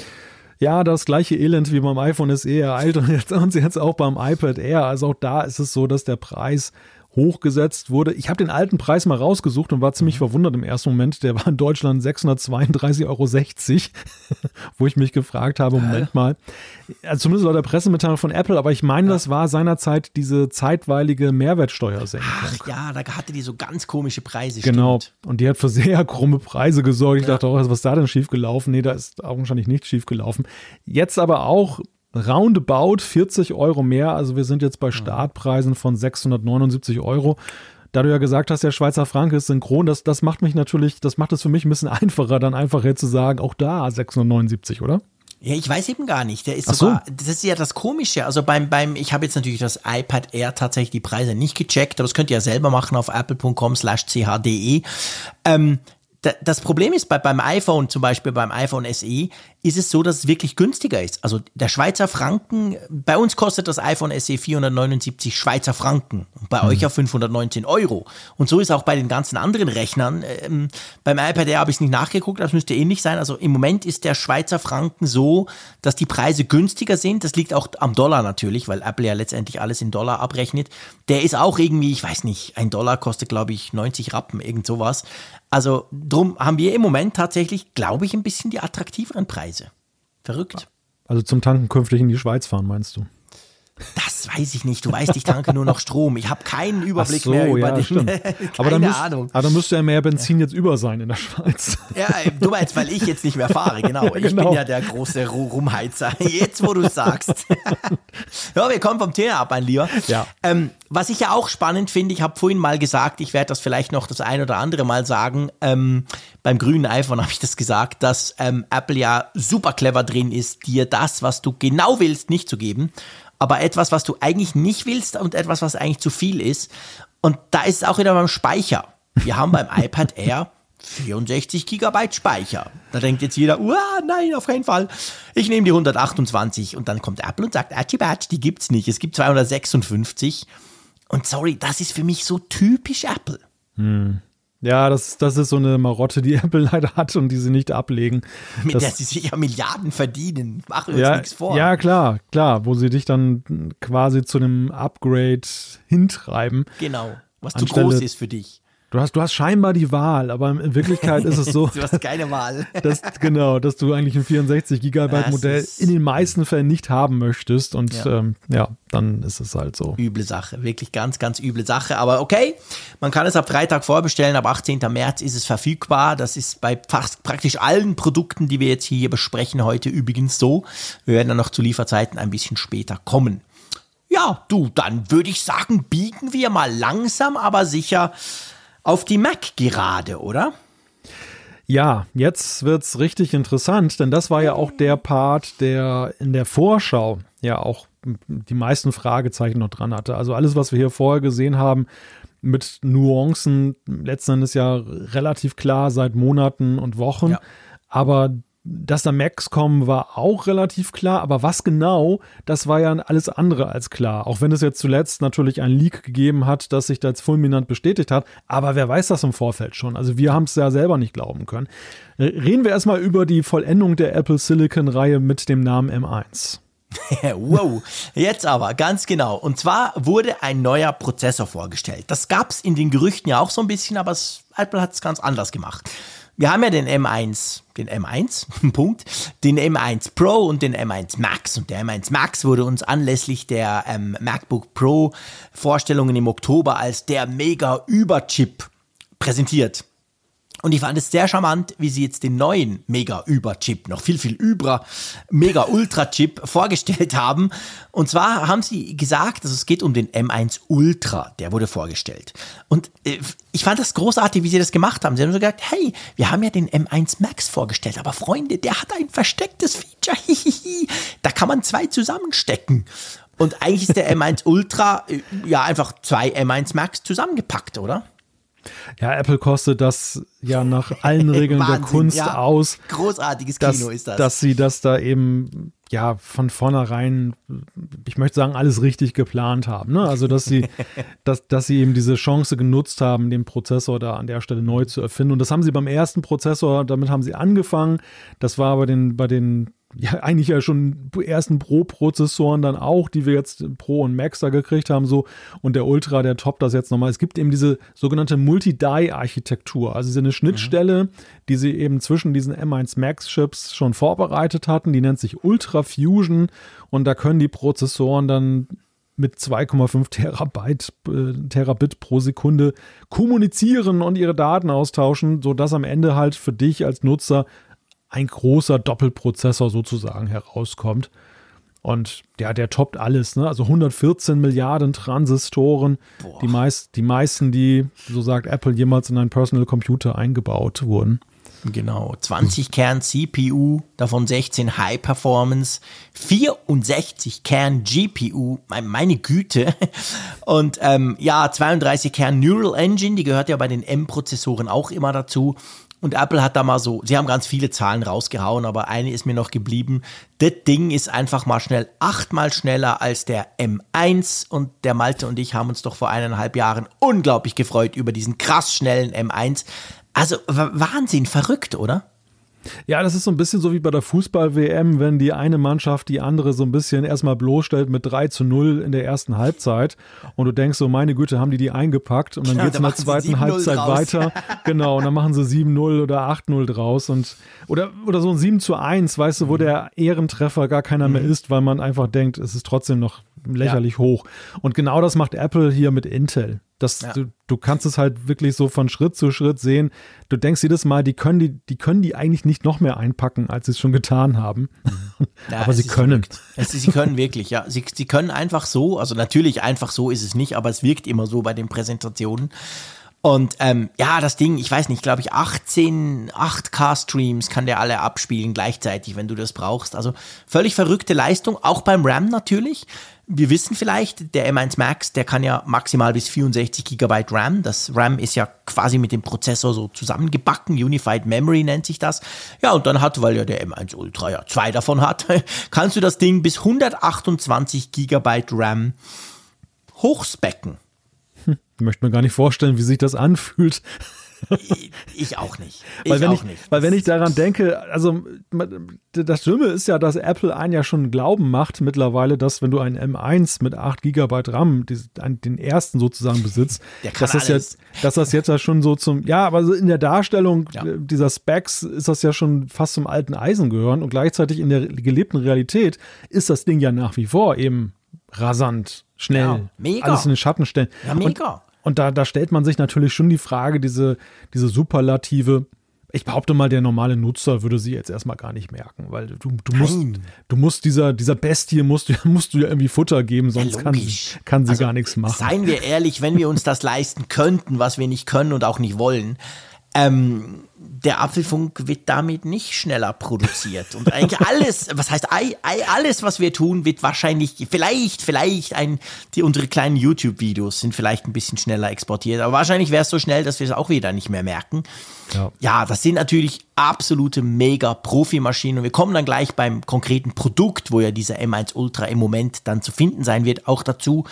Speaker 3: ja, das gleiche Elend wie beim iPhone SE ereilt und jetzt, uns jetzt auch beim iPad Air. Also auch da ist es so, dass der Preis hochgesetzt wurde. Ich habe den alten Preis mal rausgesucht und war ziemlich mhm. verwundert im ersten Moment. Der war in Deutschland 632,60 Euro, *laughs* wo ich mich gefragt habe, Moment mal, also zumindest laut der Pressemitteilung von Apple, aber ich meine, ja. das war seinerzeit diese zeitweilige Mehrwertsteuersenkung.
Speaker 2: Ach ja, da hatte die so ganz komische Preise.
Speaker 3: Genau, stimmt. und die hat für sehr krumme Preise gesorgt. Ich ja. dachte auch, was ist da denn schiefgelaufen? Nee, da ist augenscheinlich nichts schiefgelaufen. Jetzt aber auch roundabout 40 Euro mehr. Also wir sind jetzt bei Startpreisen von 679 Euro. Da du ja gesagt hast, der Schweizer Franke ist synchron, das, das macht mich natürlich, das macht es für mich ein bisschen *laughs* einfacher, dann einfach jetzt zu sagen, auch da 679, oder?
Speaker 2: Ja, ich weiß eben gar nicht. Der ist sogar, so. das ist ja das Komische. Also beim, beim, ich habe jetzt natürlich das iPad Air tatsächlich die Preise nicht gecheckt, aber das könnt ihr ja selber machen auf apple.com slash chde. Ähm, das Problem ist bei, beim iPhone, zum Beispiel beim iPhone SE, ist es so, dass es wirklich günstiger ist. Also der Schweizer Franken, bei uns kostet das iPhone SE 479 Schweizer Franken, bei mhm. euch ja 519 Euro. Und so ist auch bei den ganzen anderen Rechnern. Ähm, beim iPad Air habe ich es nicht nachgeguckt, das müsste ähnlich sein. Also im Moment ist der Schweizer Franken so, dass die Preise günstiger sind. Das liegt auch am Dollar natürlich, weil Apple ja letztendlich alles in Dollar abrechnet. Der ist auch irgendwie, ich weiß nicht, ein Dollar kostet glaube ich 90 Rappen, irgend sowas. Also drum haben wir im Moment tatsächlich, glaube ich, ein bisschen die attraktiveren Preise. Verrückt.
Speaker 3: Also zum Tanken künftig in die Schweiz fahren, meinst du?
Speaker 2: Das weiß ich nicht. Du weißt, ich tanke nur noch Strom. Ich habe keinen Überblick so, mehr über
Speaker 3: ja,
Speaker 2: den. *laughs*
Speaker 3: Aber dann müsst, Ahnung. Aber dann müsste ja mehr Benzin ja. jetzt über sein in der Schweiz.
Speaker 2: Ja, du meinst, weil ich jetzt nicht mehr fahre, genau. Ich genau. bin ja der große Rumheizer. *laughs* Jetzt, wo du sagst. *laughs* ja, wir kommen vom Thema ab, mein Lieber. Ja. Ähm, was ich ja auch spannend finde, ich habe vorhin mal gesagt, ich werde das vielleicht noch das ein oder andere Mal sagen. Ähm, beim grünen iPhone habe ich das gesagt, dass ähm, Apple ja super clever drin ist, dir das, was du genau willst, nicht zu geben aber etwas, was du eigentlich nicht willst und etwas, was eigentlich zu viel ist. Und da ist es auch wieder beim Speicher. Wir haben beim *laughs* iPad Air 64 Gigabyte Speicher. Da denkt jetzt jeder, nein, auf keinen Fall. Ich nehme die 128 und dann kommt Apple und sagt, Batch, die gibt's nicht. Es gibt 256. Und sorry, das ist für mich so typisch Apple.
Speaker 3: Hm. Ja, das, das ist so eine Marotte, die *laughs* Apple leider hat und die sie nicht ablegen.
Speaker 2: Mit
Speaker 3: das,
Speaker 2: der sie sich ja Milliarden verdienen. Machen wir
Speaker 3: ja,
Speaker 2: uns nichts vor.
Speaker 3: Ja, klar, klar, wo sie dich dann quasi zu einem Upgrade hintreiben.
Speaker 2: Genau, was zu groß ist für dich.
Speaker 3: Du hast, du hast scheinbar die Wahl, aber in Wirklichkeit ist es so. *laughs*
Speaker 2: du hast keine Wahl. *laughs*
Speaker 3: dass, genau, dass du eigentlich ein 64 Gigabyte Modell in den meisten Fällen nicht haben möchtest. Und ja. Ähm, ja, dann ist es halt so.
Speaker 2: Üble Sache, wirklich ganz, ganz üble Sache. Aber okay, man kann es ab Freitag vorbestellen, ab 18. März ist es verfügbar. Das ist bei fast praktisch allen Produkten, die wir jetzt hier besprechen, heute übrigens so. Wir werden dann noch zu Lieferzeiten ein bisschen später kommen. Ja, du, dann würde ich sagen, biegen wir mal langsam, aber sicher auf die Mac gerade, oder?
Speaker 3: Ja, jetzt wird's richtig interessant, denn das war ja auch der Part, der in der Vorschau ja auch die meisten Fragezeichen noch dran hatte. Also alles, was wir hier vorher gesehen haben, mit Nuancen, letzten Endes ja relativ klar seit Monaten und Wochen. Ja. Aber dass da Macs kommen, war auch relativ klar, aber was genau, das war ja alles andere als klar. Auch wenn es jetzt zuletzt natürlich ein Leak gegeben hat, das sich da als fulminant bestätigt hat, aber wer weiß das im Vorfeld schon? Also wir haben es ja selber nicht glauben können. Äh, reden wir erstmal über die Vollendung der Apple Silicon-Reihe mit dem Namen M1. *laughs*
Speaker 2: wow, jetzt aber, ganz genau. Und zwar wurde ein neuer Prozessor vorgestellt. Das gab es in den Gerüchten ja auch so ein bisschen, aber Apple hat es ganz anders gemacht wir haben ja den M1, den M1, *laughs* Punkt, den M1 Pro und den M1 Max. Und der M1 Max wurde uns anlässlich der ähm, MacBook Pro Vorstellungen im Oktober als der mega Überchip präsentiert. Und ich fand es sehr charmant, wie sie jetzt den neuen Mega-Über-Chip, noch viel, viel über Mega-Ultra-Chip vorgestellt haben. Und zwar haben sie gesagt, also es geht um den M1 Ultra, der wurde vorgestellt. Und äh, ich fand das großartig, wie sie das gemacht haben. Sie haben so gesagt, hey, wir haben ja den M1 Max vorgestellt, aber Freunde, der hat ein verstecktes Feature. *laughs* da kann man zwei zusammenstecken. Und eigentlich ist der M1 Ultra äh, ja einfach zwei M1 Max zusammengepackt, oder?
Speaker 3: Ja, Apple kostet das ja nach allen *laughs* Regeln der Kunst ja. aus.
Speaker 2: Großartiges Kino
Speaker 3: dass,
Speaker 2: ist das.
Speaker 3: Dass sie das da eben ja von vornherein, ich möchte sagen, alles richtig geplant haben. Ne? Also dass sie, *laughs* dass, dass sie eben diese Chance genutzt haben, den Prozessor da an der Stelle neu zu erfinden. Und das haben sie beim ersten Prozessor, damit haben sie angefangen. Das war bei den, bei den ja eigentlich ja schon ersten Pro-Prozessoren dann auch, die wir jetzt Pro und Max da gekriegt haben, so und der Ultra, der toppt das jetzt nochmal. Es gibt eben diese sogenannte Multi-Die-Architektur, also diese Schnittstelle, mhm. die sie eben zwischen diesen M1 Max-Chips schon vorbereitet hatten, die nennt sich Ultra Fusion und da können die Prozessoren dann mit 2,5 Terabyte, äh, Terabit pro Sekunde kommunizieren und ihre Daten austauschen, sodass am Ende halt für dich als Nutzer ein großer Doppelprozessor sozusagen herauskommt. Und ja, der toppt alles, ne? Also 114 Milliarden Transistoren, die, meist, die meisten, die, so sagt Apple, jemals in einen Personal Computer eingebaut wurden.
Speaker 2: Genau, 20 *laughs* Kern CPU, davon 16 High Performance, 64 Kern GPU, meine Güte. *laughs* Und ähm, ja, 32 Kern Neural Engine, die gehört ja bei den M-Prozessoren auch immer dazu. Und Apple hat da mal so, sie haben ganz viele Zahlen rausgehauen, aber eine ist mir noch geblieben. Das Ding ist einfach mal schnell achtmal schneller als der M1 und der Malte und ich haben uns doch vor eineinhalb Jahren unglaublich gefreut über diesen krass schnellen M1. Also Wahnsinn, verrückt, oder?
Speaker 3: Ja, das ist so ein bisschen so wie bei der Fußball-WM, wenn die eine Mannschaft die andere so ein bisschen erstmal bloßstellt mit 3 zu 0 in der ersten Halbzeit und du denkst so, meine Güte, haben die die eingepackt und dann ja, geht es in der zweiten Halbzeit raus. weiter. *laughs* genau, und dann machen sie 7-0 oder 8-0 draus und oder, oder so ein 7 zu 1, weißt du, wo mhm. der Ehrentreffer gar keiner mhm. mehr ist, weil man einfach denkt, es ist trotzdem noch lächerlich ja. hoch. Und genau das macht Apple hier mit Intel. Das, ja. du, du kannst es halt wirklich so von Schritt zu Schritt sehen. Du denkst jedes Mal, die können die, die können die eigentlich nicht noch mehr einpacken, als sie es schon getan haben. *laughs* Ja, aber sie können.
Speaker 2: Es, sie können wirklich, ja. Sie, sie können einfach so, also natürlich einfach so ist es nicht, aber es wirkt immer so bei den Präsentationen. Und ähm, ja, das Ding, ich weiß nicht, glaube ich, 18 8K-Streams kann der alle abspielen gleichzeitig, wenn du das brauchst. Also völlig verrückte Leistung, auch beim RAM natürlich. Wir wissen vielleicht, der M1 Max, der kann ja maximal bis 64 GB RAM. Das RAM ist ja quasi mit dem Prozessor so zusammengebacken. Unified Memory nennt sich das. Ja, und dann hat, weil ja der M1 Ultra ja zwei davon hat, *laughs* kannst du das Ding bis 128 GB RAM hochspecken.
Speaker 3: Hm, möchte mir gar nicht vorstellen, wie sich das anfühlt.
Speaker 2: Ich auch nicht.
Speaker 3: Ich weil wenn ich, nicht. Weil wenn ich daran denke, also das Schlimme ist ja, dass Apple einen ja schon glauben macht mittlerweile, dass wenn du einen M1 mit 8 GB RAM, den ersten sozusagen besitzt, *laughs* dass das, jetzt, dass das jetzt ja schon so zum, ja, aber in der Darstellung ja. dieser Specs ist das ja schon fast zum alten Eisen gehören und gleichzeitig in der gelebten Realität ist das Ding ja nach wie vor eben rasant, schnell, ja, mega. alles in den Schatten stellen.
Speaker 2: Ja, mega.
Speaker 3: Und und da, da stellt man sich natürlich schon die Frage, diese, diese Superlative. Ich behaupte mal, der normale Nutzer würde sie jetzt erstmal gar nicht merken, weil du, du musst, du musst dieser, dieser Bestie musst, *laughs* musst du ja irgendwie Futter geben, sonst ja, kann sie, kann sie also, gar nichts machen.
Speaker 2: Seien wir ehrlich, wenn wir uns das *laughs* leisten könnten, was wir nicht können und auch nicht wollen, ähm, der Apfelfunk wird damit nicht schneller produziert. Und eigentlich *laughs* alles, was heißt alles, was wir tun, wird wahrscheinlich, vielleicht, vielleicht ein, die, unsere kleinen YouTube-Videos sind vielleicht ein bisschen schneller exportiert. Aber wahrscheinlich wäre es so schnell, dass wir es auch wieder nicht mehr merken. Ja. ja, das sind natürlich absolute mega Profimaschinen. Und wir kommen dann gleich beim konkreten Produkt, wo ja dieser M1 Ultra im Moment dann zu finden sein wird, auch dazu,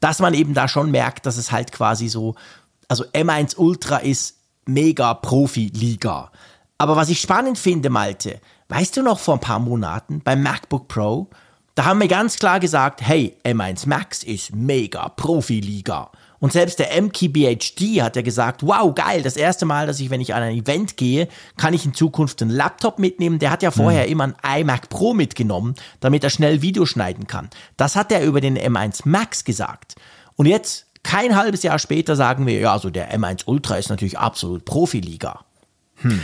Speaker 2: dass man eben da schon merkt, dass es halt quasi so, also M1 Ultra ist mega Profi-Liga. Aber was ich spannend finde, Malte, weißt du noch vor ein paar Monaten beim MacBook Pro, da haben wir ganz klar gesagt, hey, M1 Max ist mega Profi-Liga. Und selbst der MKBHD hat ja gesagt, wow, geil, das erste Mal, dass ich, wenn ich an ein Event gehe, kann ich in Zukunft einen Laptop mitnehmen. Der hat ja vorher mhm. immer ein iMac Pro mitgenommen, damit er schnell Video schneiden kann. Das hat er über den M1 Max gesagt. Und jetzt kein halbes Jahr später sagen wir, ja, also der M1 Ultra ist natürlich absolut Profiliga. Hm.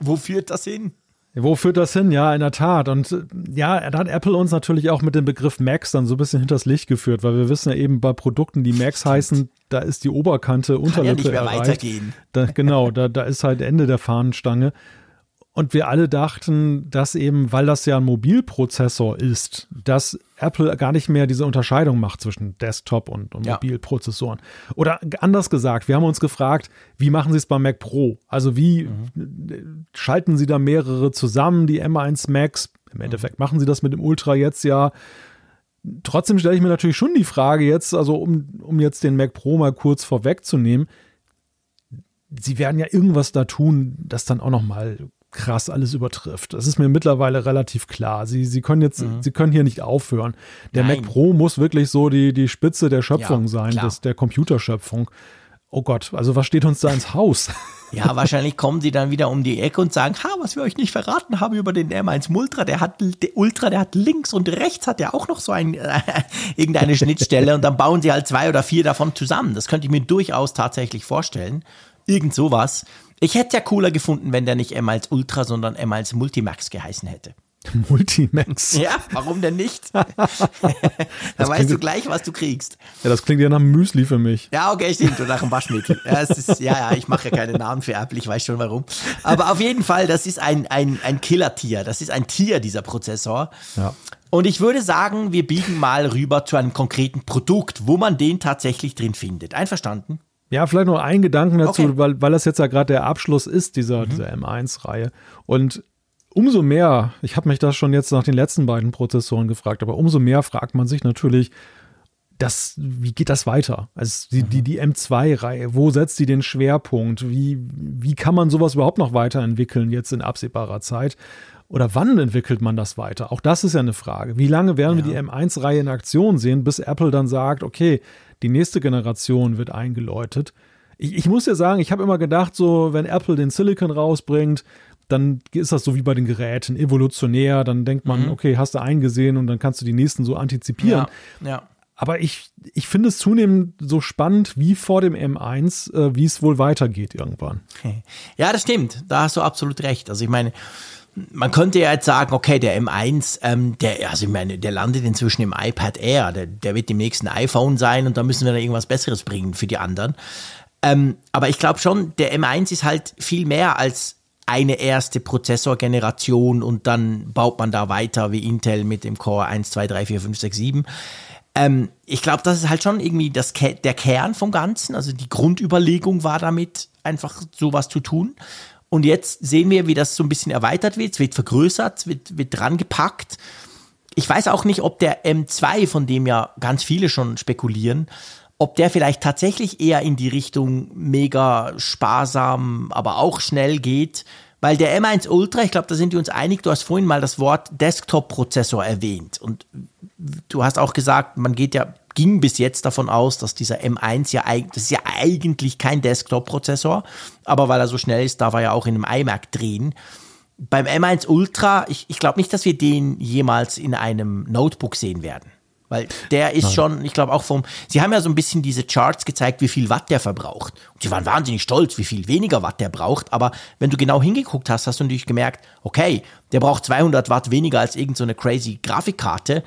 Speaker 2: Wo führt das hin?
Speaker 3: Wo führt das hin? Ja, in der Tat. Und ja, da hat Apple uns natürlich auch mit dem Begriff Max dann so ein bisschen hinters Licht geführt, weil wir wissen ja eben bei Produkten, die Max heißen, da ist die Oberkante Unterlippe Kann ja nicht mehr erreicht. weitergehen. Da, genau, da, da ist halt Ende der Fahnenstange. Und wir alle dachten, dass eben, weil das ja ein Mobilprozessor ist, dass Apple gar nicht mehr diese Unterscheidung macht zwischen Desktop und, und ja. Mobilprozessoren. Oder anders gesagt, wir haben uns gefragt, wie machen sie es beim Mac Pro? Also wie mhm. schalten sie da mehrere zusammen, die M1 Macs? Im mhm. Endeffekt machen sie das mit dem Ultra jetzt ja. Trotzdem stelle ich mir natürlich schon die Frage jetzt, also um, um jetzt den Mac Pro mal kurz vorwegzunehmen, sie werden ja irgendwas da tun, das dann auch noch mal krass alles übertrifft. Das ist mir mittlerweile relativ klar. Sie, sie können jetzt, mhm. sie können hier nicht aufhören. Der Nein. Mac Pro muss wirklich so die, die Spitze der Schöpfung ja, sein, des, der Computerschöpfung. Oh Gott, also was steht uns da ins Haus? *laughs*
Speaker 2: Ja, wahrscheinlich kommen sie dann wieder um die Ecke und sagen, ha, was wir euch nicht verraten haben über den M1 Ultra, der hat der Ultra, der hat links und rechts hat ja auch noch so ein äh, *laughs* irgendeine Schnittstelle und dann bauen sie halt zwei oder vier davon zusammen. Das könnte ich mir durchaus tatsächlich vorstellen. Irgend sowas. Ich hätte ja cooler gefunden, wenn der nicht M als Ultra, sondern M als Multimax geheißen hätte. *laughs*
Speaker 3: Multimax.
Speaker 2: Ja, warum denn nicht? *laughs* *laughs* da weißt du gleich, was du kriegst.
Speaker 3: Ja, das klingt ja nach Müsli für mich.
Speaker 2: Ja, okay, stimmt. Oder nach einem Waschmittel. Ja, ist, ja, ja, ich mache ja keine Namen für Apple, ich weiß schon warum. Aber auf jeden Fall, das ist ein, ein, ein Killer-Tier. Das ist ein Tier, dieser Prozessor. Ja. Und ich würde sagen, wir biegen mal rüber zu einem konkreten Produkt, wo man den tatsächlich drin findet. Einverstanden?
Speaker 3: Ja, vielleicht noch ein Gedanken dazu, okay. weil, weil das jetzt ja gerade der Abschluss ist dieser, mhm. dieser M1-Reihe. Und umso mehr, ich habe mich das schon jetzt nach den letzten beiden Prozessoren gefragt, aber umso mehr fragt man sich natürlich, das, wie geht das weiter? Also die, mhm. die, die M2-Reihe, wo setzt sie den Schwerpunkt? Wie, wie kann man sowas überhaupt noch weiterentwickeln jetzt in absehbarer Zeit? Oder wann entwickelt man das weiter? Auch das ist ja eine Frage. Wie lange werden ja. wir die M1-Reihe in Aktion sehen, bis Apple dann sagt, okay, die nächste Generation wird eingeläutet. Ich, ich muss ja sagen, ich habe immer gedacht, so, wenn Apple den Silicon rausbringt, dann ist das so wie bei den Geräten, evolutionär. Dann denkt man, mhm. okay, hast du eingesehen und dann kannst du die nächsten so antizipieren.
Speaker 2: Ja, ja.
Speaker 3: Aber ich, ich finde es zunehmend so spannend wie vor dem M1, äh, wie es wohl weitergeht irgendwann. *laughs*
Speaker 2: Ja, das stimmt. Da hast du absolut recht. Also ich meine, man könnte ja jetzt sagen, okay, der M1, ähm, der, also ich meine, der landet inzwischen im iPad Air, der, der wird dem nächsten iPhone sein und da müssen wir dann irgendwas Besseres bringen für die anderen. Ähm, aber ich glaube schon, der M1 ist halt viel mehr als eine erste Prozessorgeneration und dann baut man da weiter wie Intel mit dem Core 1, 2, 3, 4, 5, 6, 7. Ähm, ich glaube, das ist halt schon irgendwie das, der Kern vom Ganzen. Also die Grundüberlegung war damit, einfach sowas zu tun. Und jetzt sehen wir, wie das so ein bisschen erweitert wird. Es wird vergrößert, es wird, wird dran gepackt. Ich weiß auch nicht, ob der M2, von dem ja ganz viele schon spekulieren, ob der vielleicht tatsächlich eher in die Richtung mega sparsam, aber auch schnell geht. Weil der M1 Ultra, ich glaube, da sind wir uns einig, du hast vorhin mal das Wort Desktop-Prozessor erwähnt. Und du hast auch gesagt, man geht ja ging bis jetzt davon aus, dass dieser M1 ja, das ist ja eigentlich kein Desktop-Prozessor, aber weil er so schnell ist, darf er ja auch in einem iMac drehen. Beim M1 Ultra, ich, ich glaube nicht, dass wir den jemals in einem Notebook sehen werden. Weil der ist Nein. schon, ich glaube auch vom, sie haben ja so ein bisschen diese Charts gezeigt, wie viel Watt der verbraucht. Und sie waren wahnsinnig stolz, wie viel weniger Watt der braucht. Aber wenn du genau hingeguckt hast, hast du natürlich gemerkt, okay, der braucht 200 Watt weniger als irgendeine so crazy Grafikkarte.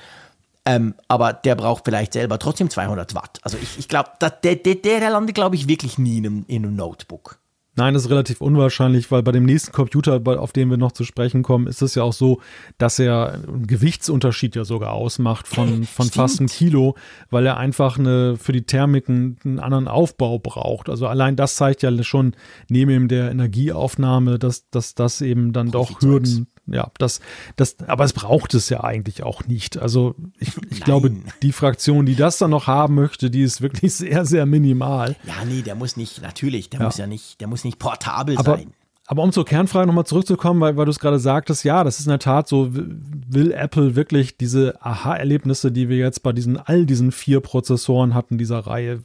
Speaker 2: Ähm, aber der braucht vielleicht selber trotzdem 200 Watt. Also ich, ich glaube, der, der, der landet, glaube ich, wirklich nie in einem, in einem Notebook.
Speaker 3: Nein, das ist relativ unwahrscheinlich, weil bei dem nächsten Computer, auf den wir noch zu sprechen kommen, ist es ja auch so, dass er einen Gewichtsunterschied ja sogar ausmacht von, *laughs* von fast einem Kilo, weil er einfach eine, für die Thermik einen, anderen Aufbau braucht. Also allein das zeigt ja schon neben der Energieaufnahme, dass, dass das eben dann doch Hürden ja, das, das, aber es braucht es ja eigentlich auch nicht. Also ich, ich glaube, die Fraktion, die das dann noch haben möchte, die ist wirklich *laughs* sehr, sehr minimal.
Speaker 2: Ja, nee, der muss nicht, natürlich, der ja. muss ja nicht, der muss nicht portabel
Speaker 3: aber,
Speaker 2: sein.
Speaker 3: Aber um zur Kernfrage nochmal zurückzukommen, weil, weil du es gerade sagtest, ja, das ist in der Tat so, will Apple wirklich diese Aha-Erlebnisse, die wir jetzt bei diesen, all diesen vier Prozessoren hatten, dieser Reihe,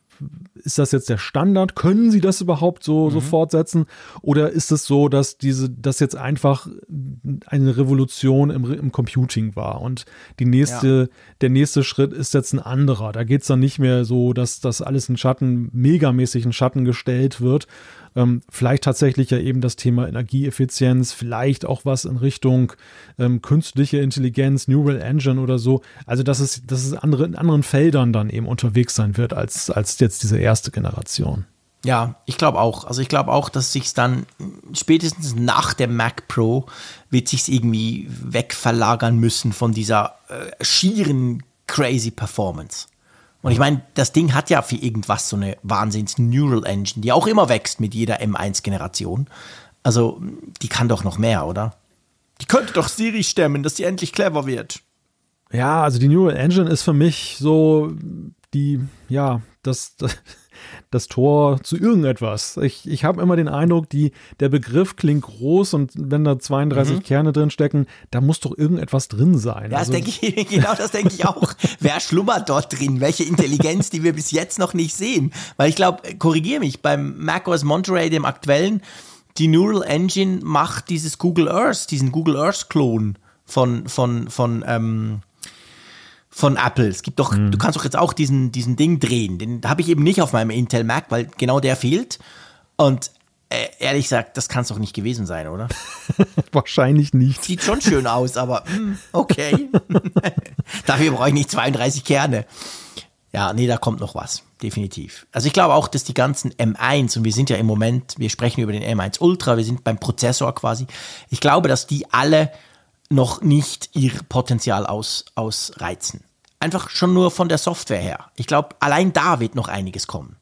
Speaker 3: ist das jetzt der Standard? Können sie das überhaupt so, mhm. so fortsetzen? Oder ist es so, dass diese, das jetzt einfach eine Revolution im, im Computing war? Und die nächste, ja. der nächste Schritt ist jetzt ein anderer. Da geht es dann nicht mehr so, dass das alles in Schatten, megamäßig in Schatten gestellt wird, ähm, vielleicht tatsächlich ja eben das Thema Energieeffizienz, vielleicht auch was in Richtung ähm, künstliche Intelligenz, Neural Engine oder so. Also dass es, dass es andere, in anderen Feldern dann eben unterwegs sein wird als, als jetzt diese erste Generation.
Speaker 2: Ja, ich glaube auch. Also ich glaube auch, dass sich dann spätestens nach dem Mac Pro wird sich irgendwie wegverlagern müssen von dieser äh, schieren crazy Performance. Und ich meine, das Ding hat ja für irgendwas so eine Wahnsinns Neural Engine, die auch immer wächst mit jeder M1-Generation. Also, die kann doch noch mehr, oder? Die könnte doch Siri stemmen, dass sie endlich clever wird.
Speaker 3: Ja, also die Neural Engine ist für mich so die, ja, das, das, das Tor zu irgendetwas. Ich, ich habe immer den Eindruck, die, der Begriff klingt groß und wenn da 32 mhm. Kerne drin stecken, da muss doch irgendetwas drin sein.
Speaker 2: Ja, also, das denke ich, *laughs* genau das denke ich auch. Wer schlummert dort drin? Welche Intelligenz, die wir bis jetzt noch nicht sehen? Weil ich glaube, korrigiere mich, beim macOS Monterey, dem aktuellen, die Neural Engine macht dieses Google Earth, diesen Google Earth Klon von, von, von, ähm, von Apple. Es gibt doch, mhm. du kannst doch jetzt auch diesen, diesen Ding drehen. Den habe ich eben nicht auf meinem Intel Mac, weil genau der fehlt. Und äh, ehrlich gesagt, das kann es doch nicht gewesen sein, oder? *laughs*
Speaker 3: Wahrscheinlich nicht.
Speaker 2: Sieht schon schön aus, aber mh, hm, okay. *laughs* Dafür brauche ich nicht 32 Kerne. Ja, nee, da kommt noch was, definitiv. Also ich glaube auch, dass die ganzen M1, und wir sind ja im Moment, wir sprechen über den M1 Ultra, wir sind beim Prozessor quasi. Ich glaube, dass die alle noch nicht ihr Potenzial aus, ausreizen. Einfach schon nur von der Software her. Ich glaube, allein da wird noch einiges kommen.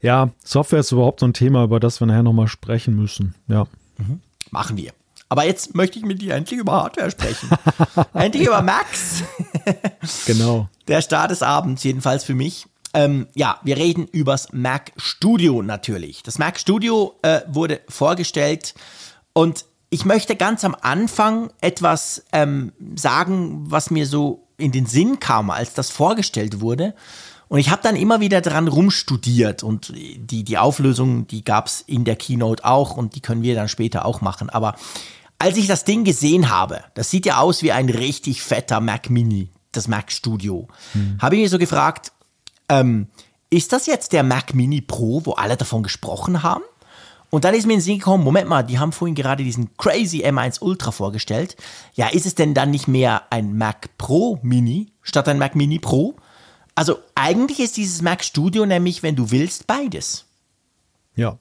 Speaker 3: Ja, Software ist überhaupt so ein Thema, über das wir nachher nochmal sprechen müssen. Ja.
Speaker 2: Mhm. Machen wir. Aber jetzt möchte ich mit dir endlich über Hardware sprechen. *laughs* endlich über Max.
Speaker 3: genau.
Speaker 2: Der Start des Abends, jedenfalls für mich. Ähm, ja, wir reden übers Mac Studio natürlich. Das Mac Studio äh, wurde vorgestellt und ich möchte ganz am Anfang etwas ähm, sagen, was mir so in den Sinn kam, als das vorgestellt wurde. Und ich habe dann immer wieder dran rumstudiert und die, die Auflösung, die gab's in der Keynote auch und die können wir dann später auch machen. Aber als ich das Ding gesehen habe, das sieht ja aus wie ein richtig fetter Mac Mini, das Mac Studio, hm. habe ich mir so gefragt, ähm, ist das jetzt der Mac Mini Pro, wo alle davon gesprochen haben? Und dann ist mir in den Sinn gekommen, Moment mal, die haben vorhin gerade diesen crazy M1 Ultra vorgestellt. Ja, ist es denn dann nicht mehr ein Mac Pro Mini statt ein Mac Mini Pro? Also eigentlich ist dieses Mac Studio nämlich, wenn du willst, beides.
Speaker 3: Ja,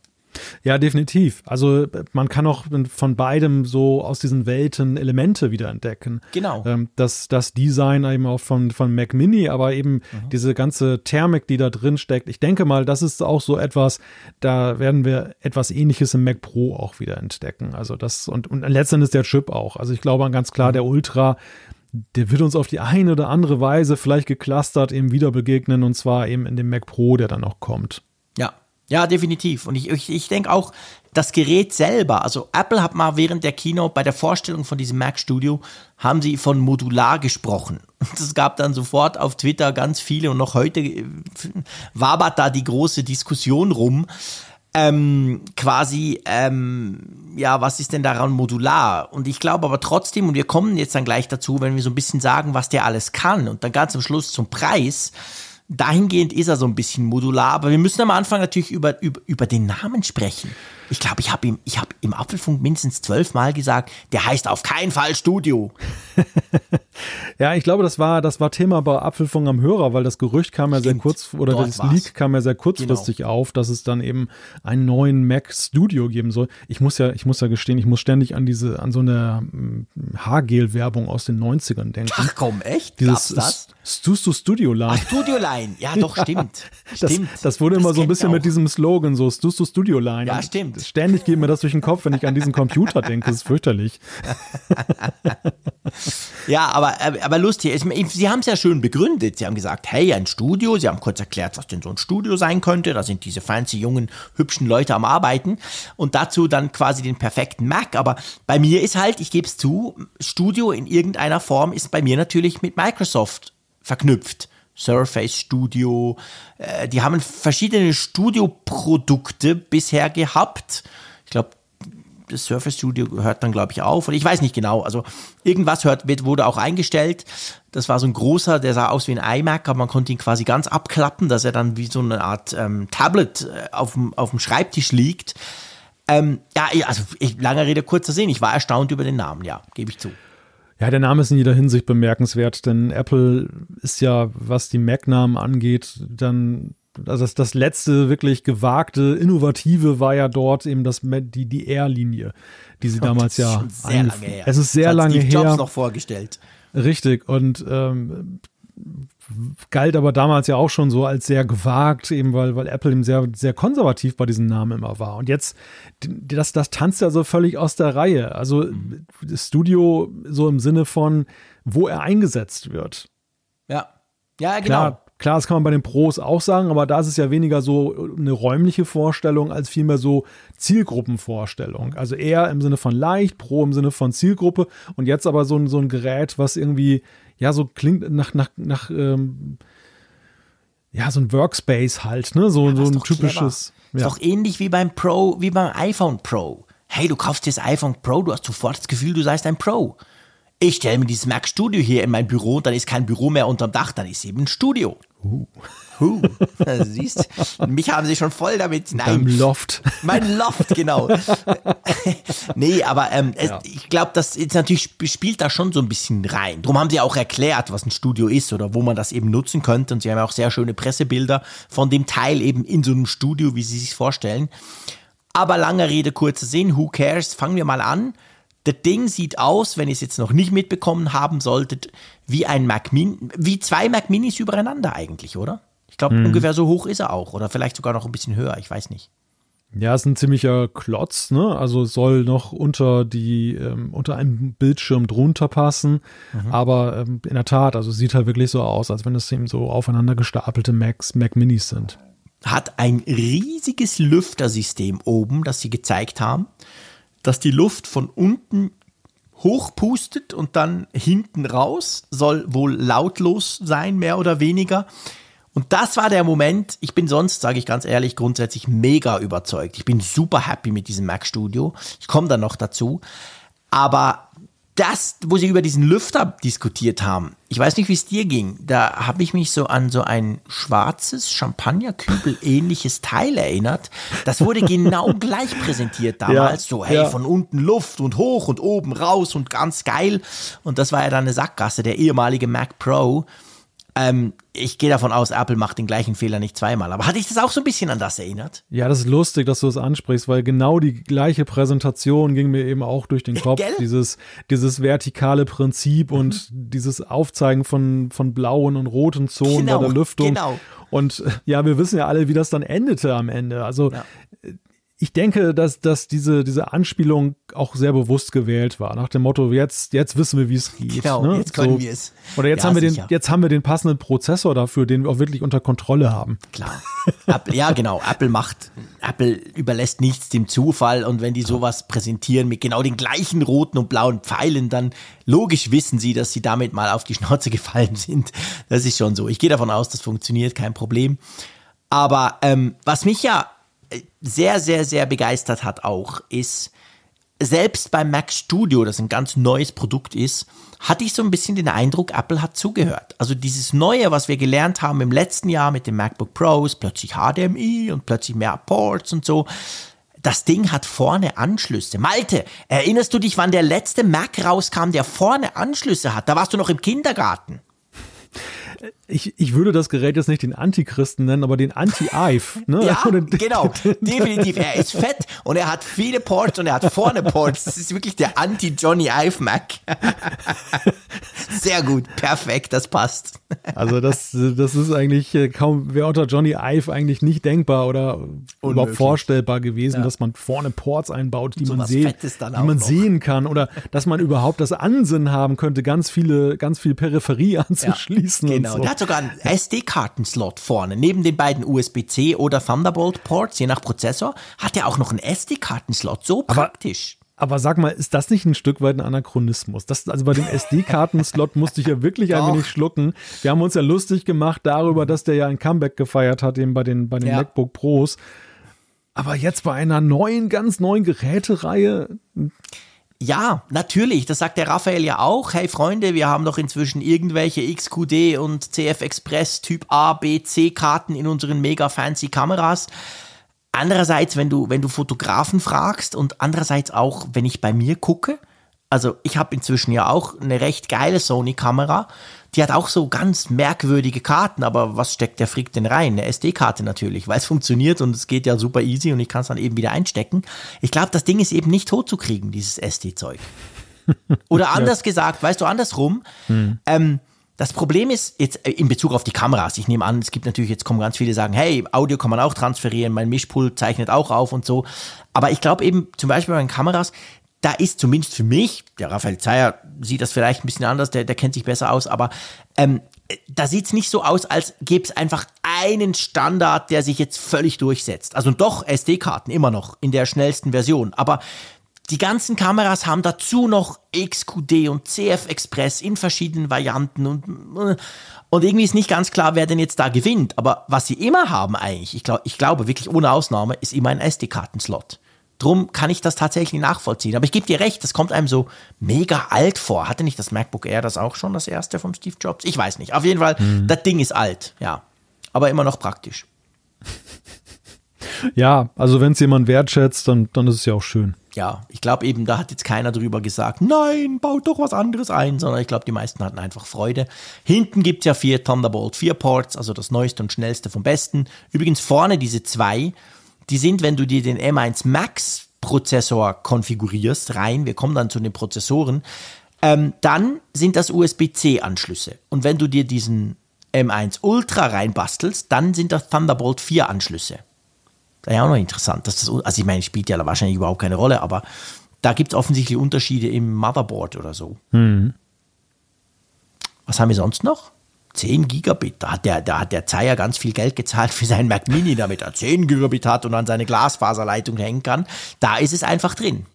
Speaker 3: ja, definitiv. Also man kann auch von beidem so aus diesen Welten Elemente wieder entdecken.
Speaker 2: Genau.
Speaker 3: Ähm, das, das Design eben auch von, von Mac Mini, aber eben mhm. diese ganze Thermik, die da drin steckt. Ich denke mal, das ist auch so etwas, da werden wir etwas ähnliches im Mac Pro auch wieder entdecken. Also das und, und letztendlich der Chip auch. Also ich glaube ganz klar, mhm. der Ultra der wird uns auf die eine oder andere Weise vielleicht geclustert eben wieder begegnen und zwar eben in dem Mac Pro, der dann noch kommt.
Speaker 2: Ja, definitiv. Und ich, ich, ich denke auch, das Gerät selber, also Apple hat mal während der Keynote bei der Vorstellung von diesem Mac Studio, haben sie von modular gesprochen. *laughs* Es gab dann sofort auf Twitter ganz viele und noch heute äh, wabert da die große Diskussion rum. Ähm, quasi, ähm, ja, was ist denn daran modular? Und ich glaube aber trotzdem, und wir kommen jetzt dann gleich dazu, wenn wir so ein bisschen sagen, was der alles kann und dann ganz am Schluss zum Preis, dahingehend ist er so ein bisschen modular, aber wir müssen am Anfang natürlich über, über, über den Namen sprechen. Ich glaube, ich habe ihm, ich habe im Apfelfunk mindestens zwölfmal gesagt, der heißt auf keinen Fall Studio. *laughs*
Speaker 3: ja, ich glaube, das war, das war Thema bei Apfelfunk am Hörer, weil das Gerücht kam ja Stimmt, sehr kurz, oder das war's. Leak kam ja sehr kurzfristig genau. auf, dass es dann eben einen neuen Mac Studio geben soll. Ich muss ja, ich muss ja gestehen, ich muss ständig an diese, an so eine hm, Haargel-Werbung aus den 90ern denken.
Speaker 2: Ach komm, echt?
Speaker 3: Dieses Gab's das? Studio Studio Line.
Speaker 2: Ach, Studio Line. Ja, doch, *laughs* stimmt.
Speaker 3: das,
Speaker 2: stimmt.
Speaker 3: das wurde das immer so ein bisschen mit diesem Slogan, so Studio Line.
Speaker 2: Ja, stimmt.
Speaker 3: Ständig geht mir das durch den Kopf, wenn ich an diesen Computer denke. Das ist fürchterlich. *laughs*
Speaker 2: ja, aber, aber lustig. Sie haben es ja schön begründet. Sie haben gesagt, hey, ein Studio. Sie haben kurz erklärt, was denn so ein Studio sein könnte. Da sind diese fancy, jungen, hübschen Leute am Arbeiten. Und dazu dann quasi den perfekten Mac. Aber bei mir ist halt, ich gebe es zu, Studio in irgendeiner Form ist bei mir natürlich mit Microsoft verknüpft. Surface Studio. Äh, die haben verschiedene Studioprodukte bisher gehabt. Ich glaube, das Surface Studio hört dann, glaube ich, auf. Und ich weiß nicht genau. Also irgendwas hört, wird, wurde auch eingestellt. Das war so ein großer, der sah aus wie ein iMac, aber man konnte ihn quasi ganz abklappen, dass er dann wie so eine Art ähm, Tablet äh, auf dem, Schreibtisch liegt. Ähm, ja, also ich, lange Rede, kurzer Sinn. Ich war erstaunt über den Namen, ja, gebe ich zu.
Speaker 3: Ja, der Name ist in jeder Hinsicht bemerkenswert, denn Apple ist ja, was die Mac-Namen angeht, dann also das, das letzte wirklich gewagte, innovative war ja dort eben das, die, die R-Linie, die sie *laughs* damals ja.
Speaker 2: Sehr lange her.
Speaker 3: Es ist sehr
Speaker 2: das
Speaker 3: lange
Speaker 2: Steve
Speaker 3: her.
Speaker 2: Jobs noch vorgestellt.
Speaker 3: Richtig. Und ähm, galt aber damals ja auch schon so als sehr gewagt, eben weil, weil Apple eben sehr, sehr konservativ bei diesem Namen immer war. Und jetzt, das, das tanzt ja so völlig aus der Reihe. Also das Studio so im Sinne von, wo er eingesetzt wird.
Speaker 2: Ja. Ja, genau.
Speaker 3: Klar, klar, das kann man bei den Pros auch sagen, aber da ist es ja weniger so eine räumliche Vorstellung als vielmehr so Zielgruppenvorstellung. Also eher im Sinne von leicht, Pro im Sinne von Zielgruppe und jetzt aber so ein, so ein Gerät, was irgendwie ja, so klingt nach, nach, nach, ähm, ja, so ein Workspace halt, ne? So,
Speaker 2: Ja,
Speaker 3: so
Speaker 2: ist
Speaker 3: ein typisches.
Speaker 2: Ist
Speaker 3: Ja.
Speaker 2: doch ähnlich wie beim Pro, wie beim iPhone Pro. Hey, du kaufst dir das iPhone Pro, du hast sofort das Gefühl, du seist ein Pro. Ich stelle mir dieses Mac Studio hier in mein Büro und dann ist kein Büro mehr unterm Dach, dann ist eben ein Studio. Uh. Also, siehst, mich haben sie schon voll damit. Nein,
Speaker 3: Beim Loft.
Speaker 2: mein Loft, genau. *laughs* nee, aber ähm, es,
Speaker 3: Ja.
Speaker 2: ich glaube, das ist natürlich sp- spielt da schon so ein bisschen rein. Darum haben sie auch erklärt, was ein Studio ist oder wo man das eben nutzen könnte. Und sie haben ja auch sehr schöne Pressebilder von dem Teil eben in so einem Studio, wie sie sich vorstellen. Aber lange Rede, kurzer Sinn, who cares? Fangen wir mal an. Das Ding sieht aus, wenn ihr es jetzt noch nicht mitbekommen haben solltet, wie ein Mac Mini, wie zwei Mac Minis übereinander eigentlich, oder? Ich glaube, ungefähr so hoch ist er auch. Oder vielleicht sogar noch ein bisschen höher, ich weiß nicht.
Speaker 3: Ja, ist ein ziemlicher Klotz, ne? Also soll noch unter die, ähm, unter einem Bildschirm drunter passen. Aber ähm, in der Tat, also sieht halt wirklich so aus, als wenn es eben so aufeinander gestapelte Macs, Mac Minis sind.
Speaker 2: hat ein riesiges Lüftersystem oben, das sie gezeigt haben, dass die Luft von unten hochpustet und dann hinten raus, soll wohl lautlos sein, mehr oder weniger. Und das war der Moment, ich bin sonst, sage ich ganz ehrlich, grundsätzlich mega überzeugt. Ich bin super happy mit diesem Mac Studio. Ich komme dann noch dazu. Aber das, wo sie über diesen Lüfter diskutiert haben, ich weiß nicht, wie es dir ging, da habe ich mich so an so ein schwarzes Champagnerkübel *laughs* ähnliches Teil erinnert. Das wurde genau *laughs* gleich präsentiert damals. so, hey,
Speaker 3: ja.
Speaker 2: von unten Luft und hoch und oben raus und ganz geil. Und das war ja dann eine Sackgasse, der ehemalige Mac Pro. Ähm, ich gehe davon aus, Apple macht den gleichen Fehler nicht zweimal. Aber hatte ich das auch so ein bisschen an das erinnert?
Speaker 3: Ja, das ist lustig, dass du es ansprichst, weil genau die gleiche Präsentation ging mir eben auch durch den Kopf.
Speaker 2: Gell?
Speaker 3: Dieses, dieses vertikale Prinzip und dieses Aufzeigen von, von blauen und roten Zonen
Speaker 2: Genau,
Speaker 3: bei der Lüftung.
Speaker 2: genau.
Speaker 3: Und äh, ja, wir wissen ja alle, wie das dann endete am Ende. Also
Speaker 2: Ja.
Speaker 3: Ich denke, dass, dass diese, diese Anspielung auch sehr bewusst gewählt war. Nach dem Motto, jetzt, jetzt wissen wir, wie es geht.
Speaker 2: Genau,
Speaker 3: ne?
Speaker 2: jetzt können wir es.
Speaker 3: Oder jetzt
Speaker 2: Ja,
Speaker 3: haben wir den, jetzt haben wir den passenden Prozessor dafür, den wir auch wirklich unter Kontrolle haben.
Speaker 2: Klar. Apple, ja, genau. Apple macht, Apple überlässt nichts dem Zufall und wenn die sowas präsentieren mit genau den gleichen roten und blauen Pfeilen, dann logisch wissen sie, dass sie damit mal auf die Schnauze gefallen sind. Das ist schon so. Ich gehe davon aus, das funktioniert, kein Problem. Aber ähm, was mich ja sehr, sehr, sehr begeistert hat auch, ist, selbst beim Mac Studio, das ein ganz neues Produkt ist, hatte ich so ein bisschen den Eindruck, Apple hat zugehört. Also dieses Neue, was wir gelernt haben im letzten Jahr mit dem MacBook Pros, plötzlich HDMI und plötzlich mehr Ports und so. Das Ding hat vorne Anschlüsse. Malte, erinnerst du dich, wann der letzte Mac rauskam, der vorne Anschlüsse hat? Da warst du noch im Kindergarten.
Speaker 3: Ich, ich würde das Gerät jetzt nicht den Antichristen nennen, aber den Anti-Ive. *laughs* Ne?
Speaker 2: Ja, *laughs* genau. *laughs* Definitiv. Er ist fett und er hat viele Ports und er hat vorne Ports. Das ist wirklich der Anti-Johnny Ive Mac. Sehr gut. Perfekt. Das passt.
Speaker 3: Also das, das ist eigentlich äh, kaum, wäre unter Johnny Ive eigentlich nicht denkbar oder überhaupt vorstellbar gewesen, dass man vorne Ports einbaut, die man,
Speaker 2: sowas
Speaker 3: sehen, die man
Speaker 2: noch.
Speaker 3: sehen kann oder dass man überhaupt das Ansinnen haben könnte, ganz viele, ganz viel Peripherie anzuschließen.
Speaker 2: Genau. Der
Speaker 3: so.
Speaker 2: hat sogar einen SD-Karten-Slot vorne. Neben den beiden USB-C oder Thunderbolt-Ports, je nach Prozessor, hat er auch noch einen SD-Karten-Slot. So praktisch.
Speaker 3: Aber sag mal, ist das nicht ein Stück weit ein Anachronismus? Das, also bei dem SD-Karten-Slot musste ich ja wirklich ein wenig schlucken. Wir haben uns ja lustig gemacht darüber, dass der ja ein Comeback gefeiert hat, eben bei den, bei den
Speaker 2: Ja.
Speaker 3: MacBook Pros. Aber jetzt bei einer neuen, ganz neuen Gerätereihe,
Speaker 2: Ja, natürlich. Das sagt der Raphael ja auch. Hey Freunde, wir haben doch inzwischen irgendwelche XQD und CF Express Typ A, B, C Karten in unseren mega fancy Kameras. Andererseits, wenn du, wenn du Fotografen fragst und andererseits auch, wenn ich bei mir gucke, also ich habe inzwischen ja auch eine recht geile Sony-Kamera, die hat auch so ganz merkwürdige Karten, aber was steckt der Frick denn rein? Eine SD-Karte natürlich, weil es funktioniert und es geht ja super easy und ich kann es dann eben wieder einstecken. Ich glaube, das Ding ist eben nicht tot zu kriegen, dieses SD-Zeug. *laughs* Oder anders gesagt, weißt du, andersrum, hm. ähm, das Problem ist jetzt äh, in Bezug auf die Kameras. Ich nehme an, es gibt natürlich jetzt kommen ganz viele sagen, hey, Audio kann man auch transferieren, mein Mischpult zeichnet auch auf und so. Aber ich glaube eben zum Beispiel bei den Kameras, da ist zumindest für mich, der Raphael Zeyer sieht das vielleicht ein bisschen anders, der, der kennt sich besser aus, aber ähm, da sieht es nicht so aus, als gäbe es einfach einen Standard, der sich jetzt völlig durchsetzt. Also doch SD-Karten immer noch in der schnellsten Version, aber die ganzen Kameras haben dazu noch XQD und CF Express in verschiedenen Varianten und, und irgendwie ist nicht ganz klar, wer denn jetzt da gewinnt. Aber was sie immer haben eigentlich, ich, glaub, ich glaube wirklich ohne Ausnahme, ist immer ein SD-Kartenslot. Drum kann ich das tatsächlich nachvollziehen. Aber ich gebe dir recht, das kommt einem so mega alt vor. Hatte nicht das MacBook Air das auch schon, das erste vom Steve Jobs? Ich weiß nicht. Auf jeden Fall, mhm. das Ding ist alt, ja. Aber immer noch praktisch. *laughs*
Speaker 3: Ja, also wenn es jemand wertschätzt, dann, dann ist es ja auch schön.
Speaker 2: Ja, ich glaube eben, da hat jetzt keiner drüber gesagt, nein, baut doch was anderes ein, sondern ich glaube, die meisten hatten einfach Freude. Hinten gibt es ja vier Thunderbolt 4 Ports, also das neueste und schnellste vom besten. Übrigens vorne diese zwei, die sind, wenn du dir den M1 Max Prozessor konfigurierst, rein, wir kommen dann zu den Prozessoren, ähm, dann sind das USB-C-Anschlüsse. Und wenn du dir diesen M1 Ultra reinbastelst, dann sind das Thunderbolt 4 Anschlüsse. Das ist ja auch noch interessant. Dass das, also ich meine, spielt ja wahrscheinlich überhaupt keine Rolle, aber da gibt es offensichtlich Unterschiede im Motherboard oder so. Mhm. Was haben wir sonst noch? 10 Gigabit. Da hat der, da hat der Zeier ganz viel Geld gezahlt für seinen Mac Mini, damit er 10 Gigabit hat und an seine Glasfaserleitung hängen kann. Da ist es einfach drin.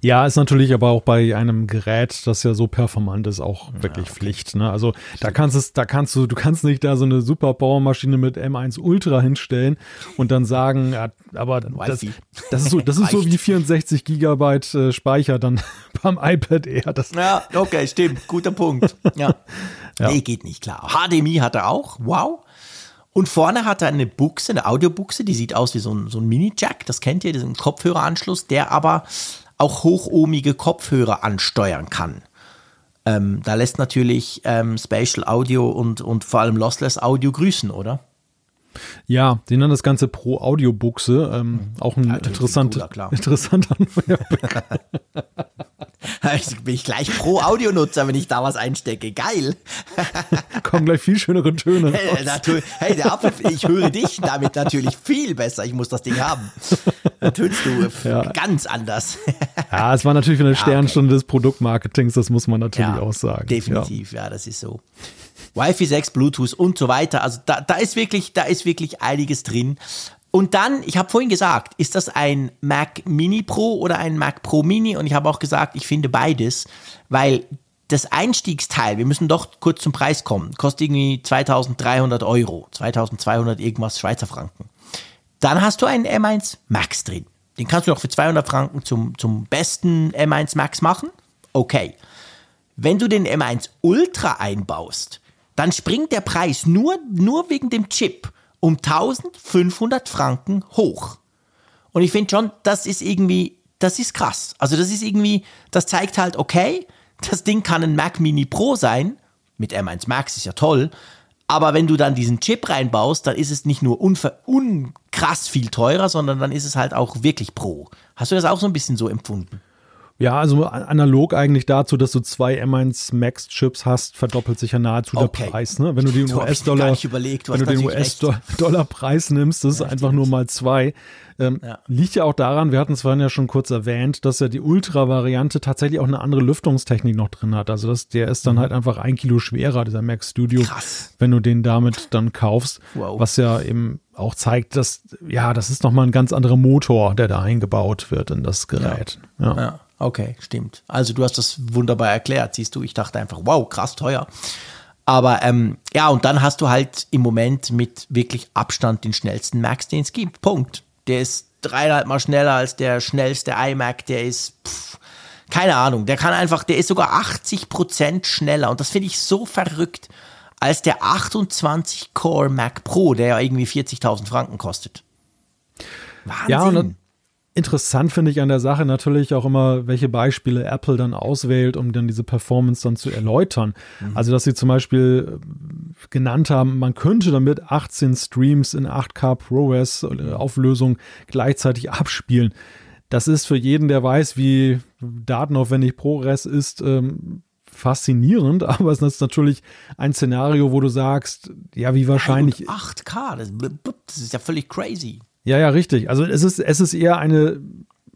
Speaker 3: Ja, ist natürlich aber auch bei einem Gerät, das ja so performant ist, auch wirklich ja, okay. Pflicht. Ne? Also da kannst es, da kannst du, du kannst nicht da so eine Super Powermaschine mit M1 Ultra hinstellen und dann sagen, ja, aber das, das, ist so, das ist so *laughs* wie 64 Gigabyte äh, Speicher dann *laughs* beim iPad Air. Das
Speaker 2: ja, okay, stimmt, guter Punkt. Ja. *laughs* ja. Nee, geht nicht klar. HDMI hat er auch, wow. Und vorne hat er eine Buchse, eine Audiobuchse, die sieht aus wie so ein, so ein Mini-Jack, das kennt ihr, diesen Kopfhöreranschluss, der aber auch hochohmige Kopfhörer ansteuern kann. Ähm, da lässt natürlich ähm, Spatial Audio und, und vor allem Lossless Audio grüßen, oder?
Speaker 3: Ja, die nennen das Ganze Pro Audio Buchse. Ähm, mhm. auch ein ja, interessant, cooler, *laughs* interessanter *laughs*
Speaker 2: Ich bin ich gleich pro Audio-Nutzer, wenn ich da was einstecke. Geil. *laughs*
Speaker 3: Kommen gleich viel schönere Töne.
Speaker 2: Hey, hey der Apfel, ich höre dich damit natürlich viel besser. Ich muss das Ding haben. Da tönst du ja. ganz anders.
Speaker 3: Ja, es war natürlich eine Sternstunde okay. des Produktmarketings, das muss man natürlich ja, auch sagen.
Speaker 2: Definitiv, ja. ja, das ist so. Wi-Fi 6, Bluetooth und so weiter. Also da, da ist wirklich, da ist wirklich einiges drin. Und dann, ich habe vorhin gesagt, ist das ein Mac Mini Pro oder ein Mac Pro Mini? Und ich habe auch gesagt, ich finde beides, weil das Einstiegsteil, wir müssen doch kurz zum Preis kommen, kostet irgendwie 2300 Euro, 2200 irgendwas Schweizer Franken. Dann hast du einen M1 Max drin. Den kannst du noch für 200 Franken zum, zum besten M1 Max machen. Okay. Wenn du den M1 Ultra einbaust, dann springt der Preis nur, nur wegen dem Chip um 1500 Franken hoch. Und ich finde schon, das ist irgendwie, das ist krass. Also das ist irgendwie, das zeigt halt, okay, das Ding kann ein Mac Mini Pro sein, mit M1 Max ist ja toll, aber wenn du dann diesen Chip reinbaust, dann ist es nicht nur unkrass viel teurer, sondern dann ist es halt auch wirklich Pro. Hast du das auch so ein bisschen so empfunden?
Speaker 3: Ja, also analog eigentlich dazu, dass du zwei M1 Max Chips hast, verdoppelt sich ja nahezu okay. der Preis. Ne? Wenn du den US-Dollar, wenn du den US-Dollar-Preis nimmst, das ist ja, einfach nur mal zwei. Ähm, ja. Liegt ja auch daran, wir hatten es vorhin ja schon kurz erwähnt, dass ja die Ultra-Variante tatsächlich auch eine andere Lüftungstechnik noch drin hat. Also das, der ist dann mhm. halt einfach ein Kilo schwerer, dieser Mac Studio, Krass. wenn du den damit dann kaufst. Wow. Was ja eben auch zeigt, dass, ja, das ist nochmal ein ganz anderer Motor, der da eingebaut wird in das Gerät.
Speaker 2: ja. ja. Okay, stimmt. Also du hast das wunderbar erklärt, siehst du. Ich dachte einfach, wow, krass teuer. Aber ähm, ja, und dann hast du halt im Moment mit wirklich Abstand den schnellsten Max, den es gibt. Punkt. Der ist dreieinhalb Mal schneller als der schnellste iMac. Der ist, pff, keine Ahnung, der kann einfach, der ist sogar 80 Prozent schneller. Und das finde ich so verrückt, als der 28 Core Mac Pro, der ja irgendwie 40.000 Franken kostet.
Speaker 3: Wahnsinn. Ja, und Interessant finde ich an der Sache natürlich auch immer, welche Beispiele Apple dann auswählt, um dann diese Performance dann zu erläutern. Mhm. Also, dass sie zum Beispiel äh, genannt haben, man könnte damit 18 Streams in 8K ProRes äh, Auflösung gleichzeitig abspielen. Das ist für jeden, der weiß, wie datenaufwendig ProRes ist, ähm, faszinierend, *laughs* aber es ist natürlich ein Szenario, wo du sagst, ja, wie wahrscheinlich.
Speaker 2: 8K, das, das ist ja völlig crazy.
Speaker 3: Ja, ja, richtig. Also es ist, es ist eher eine,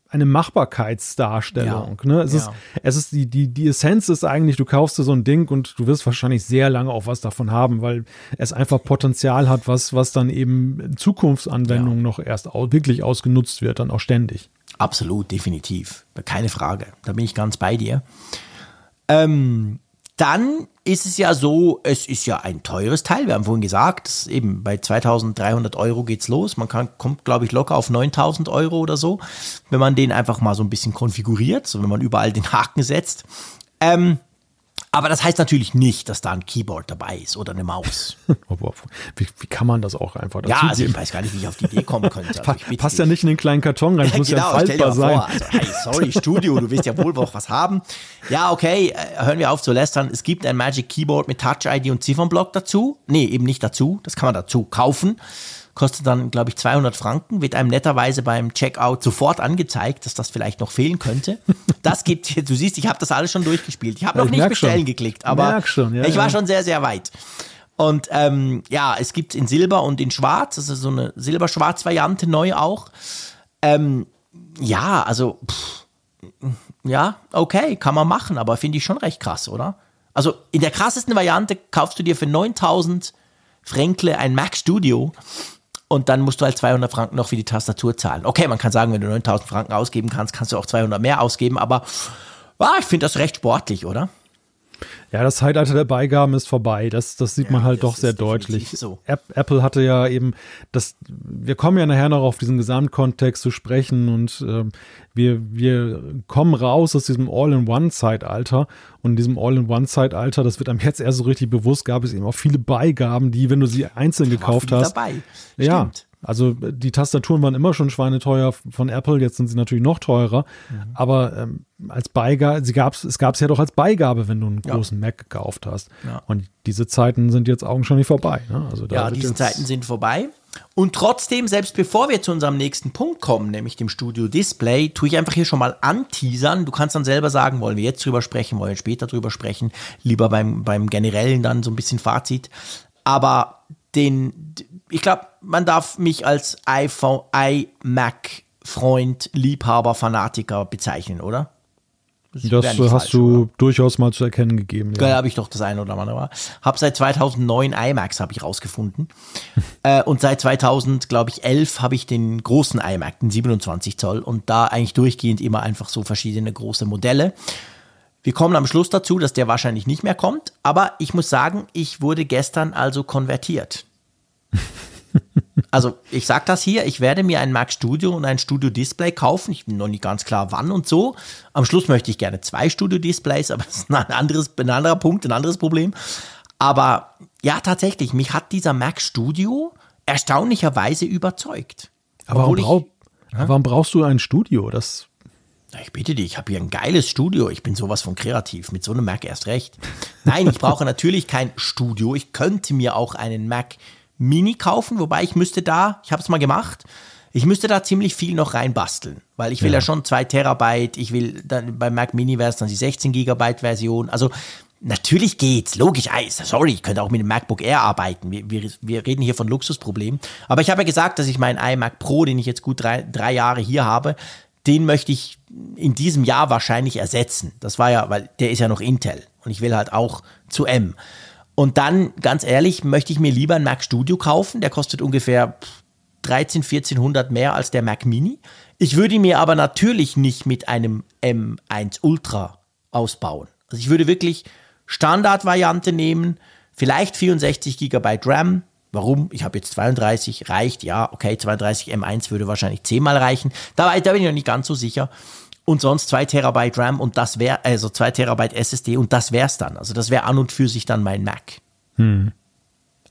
Speaker 3: eine Machbarkeitsdarstellung. Ja. Ne? Es, ja. ist, es ist die, die, die Essenz ist eigentlich, du kaufst dir so ein Ding und du wirst wahrscheinlich sehr lange auch was davon haben, weil es einfach Potenzial hat, was, was dann eben in Zukunftsanwendungen ja. noch erst au wirklich ausgenutzt wird, dann auch ständig.
Speaker 2: Absolut, definitiv. Keine Frage. Da bin ich ganz bei dir. Ähm, dann ist es ja so, es ist ja ein teures Teil. Wir haben vorhin gesagt, eben bei 2300 Euro geht's los. Man kann, kommt, glaube ich, locker auf 9000 Euro oder so, wenn man den einfach mal so ein bisschen konfiguriert, so wenn man überall den Haken setzt. Ähm, aber das heißt natürlich nicht, dass da ein Keyboard dabei ist oder eine Maus. *laughs*
Speaker 3: wie, wie, kann man das auch einfach
Speaker 2: Ja, also ich weiß gar nicht, wie ich auf die Idee kommen könnte. *laughs*
Speaker 3: Also passt ja nicht in den kleinen Karton rein, *laughs* ja, muss genau, ja faltbar sein. Vor. Also,
Speaker 2: hey, sorry, Studio, du willst ja wohl auch was haben. Ja, okay, äh, hören wir auf zu lästern. Es gibt ein Magic Keyboard mit Touch-ID und Ziffernblock dazu. Nee, eben nicht dazu. Das kann man dazu kaufen kostet dann, glaube ich, 200 Franken, wird einem netterweise beim Checkout sofort angezeigt, dass das vielleicht noch fehlen könnte. Das gibt, du siehst, ich habe das alles schon durchgespielt. Ich habe noch nicht bestellen schon. geklickt, aber schon, ja, ich war ja. schon sehr, sehr weit. Und ähm, ja, es gibt in Silber und in Schwarz, also so eine Silber-Schwarz-Variante neu auch. Ähm, ja, also pff, ja, okay, kann man machen, aber finde ich schon recht krass, oder? Also in der krassesten Variante kaufst du dir für 9000 Fränkle ein Mac Studio und dann musst du halt 200 Franken noch für die Tastatur zahlen. Okay, man kann sagen, wenn du 9000 Franken ausgeben kannst, kannst du auch 200 mehr ausgeben, aber ah, ich finde das recht sportlich, oder?
Speaker 3: Ja, das Zeitalter der Beigaben ist vorbei. Das, das sieht ja, man halt doch sehr deutlich. So. Apple hatte ja eben das, wir kommen ja nachher noch auf diesen Gesamtkontext zu sprechen und äh, wir, wir kommen raus aus diesem All-in-One-Zeitalter und in diesem All-in-One-Zeitalter, das wird einem jetzt erst so richtig bewusst, gab es eben auch viele Beigaben, die, wenn du sie einzeln gekauft hast. Dabei. Ja. Stimmt. Also die Tastaturen waren immer schon schweineteuer von Apple, jetzt sind sie natürlich noch teurer. Mhm. Aber ähm, als Beigabe, sie gab's, es gab es ja doch als Beigabe, wenn du einen großen ja. Mac gekauft hast. Ja. Und diese Zeiten sind jetzt augenscheinlich vorbei. Ne?
Speaker 2: Also ja, diese Zeiten sind vorbei. Und trotzdem, selbst bevor wir zu unserem nächsten Punkt kommen, nämlich dem Studio Display, tue ich einfach hier schon mal anteasern. Du kannst dann selber sagen, wollen wir jetzt drüber sprechen, wollen wir später drüber sprechen, lieber beim, beim generellen dann so ein bisschen Fazit. Aber den, ich glaube, man darf mich als iPhone, iMac Freund, Liebhaber, Fanatiker bezeichnen, oder?
Speaker 3: Das, das hast falsch, du oder? durchaus mal zu erkennen gegeben.
Speaker 2: Ja, ja habe ich doch das eine oder andere. Hab seit 2009 iMacs habe ich rausgefunden *laughs* äh, und seit 2000, glaube ich, 11 habe ich den großen iMac, den 27 Zoll und da eigentlich durchgehend immer einfach so verschiedene große Modelle. Wir kommen am Schluss dazu, dass der wahrscheinlich nicht mehr kommt, aber ich muss sagen, ich wurde gestern also konvertiert. *laughs* Also ich sage das hier, ich werde mir ein Mac Studio und ein Studio Display kaufen. Ich bin noch nicht ganz klar wann und so. Am Schluss möchte ich gerne zwei Studio Displays, aber *laughs* das ist ein, anderes, ein anderer Punkt, ein anderes Problem. Aber ja, tatsächlich, mich hat dieser Mac Studio erstaunlicherweise überzeugt.
Speaker 3: Aber warum, brauch, ich, warum brauchst du ein Studio? Das
Speaker 2: ich bitte dich, ich habe hier ein geiles Studio. Ich bin sowas von kreativ. Mit so einem Mac erst recht. Nein, ich brauche *laughs* natürlich kein Studio. Ich könnte mir auch einen Mac Mini kaufen, wobei ich müsste da, ich habe es mal gemacht, ich müsste da ziemlich viel noch reinbasteln, weil ich will ja, ja schon 2 Terabyte, ich will dann beim Mac Mini wäre es dann die 16 Gigabyte Version, also natürlich geht's, logisch, sorry, ich könnte auch mit dem MacBook Air arbeiten, wir, wir, wir reden hier von Luxusproblemen, aber ich habe ja gesagt, dass ich meinen iMac Pro, den ich jetzt gut drei, drei Jahre hier habe, den möchte ich in diesem Jahr wahrscheinlich ersetzen. Das war ja, weil der ist ja noch Intel und ich will halt auch zu M. Und dann, ganz ehrlich, möchte ich mir lieber einen Mac Studio kaufen. Der kostet ungefähr 13, 1400 mehr als der Mac Mini. Ich würde ihn mir aber natürlich nicht mit einem M1 Ultra ausbauen. Also ich würde wirklich Standardvariante nehmen, vielleicht 64 GB RAM. Warum? Ich habe jetzt 32, reicht, ja, okay, 32 M1 würde wahrscheinlich 10 mal reichen. Da, da bin ich noch nicht ganz so sicher und sonst 2 Terabyte RAM und das wäre, also 2 Terabyte SSD und das wär's dann. Also das wäre an und für sich dann mein Mac. Hm.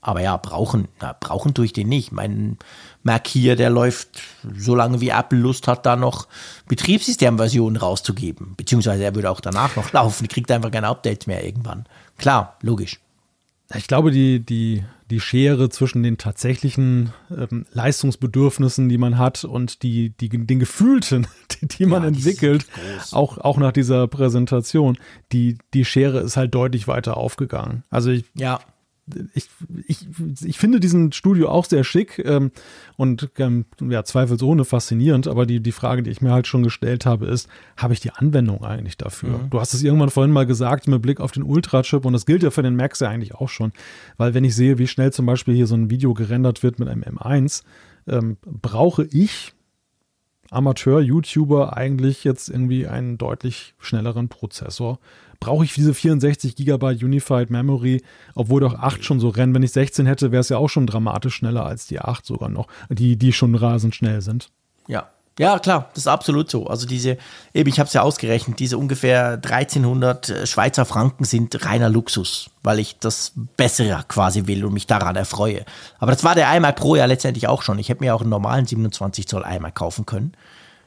Speaker 2: Aber ja, brauchen, na, brauchen tue ich den nicht. Mein Mac hier, der läuft so lange wie Apple Lust hat, da noch Betriebssystemversionen rauszugeben. Beziehungsweise er würde auch danach noch *laughs* laufen, kriegt einfach kein Update mehr irgendwann. Klar, logisch.
Speaker 3: Ich glaube, die, die, die Schere zwischen den tatsächlichen ähm, Leistungsbedürfnissen, die man hat, und die, die, den Gefühlten, *laughs* die, die man ja, entwickelt, auch, auch nach dieser Präsentation, die, die Schere ist halt deutlich weiter aufgegangen. Also ich,
Speaker 2: ja
Speaker 3: ich, ich, ich finde diesen Studio auch sehr schick ähm, und ähm, ja, zweifelsohne faszinierend, aber die, die Frage, die ich mir halt schon gestellt habe, ist, habe ich die Anwendung eigentlich dafür? Mhm. Du hast es irgendwann vorhin mal gesagt mit Blick auf den Ultra-Chip und das gilt ja für den Macs ja eigentlich auch schon, weil wenn ich sehe, wie schnell zum Beispiel hier so ein Video gerendert wird mit einem M1, ähm, brauche ich Amateur-YouTuber eigentlich jetzt irgendwie einen deutlich schnelleren Prozessor brauche ich diese 64 GB Unified Memory, obwohl doch 8 schon so rennen. Wenn ich 16 hätte, wäre es ja auch schon dramatisch schneller als die 8 sogar noch, die, die schon rasend schnell sind.
Speaker 2: Ja. Ja, klar, das ist absolut so. Also diese, eben, ich habe es ja ausgerechnet, diese ungefähr 1300 äh, Schweizer Franken sind reiner Luxus, weil ich das Bessere quasi will und mich daran erfreue. Aber das war der iMac Pro ja letztendlich auch schon. Ich hätte mir auch einen normalen 27 Zoll iMac kaufen können.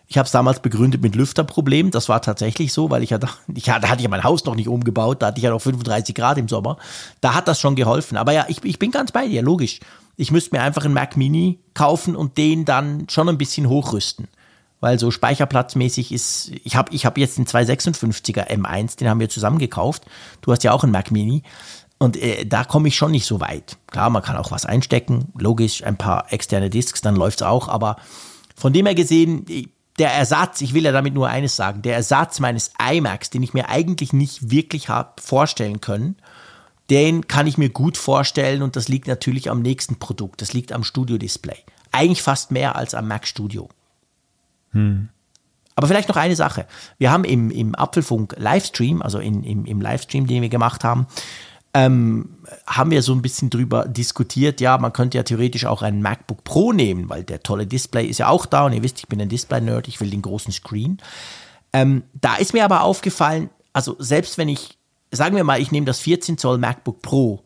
Speaker 2: Ich habe es damals begründet mit Lüfterproblemen. Das war tatsächlich so, weil ich ja da, *laughs* ich, da hatte ich ja mein Haus noch nicht umgebaut, da hatte ich ja noch 35 Grad im Sommer. Da hat das schon geholfen. Aber ja, ich, ich bin ganz bei dir, logisch. Ich müsste mir einfach einen Mac Mini kaufen und den dann schon ein bisschen hochrüsten. Weil so speicherplatzmäßig ist, ich habe ich hab jetzt einen 256er M1, den haben wir zusammen gekauft. Du hast ja auch einen Mac Mini. Und äh, da komme ich schon nicht so weit. Klar, man kann auch was einstecken, logisch, ein paar externe Disks, dann läuft's auch. Aber von dem her gesehen, der Ersatz, ich will ja damit nur eines sagen, der Ersatz meines iMacs, den ich mir eigentlich nicht wirklich habe vorstellen können, den kann ich mir gut vorstellen und das liegt natürlich am nächsten Produkt. Das liegt am Studio-Display. Eigentlich fast mehr als am Mac Studio. Hm. Aber vielleicht noch eine Sache. Wir haben im, im Apfelfunk Livestream, also in, im, im Livestream, den wir gemacht haben, ähm, haben wir so ein bisschen drüber diskutiert, ja, man könnte ja theoretisch auch ein MacBook Pro nehmen, weil der tolle Display ist ja auch da und ihr wisst, ich bin ein Display-Nerd, ich will den großen Screen. Ähm, da ist mir aber aufgefallen, also selbst wenn ich, sagen wir mal, ich nehme das 14 Zoll MacBook Pro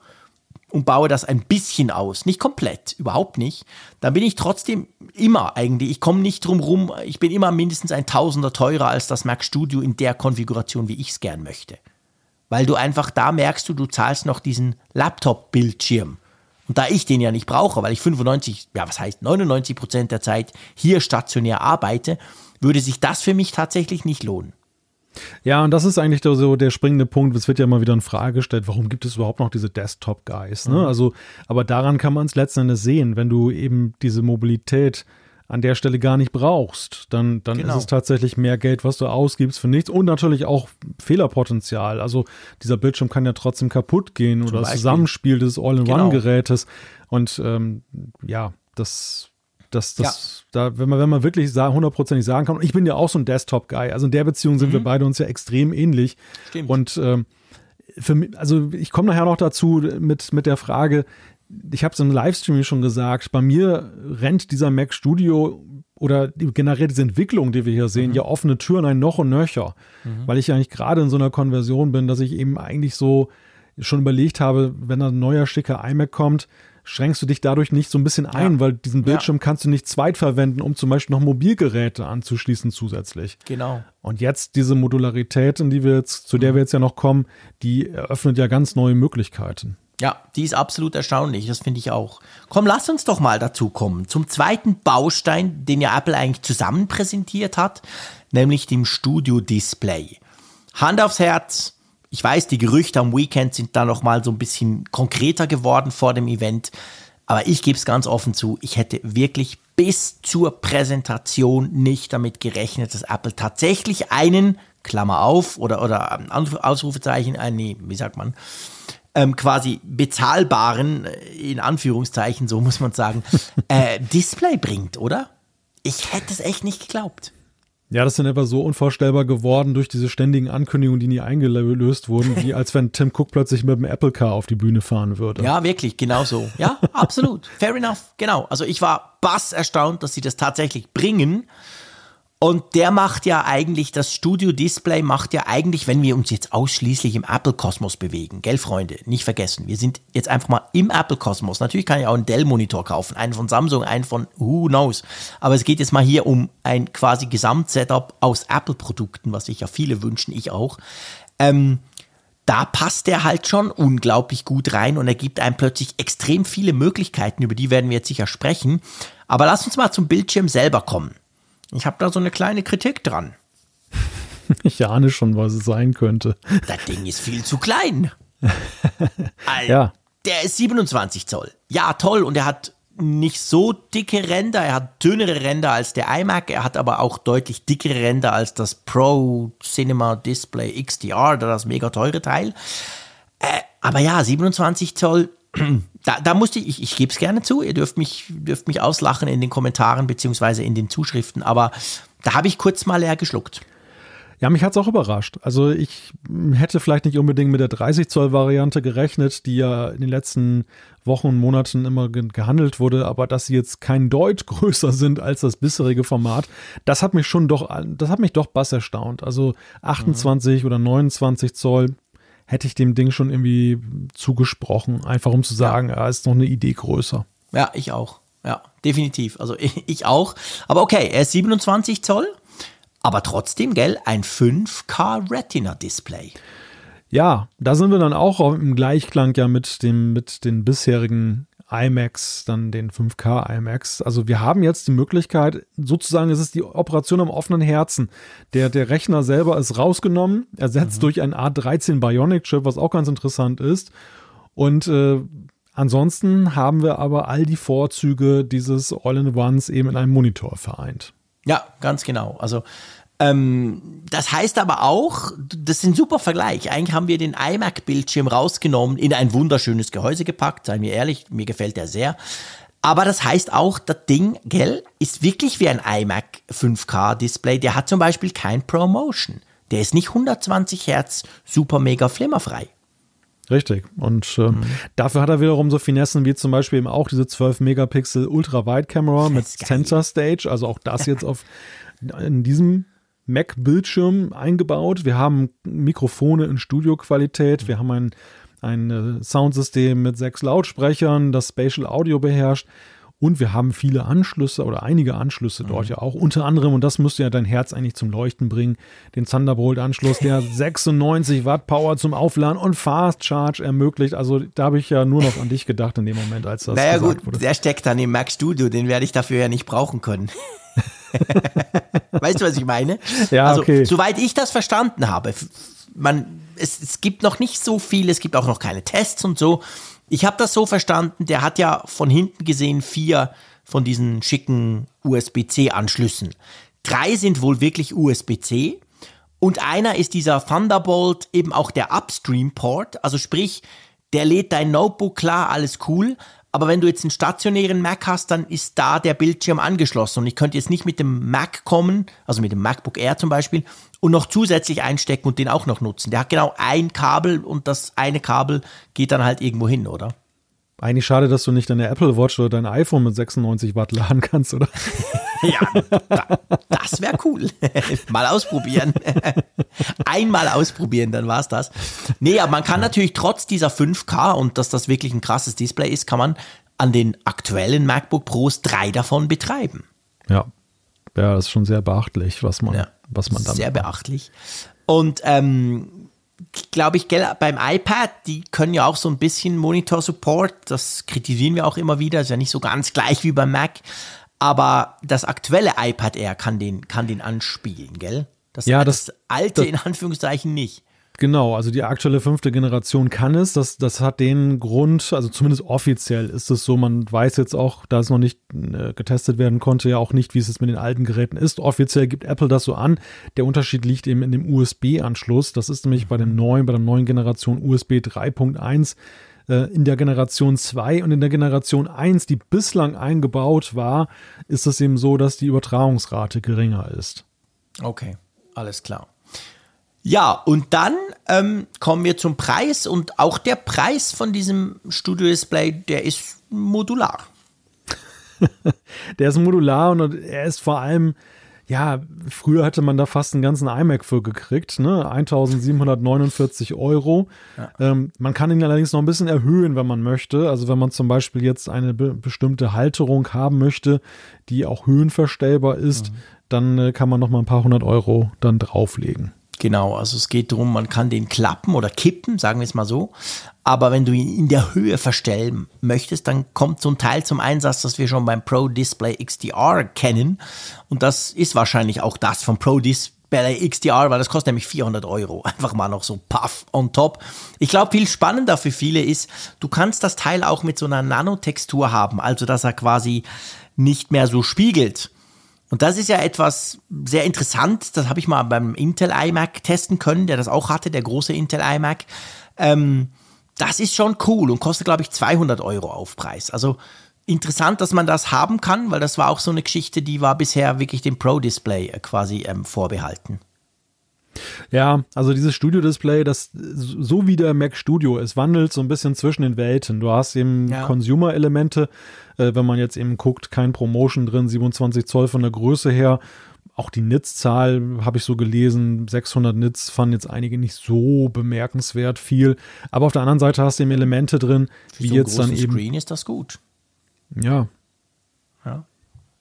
Speaker 2: und baue das ein bisschen aus, nicht komplett, überhaupt nicht, dann bin ich trotzdem immer eigentlich, ich komme nicht drum rum, ich bin immer mindestens ein Tausender teurer als das Mac Studio in der Konfiguration, wie ich es gern möchte weil du einfach da merkst du, du zahlst noch diesen Laptop-Bildschirm. Und da ich den ja nicht brauche, weil ich 95, ja was heißt 99 Prozent der Zeit hier stationär arbeite, würde sich das für mich tatsächlich nicht lohnen.
Speaker 3: Ja, und das ist eigentlich so der springende Punkt. Es wird ja immer wieder in Frage gestellt, warum gibt es überhaupt noch diese Desktop-Guys? Ne? Mhm. Also, aber daran kann man es letzten Endes sehen, wenn du eben diese Mobilität an der Stelle gar nicht brauchst, dann, dann genau. ist es tatsächlich mehr Geld, was du ausgibst für nichts und natürlich auch Fehlerpotenzial. Also dieser Bildschirm kann ja trotzdem kaputt gehen Zum oder Beispiel. das Zusammenspiel des All-in-One-Gerätes. Genau. Und ähm, ja, das das, das, ja. da, wenn man, wenn man wirklich hundertprozentig sagen kann, und ich bin ja auch so ein Desktop-Guy, also in der Beziehung sind mhm. wir beide uns ja extrem ähnlich. Stimmt. Und ähm, für mich, also ich komme nachher noch dazu mit, mit der Frage, ich habe es im Livestream schon gesagt, bei mir rennt dieser Mac Studio oder generell diese Entwicklung, die wir hier sehen, mhm. ja offene Türen ein noch und nöcher, mhm. weil ich ja eigentlich gerade in so einer Konversion bin, dass ich eben eigentlich so schon überlegt habe, wenn ein neuer schicker iMac kommt, schränkst du dich dadurch nicht so ein bisschen ein, ja. weil diesen Bildschirm ja. kannst du nicht zweitverwenden, um zum Beispiel noch Mobilgeräte anzuschließen zusätzlich.
Speaker 2: Genau.
Speaker 3: Und jetzt diese Modularität, in die wir jetzt, zu der mhm. wir jetzt ja noch kommen, die eröffnet ja ganz neue Möglichkeiten.
Speaker 2: Ja, die ist absolut erstaunlich, das finde ich auch. Komm, lass uns doch mal dazu kommen, zum zweiten Baustein, den ja Apple eigentlich zusammen präsentiert hat, nämlich dem Studio-Display. Hand aufs Herz, ich weiß, die Gerüchte am Weekend sind da noch mal so ein bisschen konkreter geworden vor dem Event, aber ich gebe es ganz offen zu, ich hätte wirklich bis zur Präsentation nicht damit gerechnet, dass Apple tatsächlich einen, Klammer auf, oder, oder Ausrufezeichen, ein, nee, wie sagt man, ähm, quasi bezahlbaren, äh, in Anführungszeichen, so muss man sagen, *laughs* äh, Display bringt, oder? Ich hätte es echt nicht geglaubt.
Speaker 3: Ja, das dann einfach so unvorstellbar geworden durch diese ständigen Ankündigungen, die nie eingelöst wurden, wie *laughs* als wenn Tim Cook plötzlich mit dem Apple Car auf die Bühne fahren würde.
Speaker 2: Ja, wirklich, genau so. Ja, absolut. Fair enough. Genau. Also ich war bass erstaunt, dass sie das tatsächlich bringen. Und der macht ja eigentlich, das Studio Display macht ja eigentlich, wenn wir uns jetzt ausschließlich im Apple-Kosmos bewegen, gell, Freunde, nicht vergessen, wir sind jetzt einfach mal im Apple-Kosmos. Natürlich kann ich auch einen Dell-Monitor kaufen, einen von Samsung, einen von who knows. Aber es geht jetzt mal hier um ein quasi Gesamtsetup aus Apple-Produkten, was sich ja viele wünschen, ich auch. Ähm, da passt er halt schon unglaublich gut rein und er gibt einem plötzlich extrem viele Möglichkeiten, über die werden wir jetzt sicher sprechen. Aber lass uns mal zum Bildschirm selber kommen. Ich habe da so eine kleine Kritik dran. *laughs*
Speaker 3: Ich ahne schon, was es sein könnte.
Speaker 2: Das Ding ist viel zu klein. *laughs* Alter,
Speaker 3: Ja.
Speaker 2: Der ist 27 Zoll. Ja, toll. Und er hat nicht so dicke Ränder. Er hat dünnere Ränder als der iMac. Er hat aber auch deutlich dickere Ränder als das Pro Cinema Display XDR, das mega teure Teil. Äh, aber ja, 27 Zoll. *clears throat* Da, da musste ich, ich, ich gebe es gerne zu, ihr dürft mich, dürft mich auslachen in den Kommentaren beziehungsweise in den Zuschriften, aber da habe ich kurz mal leer geschluckt.
Speaker 3: Ja, mich hat's auch überrascht. Also ich hätte vielleicht nicht unbedingt mit der 30 Zoll Variante gerechnet, die ja in den letzten Wochen und Monaten immer ge gehandelt wurde, aber dass sie jetzt kein Deut *laughs* größer sind als das bisherige Format, das hat mich schon doch, das hat mich doch bass erstaunt. Also 28 oder 29 Zoll hätte ich dem Ding schon irgendwie zugesprochen, einfach um zu sagen, ja, ist noch eine Idee größer.
Speaker 2: Ja, ich auch. Ja, definitiv. Also ich, *laughs* ich auch. Aber okay, er ist 27 Zoll, aber trotzdem, gell, ein 5K Retina Display.
Speaker 3: Ja, da sind wir dann auch im Gleichklang ja mit dem, mit den bisherigen iMacs, dann den 5K iMacs. Also wir haben jetzt die Möglichkeit, sozusagen, es ist die Operation am offenen Herzen. Der, der Rechner selber ist rausgenommen, ersetzt mhm. durch ein A13 Bionic Chip, was auch ganz interessant ist. Und äh, ansonsten haben wir aber all die Vorzüge dieses All-in-Ones eben in einem Monitor vereint.
Speaker 2: Ja, ganz genau. Also ähm, das heißt aber auch, das ist ein super Vergleich. Eigentlich haben wir den iMac-Bildschirm rausgenommen, in ein wunderschönes Gehäuse gepackt, seien wir ehrlich, mir gefällt der sehr. Aber das heißt auch, das Ding, gell, ist wirklich wie ein iMac 5K-Display. Der hat zum Beispiel kein ProMotion. Der ist nicht 120 Hertz super mega flimmerfrei.
Speaker 3: Richtig. Und äh, mhm. dafür hat er wiederum so Finessen wie zum Beispiel eben auch diese 12 Megapixel Ultra-Wide-Kamera mit Sensor Stage. Also auch das *laughs* jetzt auf in diesem Mac-Bildschirm eingebaut. Wir haben Mikrofone in Studioqualität. Wir haben ein, ein äh, Soundsystem mit sechs Lautsprechern, das Spatial Audio beherrscht. Und wir haben viele Anschlüsse oder einige Anschlüsse dort mhm. ja auch. Unter anderem, und das müsste ja dein Herz eigentlich zum Leuchten bringen, den Thunderbolt-Anschluss, der *laughs* 96 Watt Power zum Aufladen und Fast Charge ermöglicht. Also da habe ich ja nur noch an dich gedacht in dem Moment, als das
Speaker 2: naja,
Speaker 3: gesagt
Speaker 2: gut,
Speaker 3: wurde.
Speaker 2: Der steckt dann im Mac Studio, den werde ich dafür ja nicht brauchen können. *laughs* weißt du, was ich meine? *laughs*
Speaker 3: Ja,
Speaker 2: also,
Speaker 3: okay.
Speaker 2: soweit ich das verstanden habe, man, es, es gibt noch nicht so viel, es gibt auch noch keine Tests und so. Ich habe das so verstanden, der hat ja von hinten gesehen vier von diesen schicken USB-C-Anschlüssen. Drei sind wohl wirklich USB-C und einer ist dieser Thunderbolt, eben auch der Upstream-Port. Also sprich, der lädt dein Notebook klar, alles cool, aber wenn du jetzt einen stationären Mac hast, dann ist da der Bildschirm angeschlossen. Und ich könnte jetzt nicht mit dem Mac kommen, also mit dem MacBook Air zum Beispiel, und noch zusätzlich einstecken und den auch noch nutzen. Der hat genau ein Kabel und das eine Kabel geht dann halt irgendwo hin, oder?
Speaker 3: Eigentlich schade, dass du nicht deine Apple Watch oder dein iPhone mit 96 Watt laden kannst, oder? *laughs*
Speaker 2: ja, da, das wäre cool. *laughs* Mal ausprobieren. *laughs* Einmal ausprobieren, dann war's das. Nee, aber man kann natürlich trotz dieser 5K und dass das wirklich ein krasses Display ist, kann man an den aktuellen MacBook Pros drei davon betreiben.
Speaker 3: Ja. Ja, das ist schon sehr beachtlich, was man,
Speaker 2: Ja,
Speaker 3: was man damit
Speaker 2: Sehr beachtlich. Und ähm, glaube ich, gell, beim iPad, die können ja auch so ein bisschen Monitor-Support. Das kritisieren wir auch immer wieder. Ist ja nicht so ganz gleich wie beim Mac. Aber das aktuelle iPad Air kann den, kann den anspielen, gell? Das,
Speaker 3: Ja, das-
Speaker 2: alte
Speaker 3: das-
Speaker 2: in Anführungszeichen nicht.
Speaker 3: Genau, also die aktuelle fünfte Generation kann es. Das, das hat den Grund, also zumindest offiziell ist es so, man weiß jetzt auch, da es noch nicht äh, getestet werden konnte, ja auch nicht, wie es jetzt mit den alten Geräten ist. Offiziell gibt Apple das so an. Der Unterschied liegt eben in dem USB-Anschluss. Das ist nämlich bei dem neuen, bei der neuen Generation USB 3.1 äh, in der Generation 2 und in der Generation 1, die bislang eingebaut war, ist es eben so, dass die Übertragungsrate geringer ist.
Speaker 2: Okay, alles klar. Ja, und dann ähm, kommen wir zum Preis und auch der Preis von diesem Studio Display, der ist modular. *laughs*
Speaker 3: Der ist modular und er ist vor allem, ja, früher hätte man da fast einen ganzen iMac für gekriegt, ne? 1749 Euro. Ja. Ähm, man kann ihn allerdings noch ein bisschen erhöhen, wenn man möchte. Also wenn man zum Beispiel jetzt eine be bestimmte Halterung haben möchte, die auch höhenverstellbar ist, mhm. dann äh, kann man noch mal ein paar hundert Euro dann drauflegen.
Speaker 2: Genau, also es geht darum, man kann den klappen oder kippen, sagen wir es mal so. Aber wenn du ihn in der Höhe verstellen möchtest, dann kommt so ein Teil zum Einsatz, das wir schon beim Pro Display XDR kennen. Und das ist wahrscheinlich auch das vom Pro Display XDR, weil das kostet nämlich 400 Euro. *laughs* Einfach mal noch so puff on top. Ich glaube, viel spannender für viele ist, du kannst das Teil auch mit so einer Nanotextur haben, also dass er quasi nicht mehr so spiegelt. Und das ist ja etwas sehr interessant. Das habe ich mal beim Intel iMac testen können, der das auch hatte, der große Intel iMac. Ähm, das ist schon cool und kostet, glaube ich, 200 Euro Aufpreis. Also interessant, dass man das haben kann, weil das war auch so eine Geschichte, die war bisher wirklich dem Pro-Display äh, quasi ähm, vorbehalten.
Speaker 3: Ja, also dieses Studio-Display, das so wie der Mac Studio, es wandelt so ein bisschen zwischen den Welten. Du hast eben ja. Consumer-Elemente, äh, wenn man jetzt eben guckt, kein Promotion drin, 27 Zoll von der Größe her. Auch die Nits-Zahl habe ich so gelesen, 600 Nits fanden jetzt einige nicht so bemerkenswert viel. Aber auf der anderen Seite hast du eben Elemente drin, wie so jetzt dann eben.
Speaker 2: Screen ist das gut.
Speaker 3: Ja.
Speaker 2: Ja.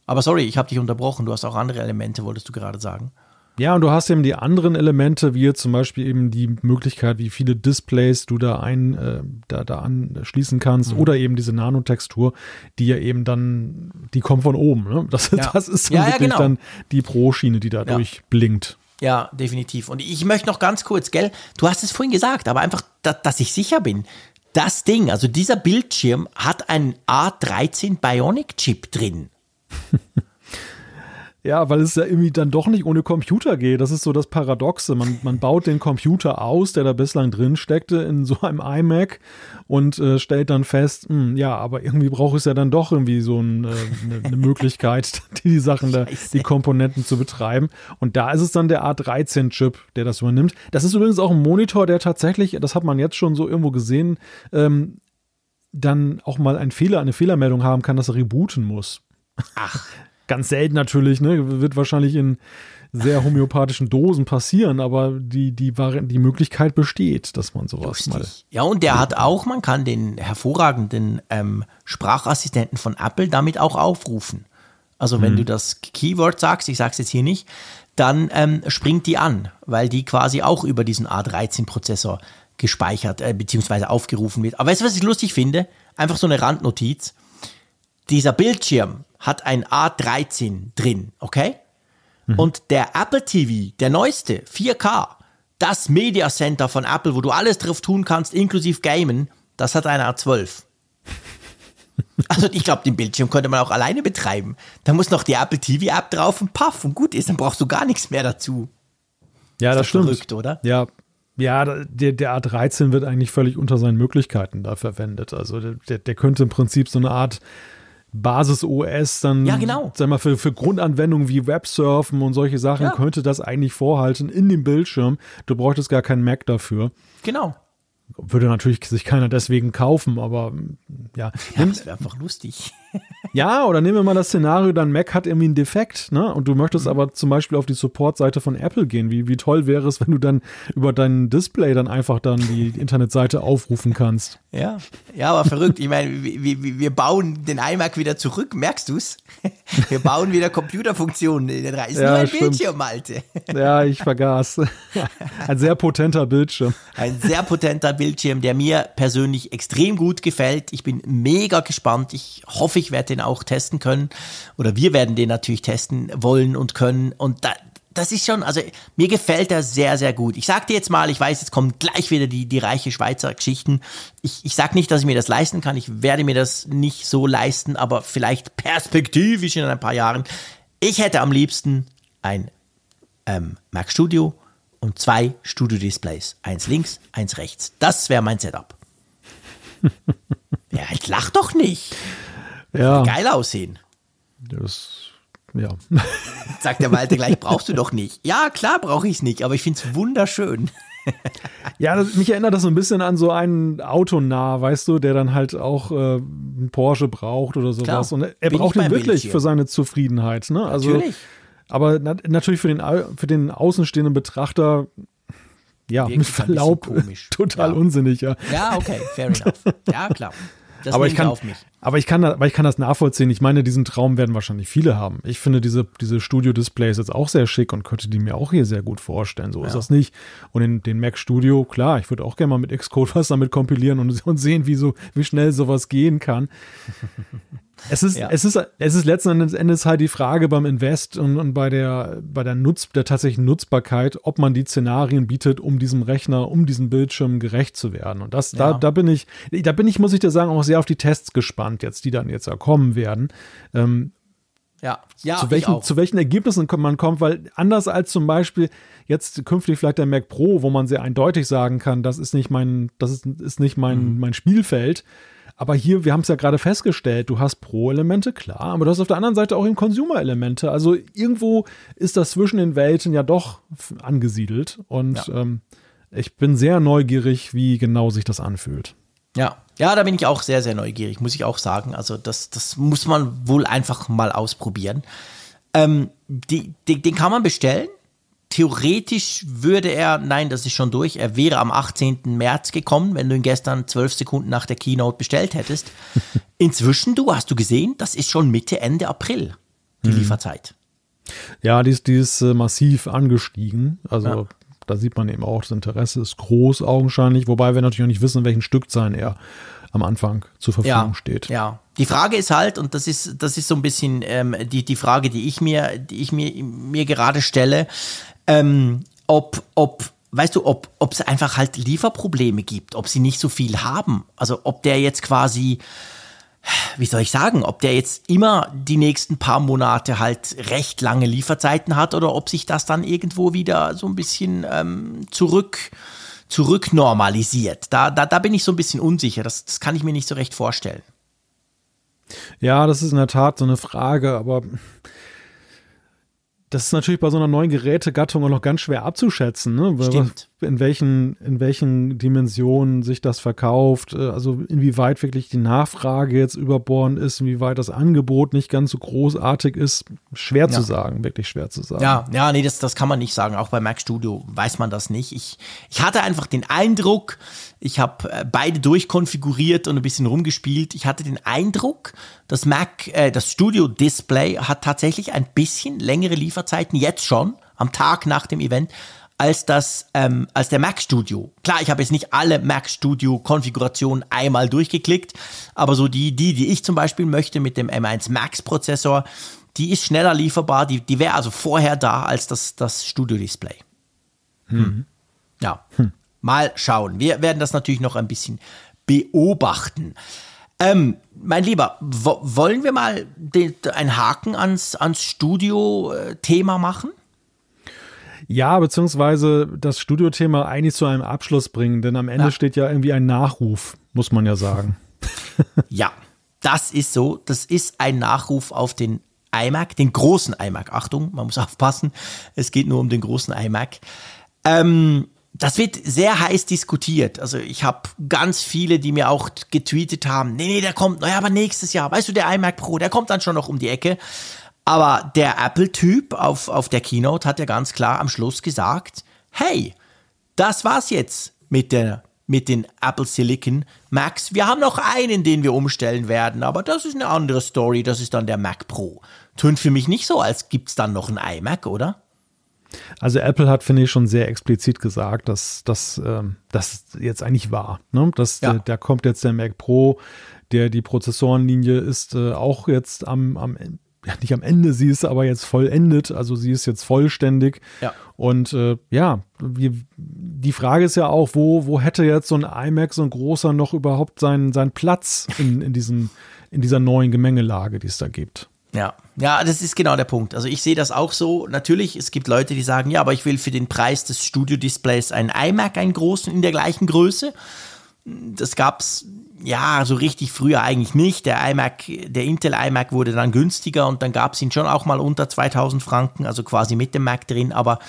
Speaker 2: Aber sorry, ich habe dich unterbrochen. Du hast auch andere Elemente, wolltest du gerade sagen.
Speaker 3: Ja, und du hast eben die anderen Elemente, wie zum Beispiel eben die Möglichkeit, wie viele Displays du da ein, äh, da, da anschließen kannst, mhm. oder eben diese Nanotextur, die ja eben dann, die kommt von oben. Ne? Das, ja. das ist dann ja, wirklich ja, genau. dann die Pro-Schiene, die dadurch blinkt.
Speaker 2: Ja, definitiv. Und ich möchte noch ganz kurz, gell, du hast es vorhin gesagt, aber einfach, da, dass ich sicher bin. Das Ding, also dieser Bildschirm hat einen A13 Bionic Chip drin. *laughs*
Speaker 3: Ja, weil es ja irgendwie dann doch nicht ohne Computer geht. Das ist so das Paradoxe. Man, man baut den Computer aus, der da bislang drin steckte, in so einem iMac und äh, stellt dann fest, mh, hm, ja, aber irgendwie braucht es ja dann doch irgendwie so ein, äh, eine, eine Möglichkeit, *laughs* die, die Sachen, da, die Komponenten zu betreiben. Und da ist es dann der A13-Chip, der das übernimmt. Das ist übrigens auch ein Monitor, der tatsächlich, das hat man jetzt schon so irgendwo gesehen, ähm, dann auch mal einen Fehler, eine Fehlermeldung haben kann, dass er rebooten muss.
Speaker 2: Ach. *laughs*
Speaker 3: Ganz selten natürlich, ne? Wird wahrscheinlich in sehr homöopathischen Dosen passieren, aber die, die, die Möglichkeit besteht, dass man sowas Lustig. mal.
Speaker 2: Ja, und der hat auch, man kann den hervorragenden ähm, Sprachassistenten von Apple damit auch aufrufen. Also wenn hm. du das Keyword sagst, ich sag's jetzt hier nicht, dann ähm, springt die an, weil die quasi auch über diesen A13-Prozessor gespeichert äh, bzw. aufgerufen wird. Aber weißt du, was ich lustig finde? Einfach so eine Randnotiz. Dieser Bildschirm, hat ein A13 drin, okay? Mhm. Und der Apple TV, der neueste, 4K, das Media Center von Apple, wo du alles drauf tun kannst, inklusive Gamen, das hat ein A12. Also ich glaube, den Bildschirm könnte man auch alleine betreiben. Da muss noch die Apple TV App drauf und paff und gut ist, dann brauchst du gar nichts mehr dazu.
Speaker 3: Ja, ist das stimmt.
Speaker 2: Verrückt, oder?
Speaker 3: Ja, ja, der, der A13 wird eigentlich völlig unter seinen Möglichkeiten da verwendet. Also der, der könnte im Prinzip so eine Art Basis-OS dann,
Speaker 2: ja, genau.
Speaker 3: sag mal, für, für Grundanwendungen wie Websurfen und solche Sachen ja. könnte das eigentlich vorhalten in dem Bildschirm. Du bräuchtest gar keinen Mac dafür.
Speaker 2: Genau.
Speaker 3: Würde natürlich sich keiner deswegen kaufen, aber ja.
Speaker 2: ja das wäre einfach lustig. *laughs*
Speaker 3: ja, oder nehmen wir mal das Szenario, dein Mac hat irgendwie einen Defekt, ne? Und du möchtest mhm. aber zum Beispiel auf die Support-Seite von Apple gehen. Wie, wie toll wäre es, wenn du dann über dein Display dann einfach dann die *laughs* Internetseite aufrufen kannst.
Speaker 2: Ja, ja, aber verrückt. Ich meine, wir, wir bauen den iMac wieder zurück, merkst du es? *laughs* Wir bauen wieder Computerfunktionen. Das ist ja, nur ein stimmt. Bildschirm, Malte.
Speaker 3: Ja, ich vergaß. *laughs* Ein sehr potenter Bildschirm.
Speaker 2: Ein sehr potenter Bildschirm, der mir persönlich extrem gut gefällt. Ich bin mega gespannt. Ich hoffe, ich werde den auch testen können. Oder wir werden den natürlich testen wollen und können. Und da, das ist schon, also mir gefällt er sehr, sehr gut. Ich sag dir jetzt mal, ich weiß, jetzt kommen gleich wieder die, die reiche Schweizer Geschichten. Ich, ich sag nicht, dass ich mir das leisten kann. Ich werde mir das nicht so leisten, aber vielleicht perspektivisch in ein paar Jahren. Ich hätte am liebsten ein ähm, Mac Studio und zwei Studio-Displays. Eins links, eins rechts. Das wäre mein Setup. *laughs* ja, ich lach doch nicht.
Speaker 3: Ja.
Speaker 2: Geil aussehen.
Speaker 3: Das ja. *laughs*
Speaker 2: Sagt der Malte gleich, brauchst du doch nicht. Ja, klar brauche ich es nicht, aber ich finde es wunderschön.
Speaker 3: ja, das, mich erinnert das so ein bisschen an so einen Autonah, weißt du, der dann halt auch äh, einen Porsche braucht oder sowas. Klar, Und er braucht ihn wirklich für seine Zufriedenheit. Ne? Also,
Speaker 2: Natürlich.
Speaker 3: Aber na natürlich für den, für den außenstehenden Betrachter, ja, Wirklich mit Verlaub, *laughs* total ja. unsinnig, ja.
Speaker 2: Ja, okay, fair enough. Ja, klar.
Speaker 3: Das aber ich kann, auf mich. Aber ich kann, aber ich kann das nachvollziehen. Ich meine, diesen Traum werden wahrscheinlich viele haben. Ich finde diese, diese Studio-Displays jetzt auch sehr schick und könnte die mir auch hier sehr gut vorstellen. So ja. ist das nicht. Und in den Mac Studio, klar, ich würde auch gerne mal mit Xcode was damit kompilieren und, *laughs* und sehen, wie so, wie schnell sowas gehen kann. Es ist, ja. es ist, es ist letzten Endes halt die Frage beim Invest und, und bei der, bei der Nutz, der tatsächlichen Nutzbarkeit, ob man die Szenarien bietet, um diesem Rechner, um diesem Bildschirm gerecht zu werden. Und das, ja. da, da bin ich, da bin ich, muss ich dir sagen, auch sehr auf die Tests gespannt jetzt, die dann jetzt ja kommen werden. Ähm,
Speaker 2: ja, ja,
Speaker 3: zu welchen, zu welchen Ergebnissen man kommt, weil anders als zum Beispiel jetzt künftig vielleicht der Mac Pro, wo man sehr eindeutig sagen kann, das ist nicht mein, das ist, ist nicht mein, mhm. mein Spielfeld, aber hier, wir haben es ja gerade festgestellt, du hast Pro-Elemente, klar, aber du hast auf der anderen Seite auch eben Consumer-Elemente. Also irgendwo ist das zwischen den Welten ja doch angesiedelt. Und ja. ähm, ich bin sehr neugierig, wie genau sich das anfühlt.
Speaker 2: Ja, ja, da bin ich auch sehr, sehr neugierig, muss ich auch sagen. Also das, das muss man wohl einfach mal ausprobieren. Ähm, die, die, den kann man bestellen theoretisch würde er, nein, das ist schon durch, er wäre am 18. März gekommen, wenn du ihn gestern zwölf Sekunden nach der Keynote bestellt hättest. *laughs* Inzwischen, du hast du gesehen, das ist schon Mitte, Ende April, die mhm. Lieferzeit.
Speaker 3: Ja, die ist, die ist äh, massiv angestiegen. Also ja. da sieht man eben auch, das Interesse ist groß augenscheinlich, wobei wir natürlich auch nicht wissen, welchen Stückzahlen er am Anfang zur Verfügung
Speaker 2: ja,
Speaker 3: steht.
Speaker 2: Ja, die Frage ist halt, und das ist, das ist so ein bisschen ähm, die, die Frage, die ich mir, die ich mir, mir gerade stelle, ähm, ob, ob, weißt du, ob, ob es einfach halt Lieferprobleme gibt, ob sie nicht so viel haben. Also ob der jetzt quasi, wie soll ich sagen, ob der jetzt immer die nächsten paar Monate halt recht lange Lieferzeiten hat oder ob sich das dann irgendwo wieder so ein bisschen ähm, zurück zurück normalisiert. Da, da, da bin ich so ein bisschen unsicher. Das, das kann ich mir nicht so recht vorstellen.
Speaker 3: Ja, das ist in der Tat so eine Frage, aber das ist natürlich bei so einer neuen Gerätegattung auch noch ganz schwer abzuschätzen, ne?
Speaker 2: Stimmt.
Speaker 3: In welchen, in welchen Dimensionen sich das verkauft, äh, also inwieweit wirklich die Nachfrage jetzt überbohren ist, inwieweit das Angebot nicht ganz so großartig ist, schwer ja. zu sagen, wirklich schwer zu sagen.
Speaker 2: Ja, ja, nee, das, das kann man nicht sagen. Auch bei Mac Studio weiß man das nicht. Ich, ich hatte einfach den Eindruck, ich habe äh, beide durchkonfiguriert und ein bisschen rumgespielt. Ich hatte den Eindruck, das Mac, äh, das Studio Display hat tatsächlich ein bisschen längere Lieferzeiten jetzt schon am Tag nach dem Event als das ähm, als der Mac Studio. Klar, ich habe jetzt nicht alle Mac Studio Konfigurationen einmal durchgeklickt, aber so die die die ich zum Beispiel möchte mit dem M1 Max Prozessor, die ist schneller lieferbar. Die die wäre also vorher da als das das Studio Display. Hm. Ja. Hm. Mal schauen. Wir werden das natürlich noch ein bisschen beobachten. Ähm, mein Lieber, wollen wir mal den, einen Haken ans, ans Studio-Thema machen?
Speaker 3: Ja, beziehungsweise das Studiothema eigentlich zu einem Abschluss bringen, denn am Ende ja. steht ja irgendwie ein Nachruf, muss man ja sagen. *laughs*
Speaker 2: ja, das ist so. Das ist ein Nachruf auf den iMac, den großen iMac. Achtung, man muss aufpassen. Es geht nur um den großen iMac. Ähm, das wird sehr heiß diskutiert. Also ich habe ganz viele, die mir auch getweetet haben, nee, nee, der kommt, naja, aber nächstes Jahr, weißt du, der iMac Pro, der kommt dann schon noch um die Ecke. Aber der Apple-Typ auf, auf der Keynote hat ja ganz klar am Schluss gesagt, hey, das war's jetzt mit der mit den Apple Silicon Macs. Wir haben noch einen, den wir umstellen werden, aber das ist eine andere Story. Das ist dann der Mac Pro. Tönt für mich nicht so, als gibt's dann noch einen iMac, oder?
Speaker 3: Also Apple hat, finde ich, schon sehr explizit gesagt, dass das ähm, jetzt eigentlich war. Ne? Dass, ja. da kommt jetzt der Mac Pro, der die Prozessorenlinie ist äh, auch jetzt am, am ja, nicht am Ende, sie ist aber jetzt vollendet, also sie ist jetzt vollständig.
Speaker 2: Ja.
Speaker 3: Und äh, ja, wir, die Frage ist ja auch, wo, wo hätte jetzt so ein iMac, so ein großer, noch überhaupt seinen, seinen Platz in, in, diesem, in dieser neuen Gemengelage, die es da gibt?
Speaker 2: Ja, ja, das ist genau der Punkt. Also ich sehe das auch so. Natürlich, es gibt Leute, die sagen, ja, aber ich will für den Preis des Studio-Displays einen iMac, einen großen in der gleichen Größe. Das gab's ja so richtig früher eigentlich nicht. Der iMac, der Intel iMac wurde dann günstiger und dann gab's ihn schon auch mal unter 2000 Franken, also quasi mit dem Mac drin. Aber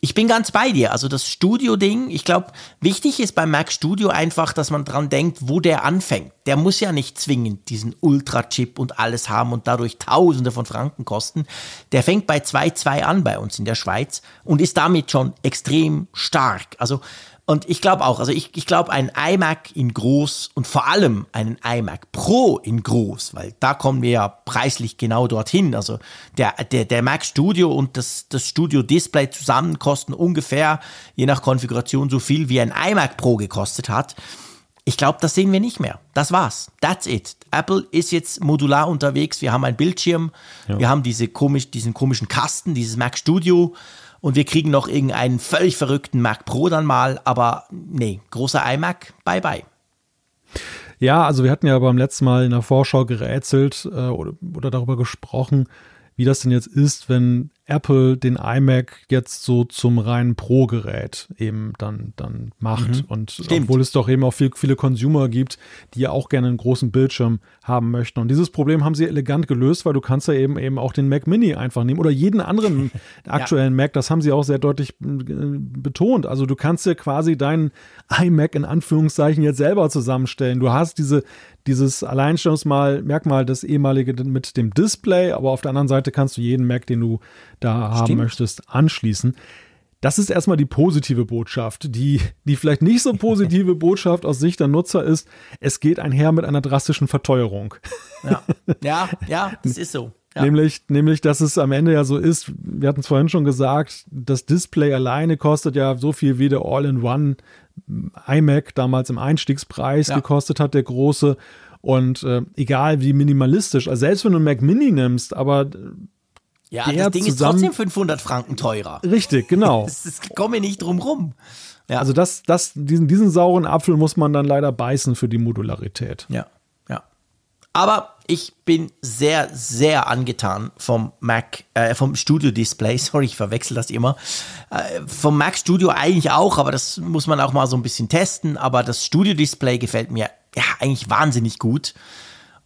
Speaker 2: ich bin ganz bei dir. Also das Studio-Ding, ich glaube, wichtig ist beim Mac Studio einfach, dass man dran denkt, wo der anfängt. Der muss ja nicht zwingend diesen Ultra-Chip und alles haben und dadurch Tausende von Franken kosten. Der fängt bei 2.2 an bei uns in der Schweiz und ist damit schon extrem stark. Also und ich glaube auch, also ich, ich glaube, ein iMac in groß und vor allem einen iMac Pro in groß, weil da kommen wir ja preislich genau dorthin. Also der, der, der Mac Studio und das, das Studio Display zusammen kosten ungefähr, je nach Konfiguration, so viel wie ein iMac Pro gekostet hat. Ich glaube, das sehen wir nicht mehr. Das war's. That's it. Apple ist jetzt modular unterwegs. Wir haben einen Bildschirm, ja. wir haben diese komisch, diesen komischen Kasten, dieses Mac Studio und wir kriegen noch irgendeinen völlig verrückten Mac Pro dann mal, aber nee, großer iMac, bye bye.
Speaker 3: Ja, also wir hatten ja beim letzten Mal in der Vorschau gerätselt äh, oder, oder darüber gesprochen, wie das denn jetzt ist, wenn Apple den iMac jetzt so zum reinen Pro-Gerät eben dann, dann macht. Mhm. Und Stimmt. obwohl es doch eben auch viel, viele Consumer gibt, die ja auch gerne einen großen Bildschirm haben möchten. Und dieses Problem haben sie elegant gelöst, weil du kannst ja eben eben auch den Mac Mini einfach nehmen oder jeden anderen *laughs* aktuellen ja. Mac. Das haben sie auch sehr deutlich äh, betont. Also du kannst dir quasi deinen iMac in Anführungszeichen jetzt selber zusammenstellen. Du hast diese, dieses Alleinstellungsmerkmal, das ehemalige mit dem Display, aber auf der anderen Seite kannst du jeden Mac, den du da haben Stimmt. möchtest, anschließen. Das ist erstmal die positive Botschaft. Die, die vielleicht nicht so positive *laughs* Botschaft aus Sicht der Nutzer ist, es geht einher mit einer drastischen Verteuerung.
Speaker 2: Ja, ja, ja das ist so.
Speaker 3: Ja. Nämlich, nämlich, dass es am Ende ja so ist, wir hatten es vorhin schon gesagt, das Display alleine kostet ja so viel wie der All-in-One iMac damals im Einstiegspreis ja. gekostet hat, der große. Und äh, egal wie minimalistisch, also selbst wenn du einen Mac Mini nimmst, aber
Speaker 2: ja, das Ding ist trotzdem 500 Franken teurer.
Speaker 3: Richtig, genau.
Speaker 2: das, das komme nicht drum rum.
Speaker 3: Ja. Also das, das, diesen, diesen sauren Apfel muss man dann leider beißen für die Modularität.
Speaker 2: Ja. Aber ich bin sehr, sehr angetan vom Mac, äh, vom Studio Display. *laughs* Sorry, ich verwechsel das immer. Äh, vom Mac Studio eigentlich auch, aber das muss man auch mal so ein bisschen testen. Aber das Studio Display gefällt mir ja eigentlich wahnsinnig gut.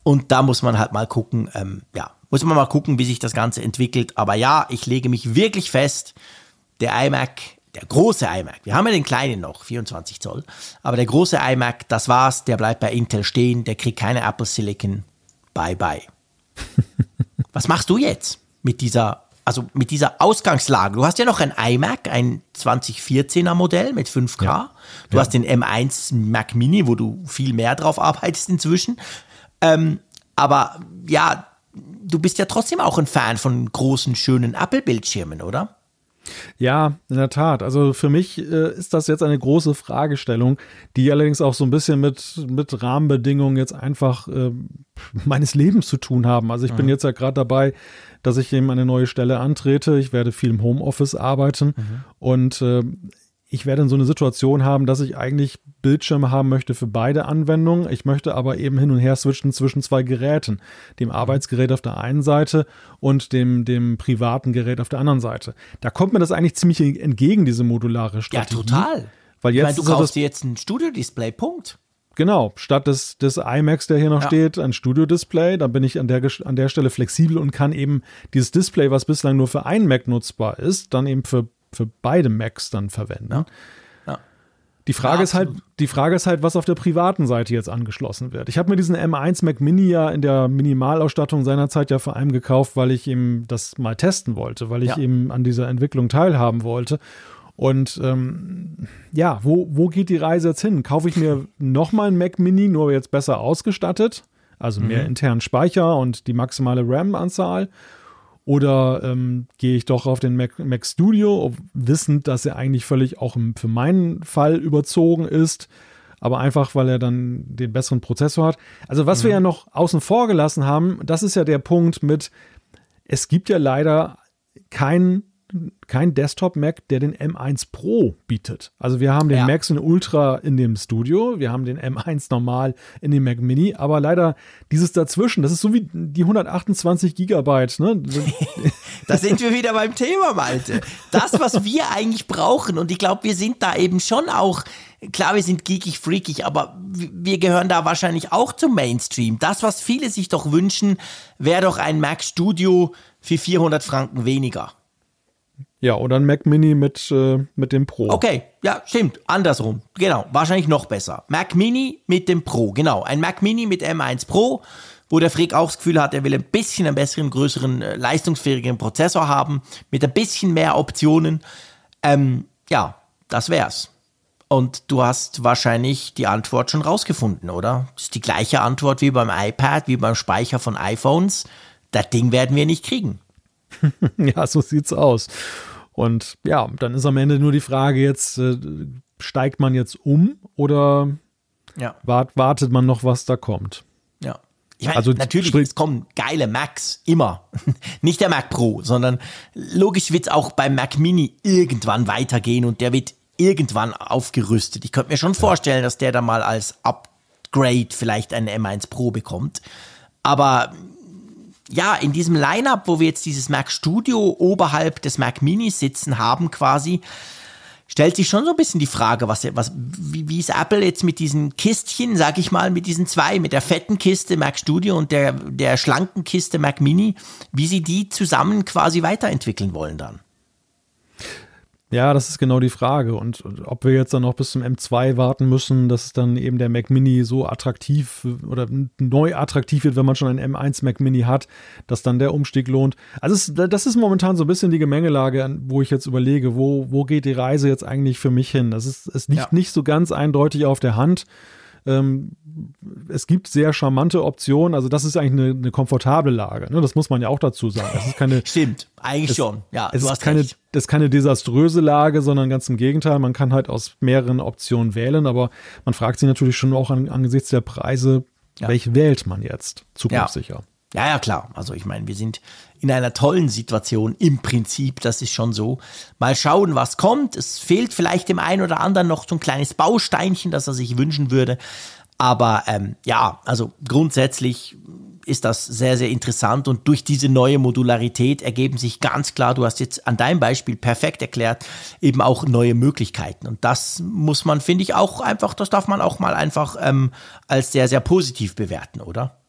Speaker 2: Und da muss man halt mal gucken, ähm, ja, muss man mal gucken, wie sich das Ganze entwickelt. Aber ja, ich lege mich wirklich fest, der iMac, der große iMac, wir haben ja den kleinen noch, 24 Zoll, aber der große iMac, das war's, der bleibt bei Intel stehen, der kriegt keine Apple Silicon. Bye bye. *laughs* Was machst du jetzt mit dieser, also mit dieser Ausgangslage? Du hast ja noch ein iMac, ein 2014er Modell mit 5K. Ja. Du ja. hast den M1 Mac Mini, wo du viel mehr drauf arbeitest inzwischen. Ähm, aber ja, du bist ja trotzdem auch ein Fan von großen, schönen Apple-Bildschirmen, oder?
Speaker 3: Ja, in der Tat. Also für mich äh, ist das jetzt eine große Fragestellung, die allerdings auch so ein bisschen mit, mit Rahmenbedingungen jetzt einfach äh, meines Lebens zu tun haben. Also ich mhm. bin jetzt ja gerade dabei, dass ich eben eine neue Stelle antrete. Ich werde viel im Homeoffice arbeiten mhm. und äh, ich werde in so eine Situation haben, dass ich eigentlich Bildschirme haben möchte für beide Anwendungen. Ich möchte aber eben hin und her switchen zwischen zwei Geräten. Dem. Arbeitsgerät auf der einen Seite und dem, dem privaten Gerät auf der anderen Seite. Da kommt mir das eigentlich ziemlich entgegen, diese modulare Strategie.
Speaker 2: Ja, total.
Speaker 3: Weil jetzt
Speaker 2: ich meine, du kaufst dir jetzt ein Studio-Display, Punkt.
Speaker 3: Genau, statt des, des iMacs, der hier noch ja. steht, ein Studio-Display. Da bin ich an der, an der Stelle flexibel und kann eben dieses Display, was bislang nur für einen Mac nutzbar ist, dann eben für für beide Macs dann verwenden. Ja. Ja. Die Frage ja, ist halt, die Frage ist halt, was auf der privaten Seite jetzt angeschlossen wird. Ich habe mir diesen M1 Mac Mini ja in der Minimalausstattung seinerzeit ja vor allem gekauft, weil ich eben das mal testen wollte, weil ich eben an dieser Entwicklung teilhaben wollte. Und ähm, ja, wo, wo geht die Reise jetzt hin? Kaufe ich mir *laughs* nochmal einen Mac Mini, nur jetzt besser ausgestattet? Also mehr mhm. internen Speicher und die maximale RAM-Anzahl? Oder ähm, gehe ich doch auf den Mac, Mac Studio, wissend, dass er eigentlich völlig auch für meinen Fall überzogen ist, aber einfach, weil er dann den besseren Prozessor hat. Also was mhm. wir ja noch außen vor gelassen haben, das ist ja der Punkt mit, es gibt ja leider keinen kein Desktop-Mac, der den M1 Pro bietet. Also wir haben den ja. Max und Ultra in dem Studio, wir haben den M1 normal in dem Mac Mini, aber leider dieses dazwischen, das ist so wie die 128 Gigabyte. Ne? *laughs*
Speaker 2: da sind wir wieder beim Thema, Malte. Das, was wir eigentlich brauchen und ich glaube, wir sind da eben schon auch klar, wir sind geekig, freakig, aber wir gehören da wahrscheinlich auch zum Mainstream. Das, was viele sich doch wünschen, wäre doch ein Mac Studio für 400 Franken weniger.
Speaker 3: Ja, oder ein Mac Mini mit, äh, mit dem Pro.
Speaker 2: Okay, ja, stimmt. Andersrum. Genau, wahrscheinlich noch besser. Mac Mini mit dem Pro, genau. Ein Mac Mini mit M1 Pro, wo der Frick auch das Gefühl hat, er will ein bisschen einen besseren, größeren, äh, leistungsfähigeren Prozessor haben, mit ein bisschen mehr Optionen. Ähm, ja, das wär's. Und du hast wahrscheinlich die Antwort schon rausgefunden, oder? Das ist die gleiche Antwort wie beim iPad, wie beim Speicher von iPhones. Das Ding werden wir nicht kriegen. *laughs*
Speaker 3: ja, so sieht's aus. Und ja, dann ist am Ende nur die Frage jetzt, äh, steigt man jetzt um oder ja. wart, wartet man noch, was da kommt?
Speaker 2: Ja. Ich meine, also, natürlich, es kommen geile Macs, immer. *laughs* Nicht der Mac Pro, sondern logisch wird es auch beim Mac Mini irgendwann weitergehen und der wird irgendwann aufgerüstet. Ich könnte mir schon vorstellen, dass der da mal als Upgrade vielleicht einen M1 Pro bekommt. Aber ja, in diesem Lineup, wo wir jetzt dieses Mac Studio oberhalb des Mac Mini sitzen haben quasi, stellt sich schon so ein bisschen die Frage, was, was, wie, wie ist Apple jetzt mit diesen Kistchen, sag ich mal, mit diesen zwei, mit der fetten Kiste Mac Studio und der, der schlanken Kiste Mac Mini, wie sie die zusammen quasi weiterentwickeln wollen dann?
Speaker 3: Ja, das ist genau die Frage. Und ob wir jetzt dann noch bis zum M2 warten müssen, dass dann eben der Mac Mini so attraktiv oder neu attraktiv wird, wenn man schon einen M1 Mac Mini hat, dass dann der Umstieg lohnt. Also das ist momentan so ein bisschen die Gemengelage, wo ich jetzt überlege, wo, wo geht die Reise jetzt eigentlich für mich hin? Das ist, es liegt ja. nicht so ganz eindeutig auf der Hand. Ähm, es gibt sehr charmante Optionen. Also das ist eigentlich eine, eine komfortable Lage. Ne? Das muss man ja auch dazu sagen. Das ist keine, *laughs*
Speaker 2: Stimmt, eigentlich es, schon. Ja,
Speaker 3: es ist keine, recht. das ist keine desaströse Lage, sondern ganz im Gegenteil. Man kann halt aus mehreren Optionen wählen, aber man fragt sich natürlich schon auch an, angesichts der Preise, ja. welche wählt man jetzt zukunftssicher?
Speaker 2: Ja. Ja, ja, klar. Also ich meine, wir sind in einer tollen Situation im Prinzip, das ist schon so. Mal schauen, was kommt. Es fehlt vielleicht dem einen oder anderen noch so ein kleines Bausteinchen, das er sich wünschen würde. Aber ähm, ja, also grundsätzlich ist das sehr, sehr interessant und durch diese neue Modularität ergeben sich ganz klar, du hast jetzt an deinem Beispiel perfekt erklärt, eben auch neue Möglichkeiten. Und das muss man, finde ich, auch einfach, das darf man auch mal einfach ähm, als sehr, sehr positiv bewerten, oder?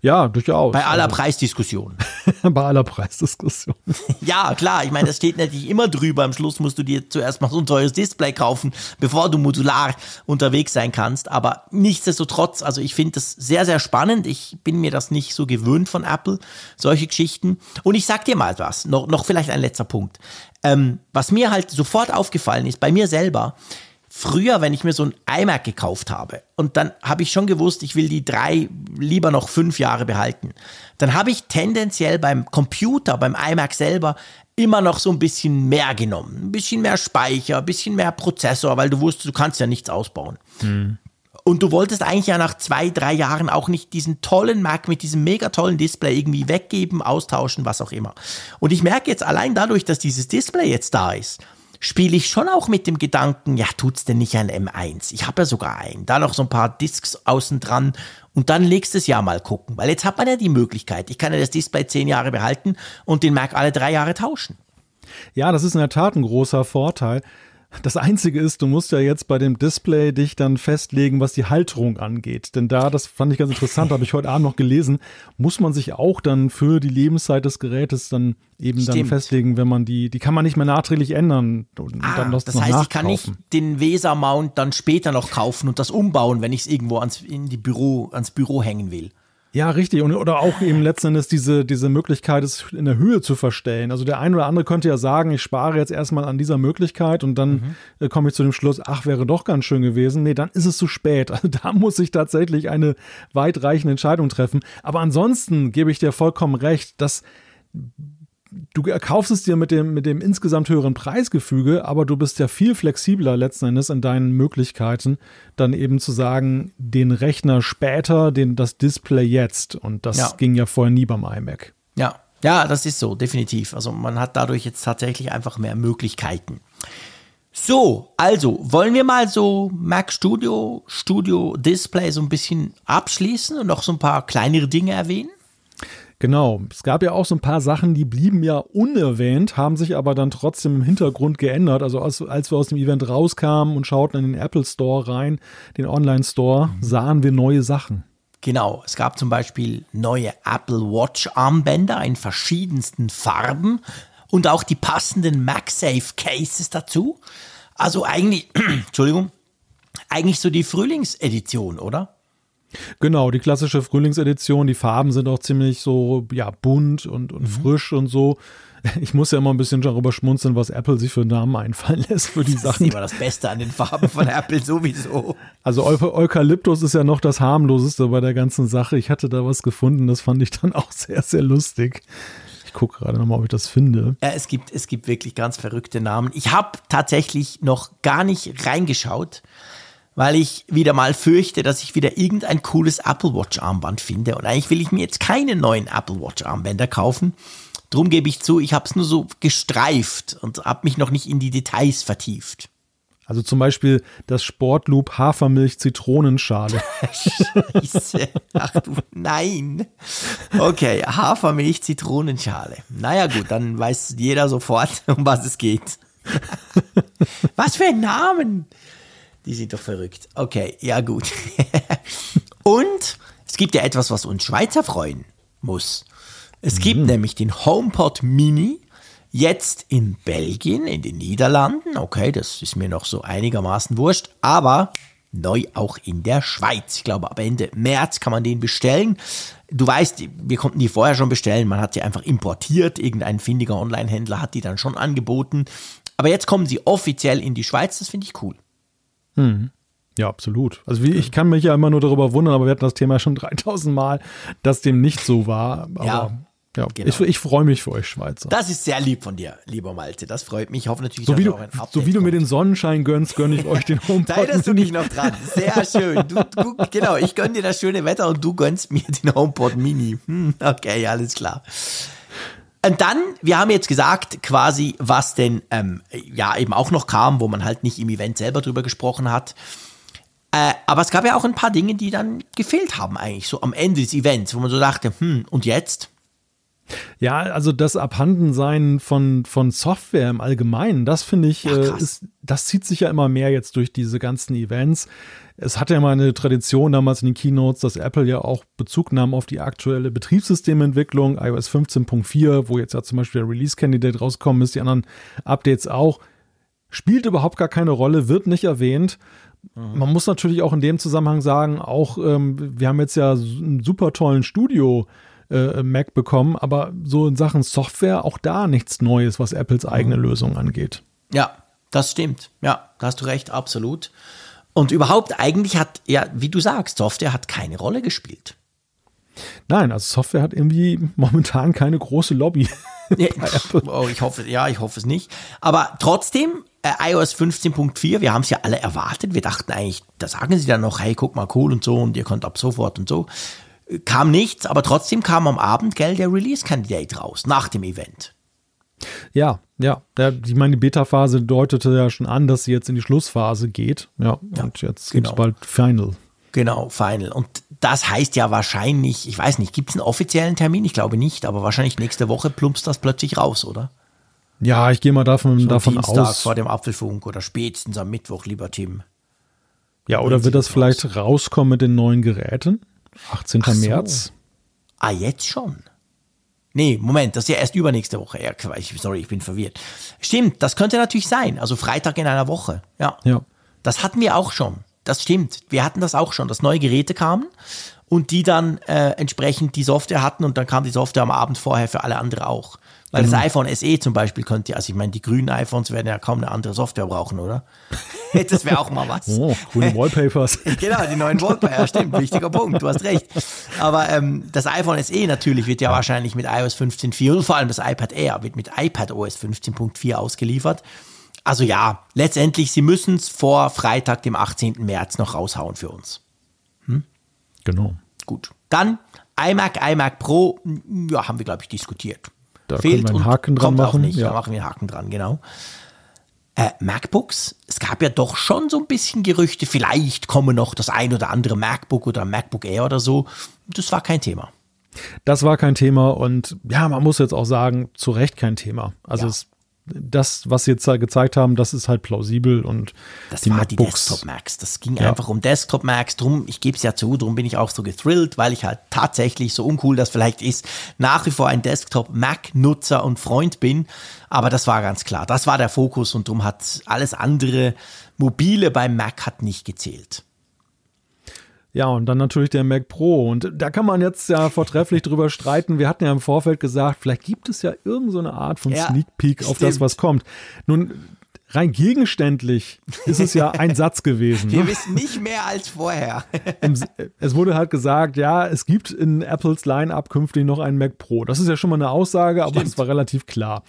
Speaker 3: Ja, durchaus.
Speaker 2: Bei aller also, Preisdiskussion. *laughs*
Speaker 3: bei aller Preisdiskussion. *laughs*
Speaker 2: ja, klar. Ich meine, das steht natürlich immer drüber. Am Schluss musst du dir zuerst mal so ein teures Display kaufen, bevor du modular unterwegs sein kannst. Aber nichtsdestotrotz, also ich finde das sehr, sehr spannend. Ich bin mir das nicht so gewöhnt von Apple, solche Geschichten. Und ich sag dir mal was, noch, noch vielleicht ein letzter Punkt. Ähm, was mir halt sofort aufgefallen ist, bei mir selber, Früher, wenn ich mir so ein iMac gekauft habe und dann habe ich schon gewusst, ich will die drei lieber noch fünf Jahre behalten, dann habe ich tendenziell beim Computer, beim iMac selber immer noch so ein bisschen mehr genommen. Ein bisschen mehr Speicher, ein bisschen mehr Prozessor, weil du wusstest, du kannst ja nichts ausbauen. Hm. Und du wolltest eigentlich ja nach zwei, drei Jahren auch nicht diesen tollen Mac mit diesem mega tollen Display irgendwie weggeben, austauschen, was auch immer. Und ich merke jetzt allein dadurch, dass dieses Display jetzt da ist, spiele ich schon auch mit dem Gedanken, ja, tut's denn nicht ein M1? Ich habe ja sogar einen. Da noch so ein paar Discs außen dran und dann nächstes Jahr mal gucken. Weil jetzt hat man ja die Möglichkeit. Ich kann ja das Display zehn Jahre behalten und den Mac alle drei Jahre tauschen.
Speaker 3: Ja, das ist in der Tat ein großer Vorteil. Das Einzige ist, du musst ja jetzt bei dem Display dich dann festlegen, was die Halterung angeht. Denn da, das fand ich ganz interessant, habe ich heute Abend noch gelesen, muss man sich auch dann für die Lebenszeit des Gerätes dann eben Stimmt. dann festlegen, wenn man die, die kann man nicht mehr nachträglich ändern. Und
Speaker 2: ah, dann das, das heißt, ich kann nicht den Weser-Mount dann später noch kaufen und das umbauen, wenn ich es irgendwo ans, in die Büro, ans Büro hängen will.
Speaker 3: Ja, richtig. Und, oder auch eben letzten Endes diese, diese Möglichkeit, es in der Höhe zu verstellen. Also der eine oder andere könnte ja sagen, ich spare jetzt erstmal an dieser Möglichkeit und dann mhm. Äh, komme ich zu dem Schluss, ach, wäre doch ganz schön gewesen. Nee, dann ist es zu spät. Also da muss ich tatsächlich eine weitreichende Entscheidung treffen. Aber ansonsten gebe ich dir vollkommen recht, dass du kaufst es dir mit dem, mit dem insgesamt höheren Preisgefüge, aber du bist ja viel flexibler letzten Endes in deinen Möglichkeiten, dann eben zu sagen, den Rechner später, den, das Display jetzt. Und das ja. ging ja vorher nie beim iMac.
Speaker 2: Ja, ja, das ist so, definitiv. Also man hat dadurch jetzt tatsächlich einfach mehr Möglichkeiten. So, also wollen wir mal so Mac Studio, Studio Display so ein bisschen abschließen und noch so ein paar kleinere Dinge erwähnen?
Speaker 3: Genau. Es gab ja auch so ein paar Sachen, die blieben ja unerwähnt, haben sich aber dann trotzdem im Hintergrund geändert. Also als, als wir aus dem Event rauskamen und schauten in den Apple Store rein, den Online Store, mhm. sahen wir neue Sachen.
Speaker 2: Genau, es gab zum Beispiel neue Apple Watch Armbänder in verschiedensten Farben und auch die passenden MagSafe Cases dazu. Also eigentlich, *clears throat* Entschuldigung, eigentlich so die Frühlingsedition, oder?
Speaker 3: Genau, die klassische Frühlingsedition. Die Farben sind auch ziemlich so, ja, bunt und, und mhm. frisch und so. *laughs* Ich muss ja immer ein bisschen darüber schmunzeln, was Apple sich für Namen einfallen lässt für die
Speaker 2: das
Speaker 3: Sachen.
Speaker 2: Das ist immer das Beste an den Farben von Apple sowieso. *laughs*
Speaker 3: Also Eukalyptus ist ja noch das harmloseste bei der ganzen Sache. Ich hatte da was gefunden, das fand ich dann auch sehr, sehr lustig. Ich gucke gerade nochmal, ob ich das finde.
Speaker 2: Ja, es gibt, es gibt wirklich ganz verrückte Namen. Ich habe tatsächlich noch gar nicht reingeschaut weil ich wieder mal fürchte, dass ich wieder irgendein cooles Apple Watch Armband finde. Und eigentlich will ich mir jetzt keine neuen Apple Watch Armbänder kaufen. Drum gebe ich zu, ich habe es nur so gestreift und habe mich noch nicht in die Details vertieft.
Speaker 3: Also zum Beispiel das Sportloop Hafermilch Zitronenschale. *laughs*
Speaker 2: Scheiße. Ach du, nein. Okay, Hafermilch Zitronenschale. Naja gut, dann weiß jeder sofort, *laughs* um was es geht. *laughs* was für ein Namen. Die sind doch verrückt. Okay, ja gut. *laughs* Und es gibt ja etwas, was uns Schweizer freuen muss. Es gibt mhm. nämlich den HomePod Mini jetzt in Belgien, in den Niederlanden. Okay, das ist mir noch so einigermaßen wurscht, aber neu auch in der Schweiz. Ich glaube, ab Ende März kann man den bestellen. Du weißt, wir konnten die vorher schon bestellen. Man hat sie einfach importiert. Irgendein findiger Online-Händler hat die dann schon angeboten. Aber jetzt kommen sie offiziell in die Schweiz. Das finde ich cool.
Speaker 3: Hm. Ja, absolut. Also wie, ich kann mich ja immer nur darüber wundern, aber wir hatten das Thema schon *laughs* 3000 Mal, dass dem nicht so war. Aber ja. Ja, genau. ich, ich freue mich für euch Schweizer.
Speaker 2: Das ist sehr lieb von dir, lieber Malte. Das freut mich. Ich hoffe natürlich,
Speaker 3: so wie du, So wie du mir den Sonnenschein gönnst, gönne ich euch den *laughs* HomePod.
Speaker 2: erinnerst du dich noch dran. Sehr schön. Du, du, genau, ich gönne dir das schöne Wetter und du gönnst mir den HomePod Mini. Hm, okay, alles klar. Und dann, wir haben jetzt gesagt, quasi, was denn ähm, ja eben auch noch kam, wo man halt nicht im Event selber drüber gesprochen hat. Äh, aber es gab ja auch ein paar Dinge, die dann gefehlt haben, eigentlich, so am Ende des Events, wo man so dachte, hm, und jetzt?
Speaker 3: Ja, also das Abhandensein von, von Software im Allgemeinen, das finde ich, ja, äh, ist, das zieht sich ja immer mehr jetzt durch diese ganzen Events es hatte ja mal eine Tradition damals in den Keynotes, dass Apple ja auch Bezug nahm auf die aktuelle Betriebssystementwicklung, iOS 15.4, wo jetzt ja zum Beispiel der Release-Candidate rauskommen ist, die anderen Updates auch. Spielt überhaupt gar keine Rolle, wird nicht erwähnt. Man muss natürlich auch in dem Zusammenhang sagen, auch ähm, wir haben jetzt ja einen super tollen Studio äh, Mac bekommen, aber so in Sachen Software auch da nichts Neues, was Apples eigene mhm. Lösung angeht.
Speaker 2: Ja, das stimmt. Ja, da hast du recht, absolut. Und überhaupt, eigentlich hat, ja, wie du sagst, Software hat keine Rolle gespielt.
Speaker 3: Nein, also Software hat irgendwie momentan keine große Lobby. *laughs*
Speaker 2: Ja, oh, ich hoffe, ja, ich hoffe es nicht. Aber trotzdem, äh, iOS 15.4, wir haben es ja alle erwartet. Wir dachten eigentlich, da sagen sie dann noch, hey, guck mal, cool und so und ihr könnt ab sofort und so. Kam nichts, aber trotzdem kam am Abend, gell, der Release-Candidate raus, nach dem Event.
Speaker 3: Ja, ja. Ich meine, die Beta-Phase deutete ja schon an, dass sie jetzt in die Schlussphase geht. Ja, ja und jetzt genau. gibt es bald Final.
Speaker 2: Genau, Final. Und das heißt ja wahrscheinlich, ich weiß nicht, gibt es einen offiziellen Termin? Ich glaube nicht, aber wahrscheinlich nächste Woche plumpst das plötzlich raus, oder?
Speaker 3: Ja, ich gehe mal davon, so davon Dienstag aus.
Speaker 2: vor dem Apfelfunk oder spätestens am Mittwoch, lieber Tim.
Speaker 3: Ja, oder wird das vielleicht raus. rauskommen mit den neuen Geräten? 18. So. März?
Speaker 2: Ah, jetzt schon. Nee, Moment, das ist ja erst übernächste Woche. Ja, sorry, ich bin verwirrt. Stimmt, das könnte natürlich sein. Also Freitag in einer Woche. Ja.
Speaker 3: ja.
Speaker 2: Das hatten wir auch schon. Das stimmt. Wir hatten das auch schon, dass neue Geräte kamen und die dann äh, entsprechend die Software hatten und dann kam die Software am Abend vorher für alle andere auch. Weil genau. das iPhone SE zum Beispiel könnte, also ich meine, die grünen iPhones werden ja kaum eine andere Software brauchen, oder? *laughs* das wäre auch mal was.
Speaker 3: Oh, coole Wallpapers. *laughs*
Speaker 2: genau, die neuen Wallpapers, stimmt, wichtiger Punkt, du hast recht. Aber ähm, das iPhone SE natürlich wird ja, ja. wahrscheinlich mit iOS 15.4 und vor allem das iPad Air wird mit iPad OS 15.4 ausgeliefert. Also ja, letztendlich, sie müssen es vor Freitag, dem 18. März noch raushauen für uns.
Speaker 3: Hm? Genau.
Speaker 2: Gut. Dann iMac, iMac Pro, ja, haben wir, glaube ich, diskutiert.
Speaker 3: Da fehlt einen Haken dran machen.
Speaker 2: Nicht. Ja. Da machen wir einen Haken dran, genau. Äh, MacBooks, es gab ja doch schon so ein bisschen Gerüchte, vielleicht komme noch das ein oder andere MacBook oder MacBook Air oder so. Das war kein Thema.
Speaker 3: Das war kein Thema und ja, man muss jetzt auch sagen, zu Recht kein Thema. Also ja. es das, was sie jetzt gezeigt haben, das ist halt plausibel und
Speaker 2: das die war MacBooks. die Desktop Max. Das ging ja. einfach um Desktop Max. Drum, ich gebe es ja zu, drum bin ich auch so gethrilled, weil ich halt tatsächlich so uncool das vielleicht ist, nach wie vor ein Desktop Mac Nutzer und Freund bin. Aber das war ganz klar. Das war der Fokus und drum hat alles andere mobile beim Mac hat nicht gezählt.
Speaker 3: Ja, und dann natürlich der Mac Pro. Und da kann man jetzt ja vortrefflich drüber streiten. Wir hatten ja im Vorfeld gesagt, vielleicht gibt es ja irgendeine so Art von ja, Sneak Peek auf das, was kommt. Nun, rein gegenständlich ist es ja ein Satz gewesen.
Speaker 2: Wir ne? wissen nicht mehr als vorher.
Speaker 3: es wurde halt gesagt, ja, es gibt in Apples Line-Up künftig noch einen Mac Pro. Das ist ja schon mal eine Aussage, aber es war relativ klar.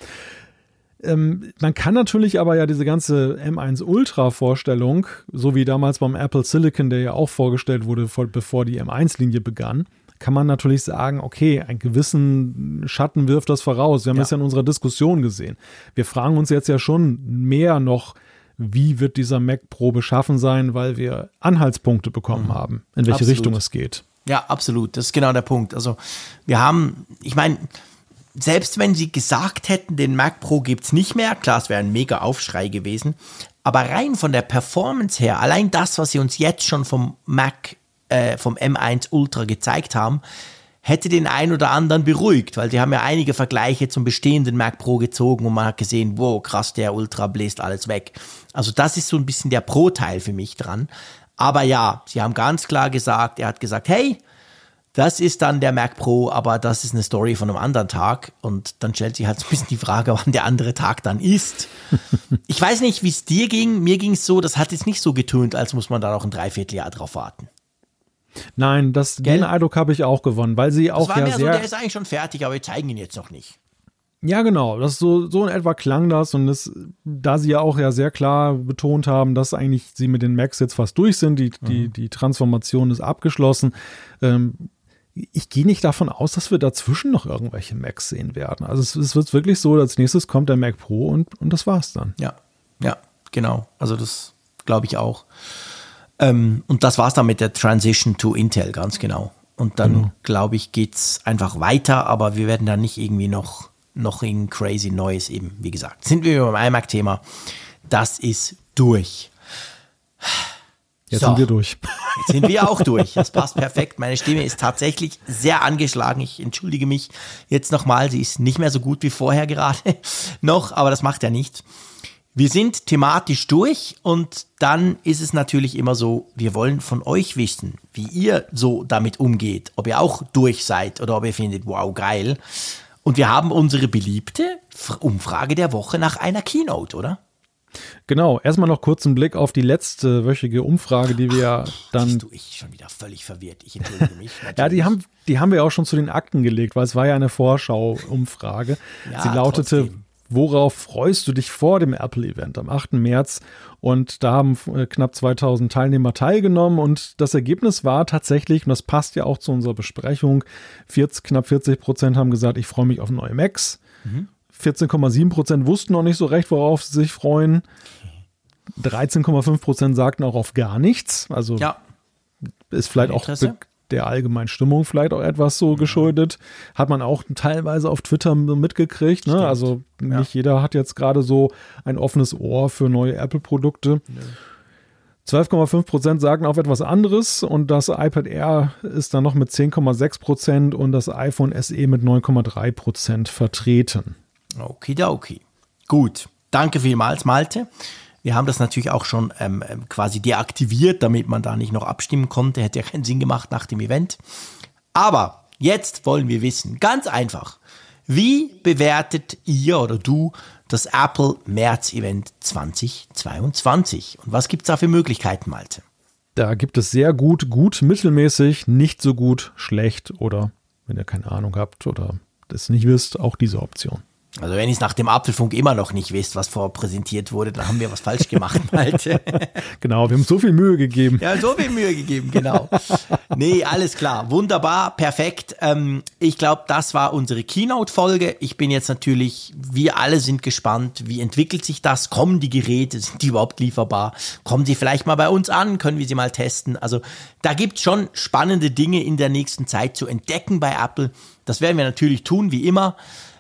Speaker 3: Ähm, man kann natürlich aber ja diese ganze M1 Ultra Vorstellung, so wie damals beim Apple Silicon, der ja auch vorgestellt wurde, bevor die M1-Linie begann, kann man natürlich sagen, okay, einen gewissen Schatten wirft das voraus. Wir haben ja. das ja in unserer Diskussion gesehen. Wir fragen uns jetzt ja schon mehr noch, wie wird dieser Mac Pro beschaffen sein, weil wir Anhaltspunkte bekommen mhm. haben, in welche absolut. Richtung es geht.
Speaker 2: Ja, absolut. Das ist genau der Punkt. Also wir haben, ich meine, selbst wenn sie gesagt hätten, den Mac Pro gibt es nicht mehr, klar, es wäre ein mega Aufschrei gewesen, aber rein von der Performance her, allein das, was sie uns jetzt schon vom Mac, äh, vom M1 Ultra gezeigt haben, hätte den einen oder anderen beruhigt, weil die haben ja einige Vergleiche zum bestehenden Mac Pro gezogen und man hat gesehen, wow, krass, der Ultra bläst alles weg. Also das ist so ein bisschen der Pro-Teil für mich dran. Aber ja, sie haben ganz klar gesagt, er hat gesagt, hey, das ist dann der Mac Pro, aber das ist eine Story von einem anderen Tag. Und dann stellt sich halt so ein bisschen die Frage, *laughs* wann der andere Tag dann ist. ich weiß nicht, wie es dir ging. Mir ging es so, das hat jetzt nicht so getönt, als muss man da noch ein Dreivierteljahr drauf warten.
Speaker 3: Nein, das, den Eindruck habe ich auch gewonnen, weil sie auch das war ja sehr. So,
Speaker 2: der ist eigentlich schon fertig, aber wir zeigen ihn jetzt noch nicht.
Speaker 3: Ja, genau. Das so, so in etwa klang das. Und das, da sie ja auch ja sehr klar betont haben, dass eigentlich sie mit den Macs jetzt fast durch sind, die, mhm. die, die Transformation ist abgeschlossen, ähm, ich gehe nicht davon aus, dass wir dazwischen noch irgendwelche Macs sehen werden. Also es, es, wird wirklich so, als nächstes kommt der Mac Pro und, und das war's dann.
Speaker 2: Ja, ja, genau. Also das glaube ich auch. Ähm, und das war's dann mit der Transition to Intel, ganz genau. Und dann, genau. glaube ich, geht's einfach weiter, aber wir werden da nicht irgendwie noch, noch in crazy Neues eben, wie gesagt. Sind wir beim iMac-Thema. Das ist durch.
Speaker 3: Jetzt so. sind wir durch.
Speaker 2: Jetzt sind wir auch durch. Das passt perfekt. Meine Stimme ist tatsächlich sehr angeschlagen. Ich entschuldige mich jetzt nochmal. Sie ist nicht mehr so gut wie vorher gerade *laughs* noch, aber das macht ja nichts. Wir sind thematisch durch und dann ist es natürlich immer so, wir wollen von euch wissen, wie ihr so damit umgeht, ob ihr auch durch seid oder ob ihr findet, wow, geil. Und wir haben unsere beliebte Umfrage der Woche nach einer Keynote, oder?
Speaker 3: Genau, erstmal noch kurz einen Blick auf die letzte wöchige Umfrage, die wir Ach, dann.
Speaker 2: du, ich schon wieder völlig verwirrt. Ich entschuldige mich. *laughs*
Speaker 3: ja, die haben, die haben wir auch schon zu den Akten gelegt, weil es war ja eine Vorschau-Umfrage. ja, Sie lautete, trotzdem. worauf freust du dich vor dem Apple-Event am 8. März? Und da haben äh, knapp 2000 Teilnehmer teilgenommen und das Ergebnis war tatsächlich, und das passt ja auch zu unserer Besprechung, 40, knapp 40 Prozent haben gesagt, ich freue mich auf neue Macs. Mhm. 14,7 Prozent wussten noch nicht so recht, worauf sie sich freuen. 13,5 Prozent sagten auch auf gar nichts. Also ja. ist vielleicht auch der allgemeinen Stimmung vielleicht auch etwas so geschuldet. Hat man auch teilweise auf Twitter mitgekriegt. Ne? Also nicht ja. jeder hat jetzt gerade so ein offenes Ohr für neue Apple-Produkte. Ja. 12,5 Prozent sagen auf etwas anderes und das iPad Air ist dann noch mit 10,6 Prozent und das iPhone SE mit 9,3 Prozent vertreten.
Speaker 2: Okidoki. Gut. Danke vielmals, Malte. Wir haben das natürlich auch schon ähm, ähm, quasi deaktiviert, damit man da nicht noch abstimmen konnte. Hätte ja keinen Sinn gemacht nach dem Event. Aber jetzt wollen wir wissen, ganz einfach, wie bewertet ihr oder du das Apple März Event 2022? Und was gibt es da für Möglichkeiten, Malte?
Speaker 3: Da gibt es sehr gut, gut, mittelmäßig, nicht so gut, schlecht oder wenn ihr keine Ahnung habt oder das nicht wisst, auch diese Option.
Speaker 2: Also wenn ich es nach dem Apfelfunk immer noch nicht wisst, was vorpräsentiert wurde, dann haben wir was falsch gemacht, *laughs* Malte. *laughs*
Speaker 3: genau, wir haben so viel Mühe gegeben.
Speaker 2: Ja, so viel Mühe gegeben, genau. nee, alles klar. Wunderbar, perfekt. Ähm, ich glaube, das war unsere Keynote-Folge. Ich bin jetzt natürlich, wir alle sind gespannt, wie entwickelt sich das? Kommen die Geräte? Sind die überhaupt lieferbar? Kommen sie vielleicht mal bei uns an? Können wir sie mal testen? Also da gibt es schon spannende Dinge in der nächsten Zeit zu entdecken bei Apple. Das werden wir natürlich tun, wie immer.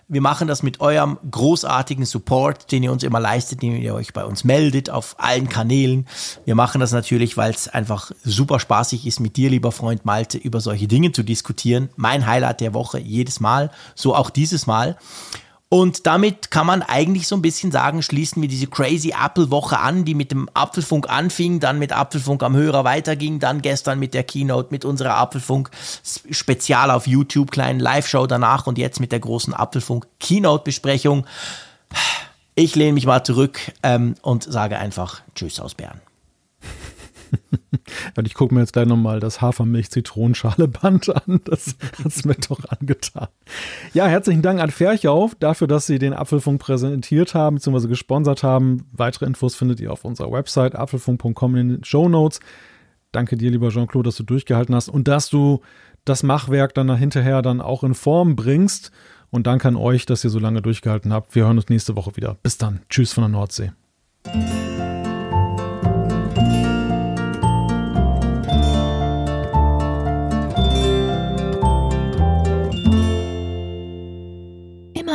Speaker 2: Wir machen das mit eurem großartigen Support, den ihr uns immer leistet, den ihr euch bei uns meldet auf allen Kanälen. Wir machen das natürlich, weil es einfach super spaßig ist, mit dir, lieber Freund Malte, über solche Dinge zu diskutieren. Mein Highlight der Woche jedes Mal, so auch dieses Mal. Und damit kann man eigentlich so ein bisschen sagen, schließen wir diese crazy Apple-Woche an, die mit dem Apfelfunk anfing, dann mit Apfelfunk am Hörer weiterging, dann gestern mit der Keynote, mit unserer Apfelfunk-Spezial auf YouTube, kleinen Live-Show danach und jetzt mit der großen Apfelfunk-Keynote-Besprechung. Ich lehne mich mal zurück ähm, und sage einfach Tschüss aus Bern. *laughs*
Speaker 3: Und ich gucke mir jetzt gleich nochmal das Hafermilch-Zitronenschale-Band an. Das hat es mir doch angetan. Ja, herzlichen Dank an Ferchau dafür, dass Sie den Apfelfunk präsentiert haben bzw. gesponsert haben. Weitere Infos findet ihr auf unserer Website apfelfunk.com in den Show Notes. Danke dir, lieber Jean-Claude, dass du durchgehalten hast und dass du das Machwerk dann hinterher dann auch in Form bringst. Und danke an euch, dass ihr so lange durchgehalten habt. Wir hören uns nächste Woche wieder. Bis dann. Tschüss von der Nordsee.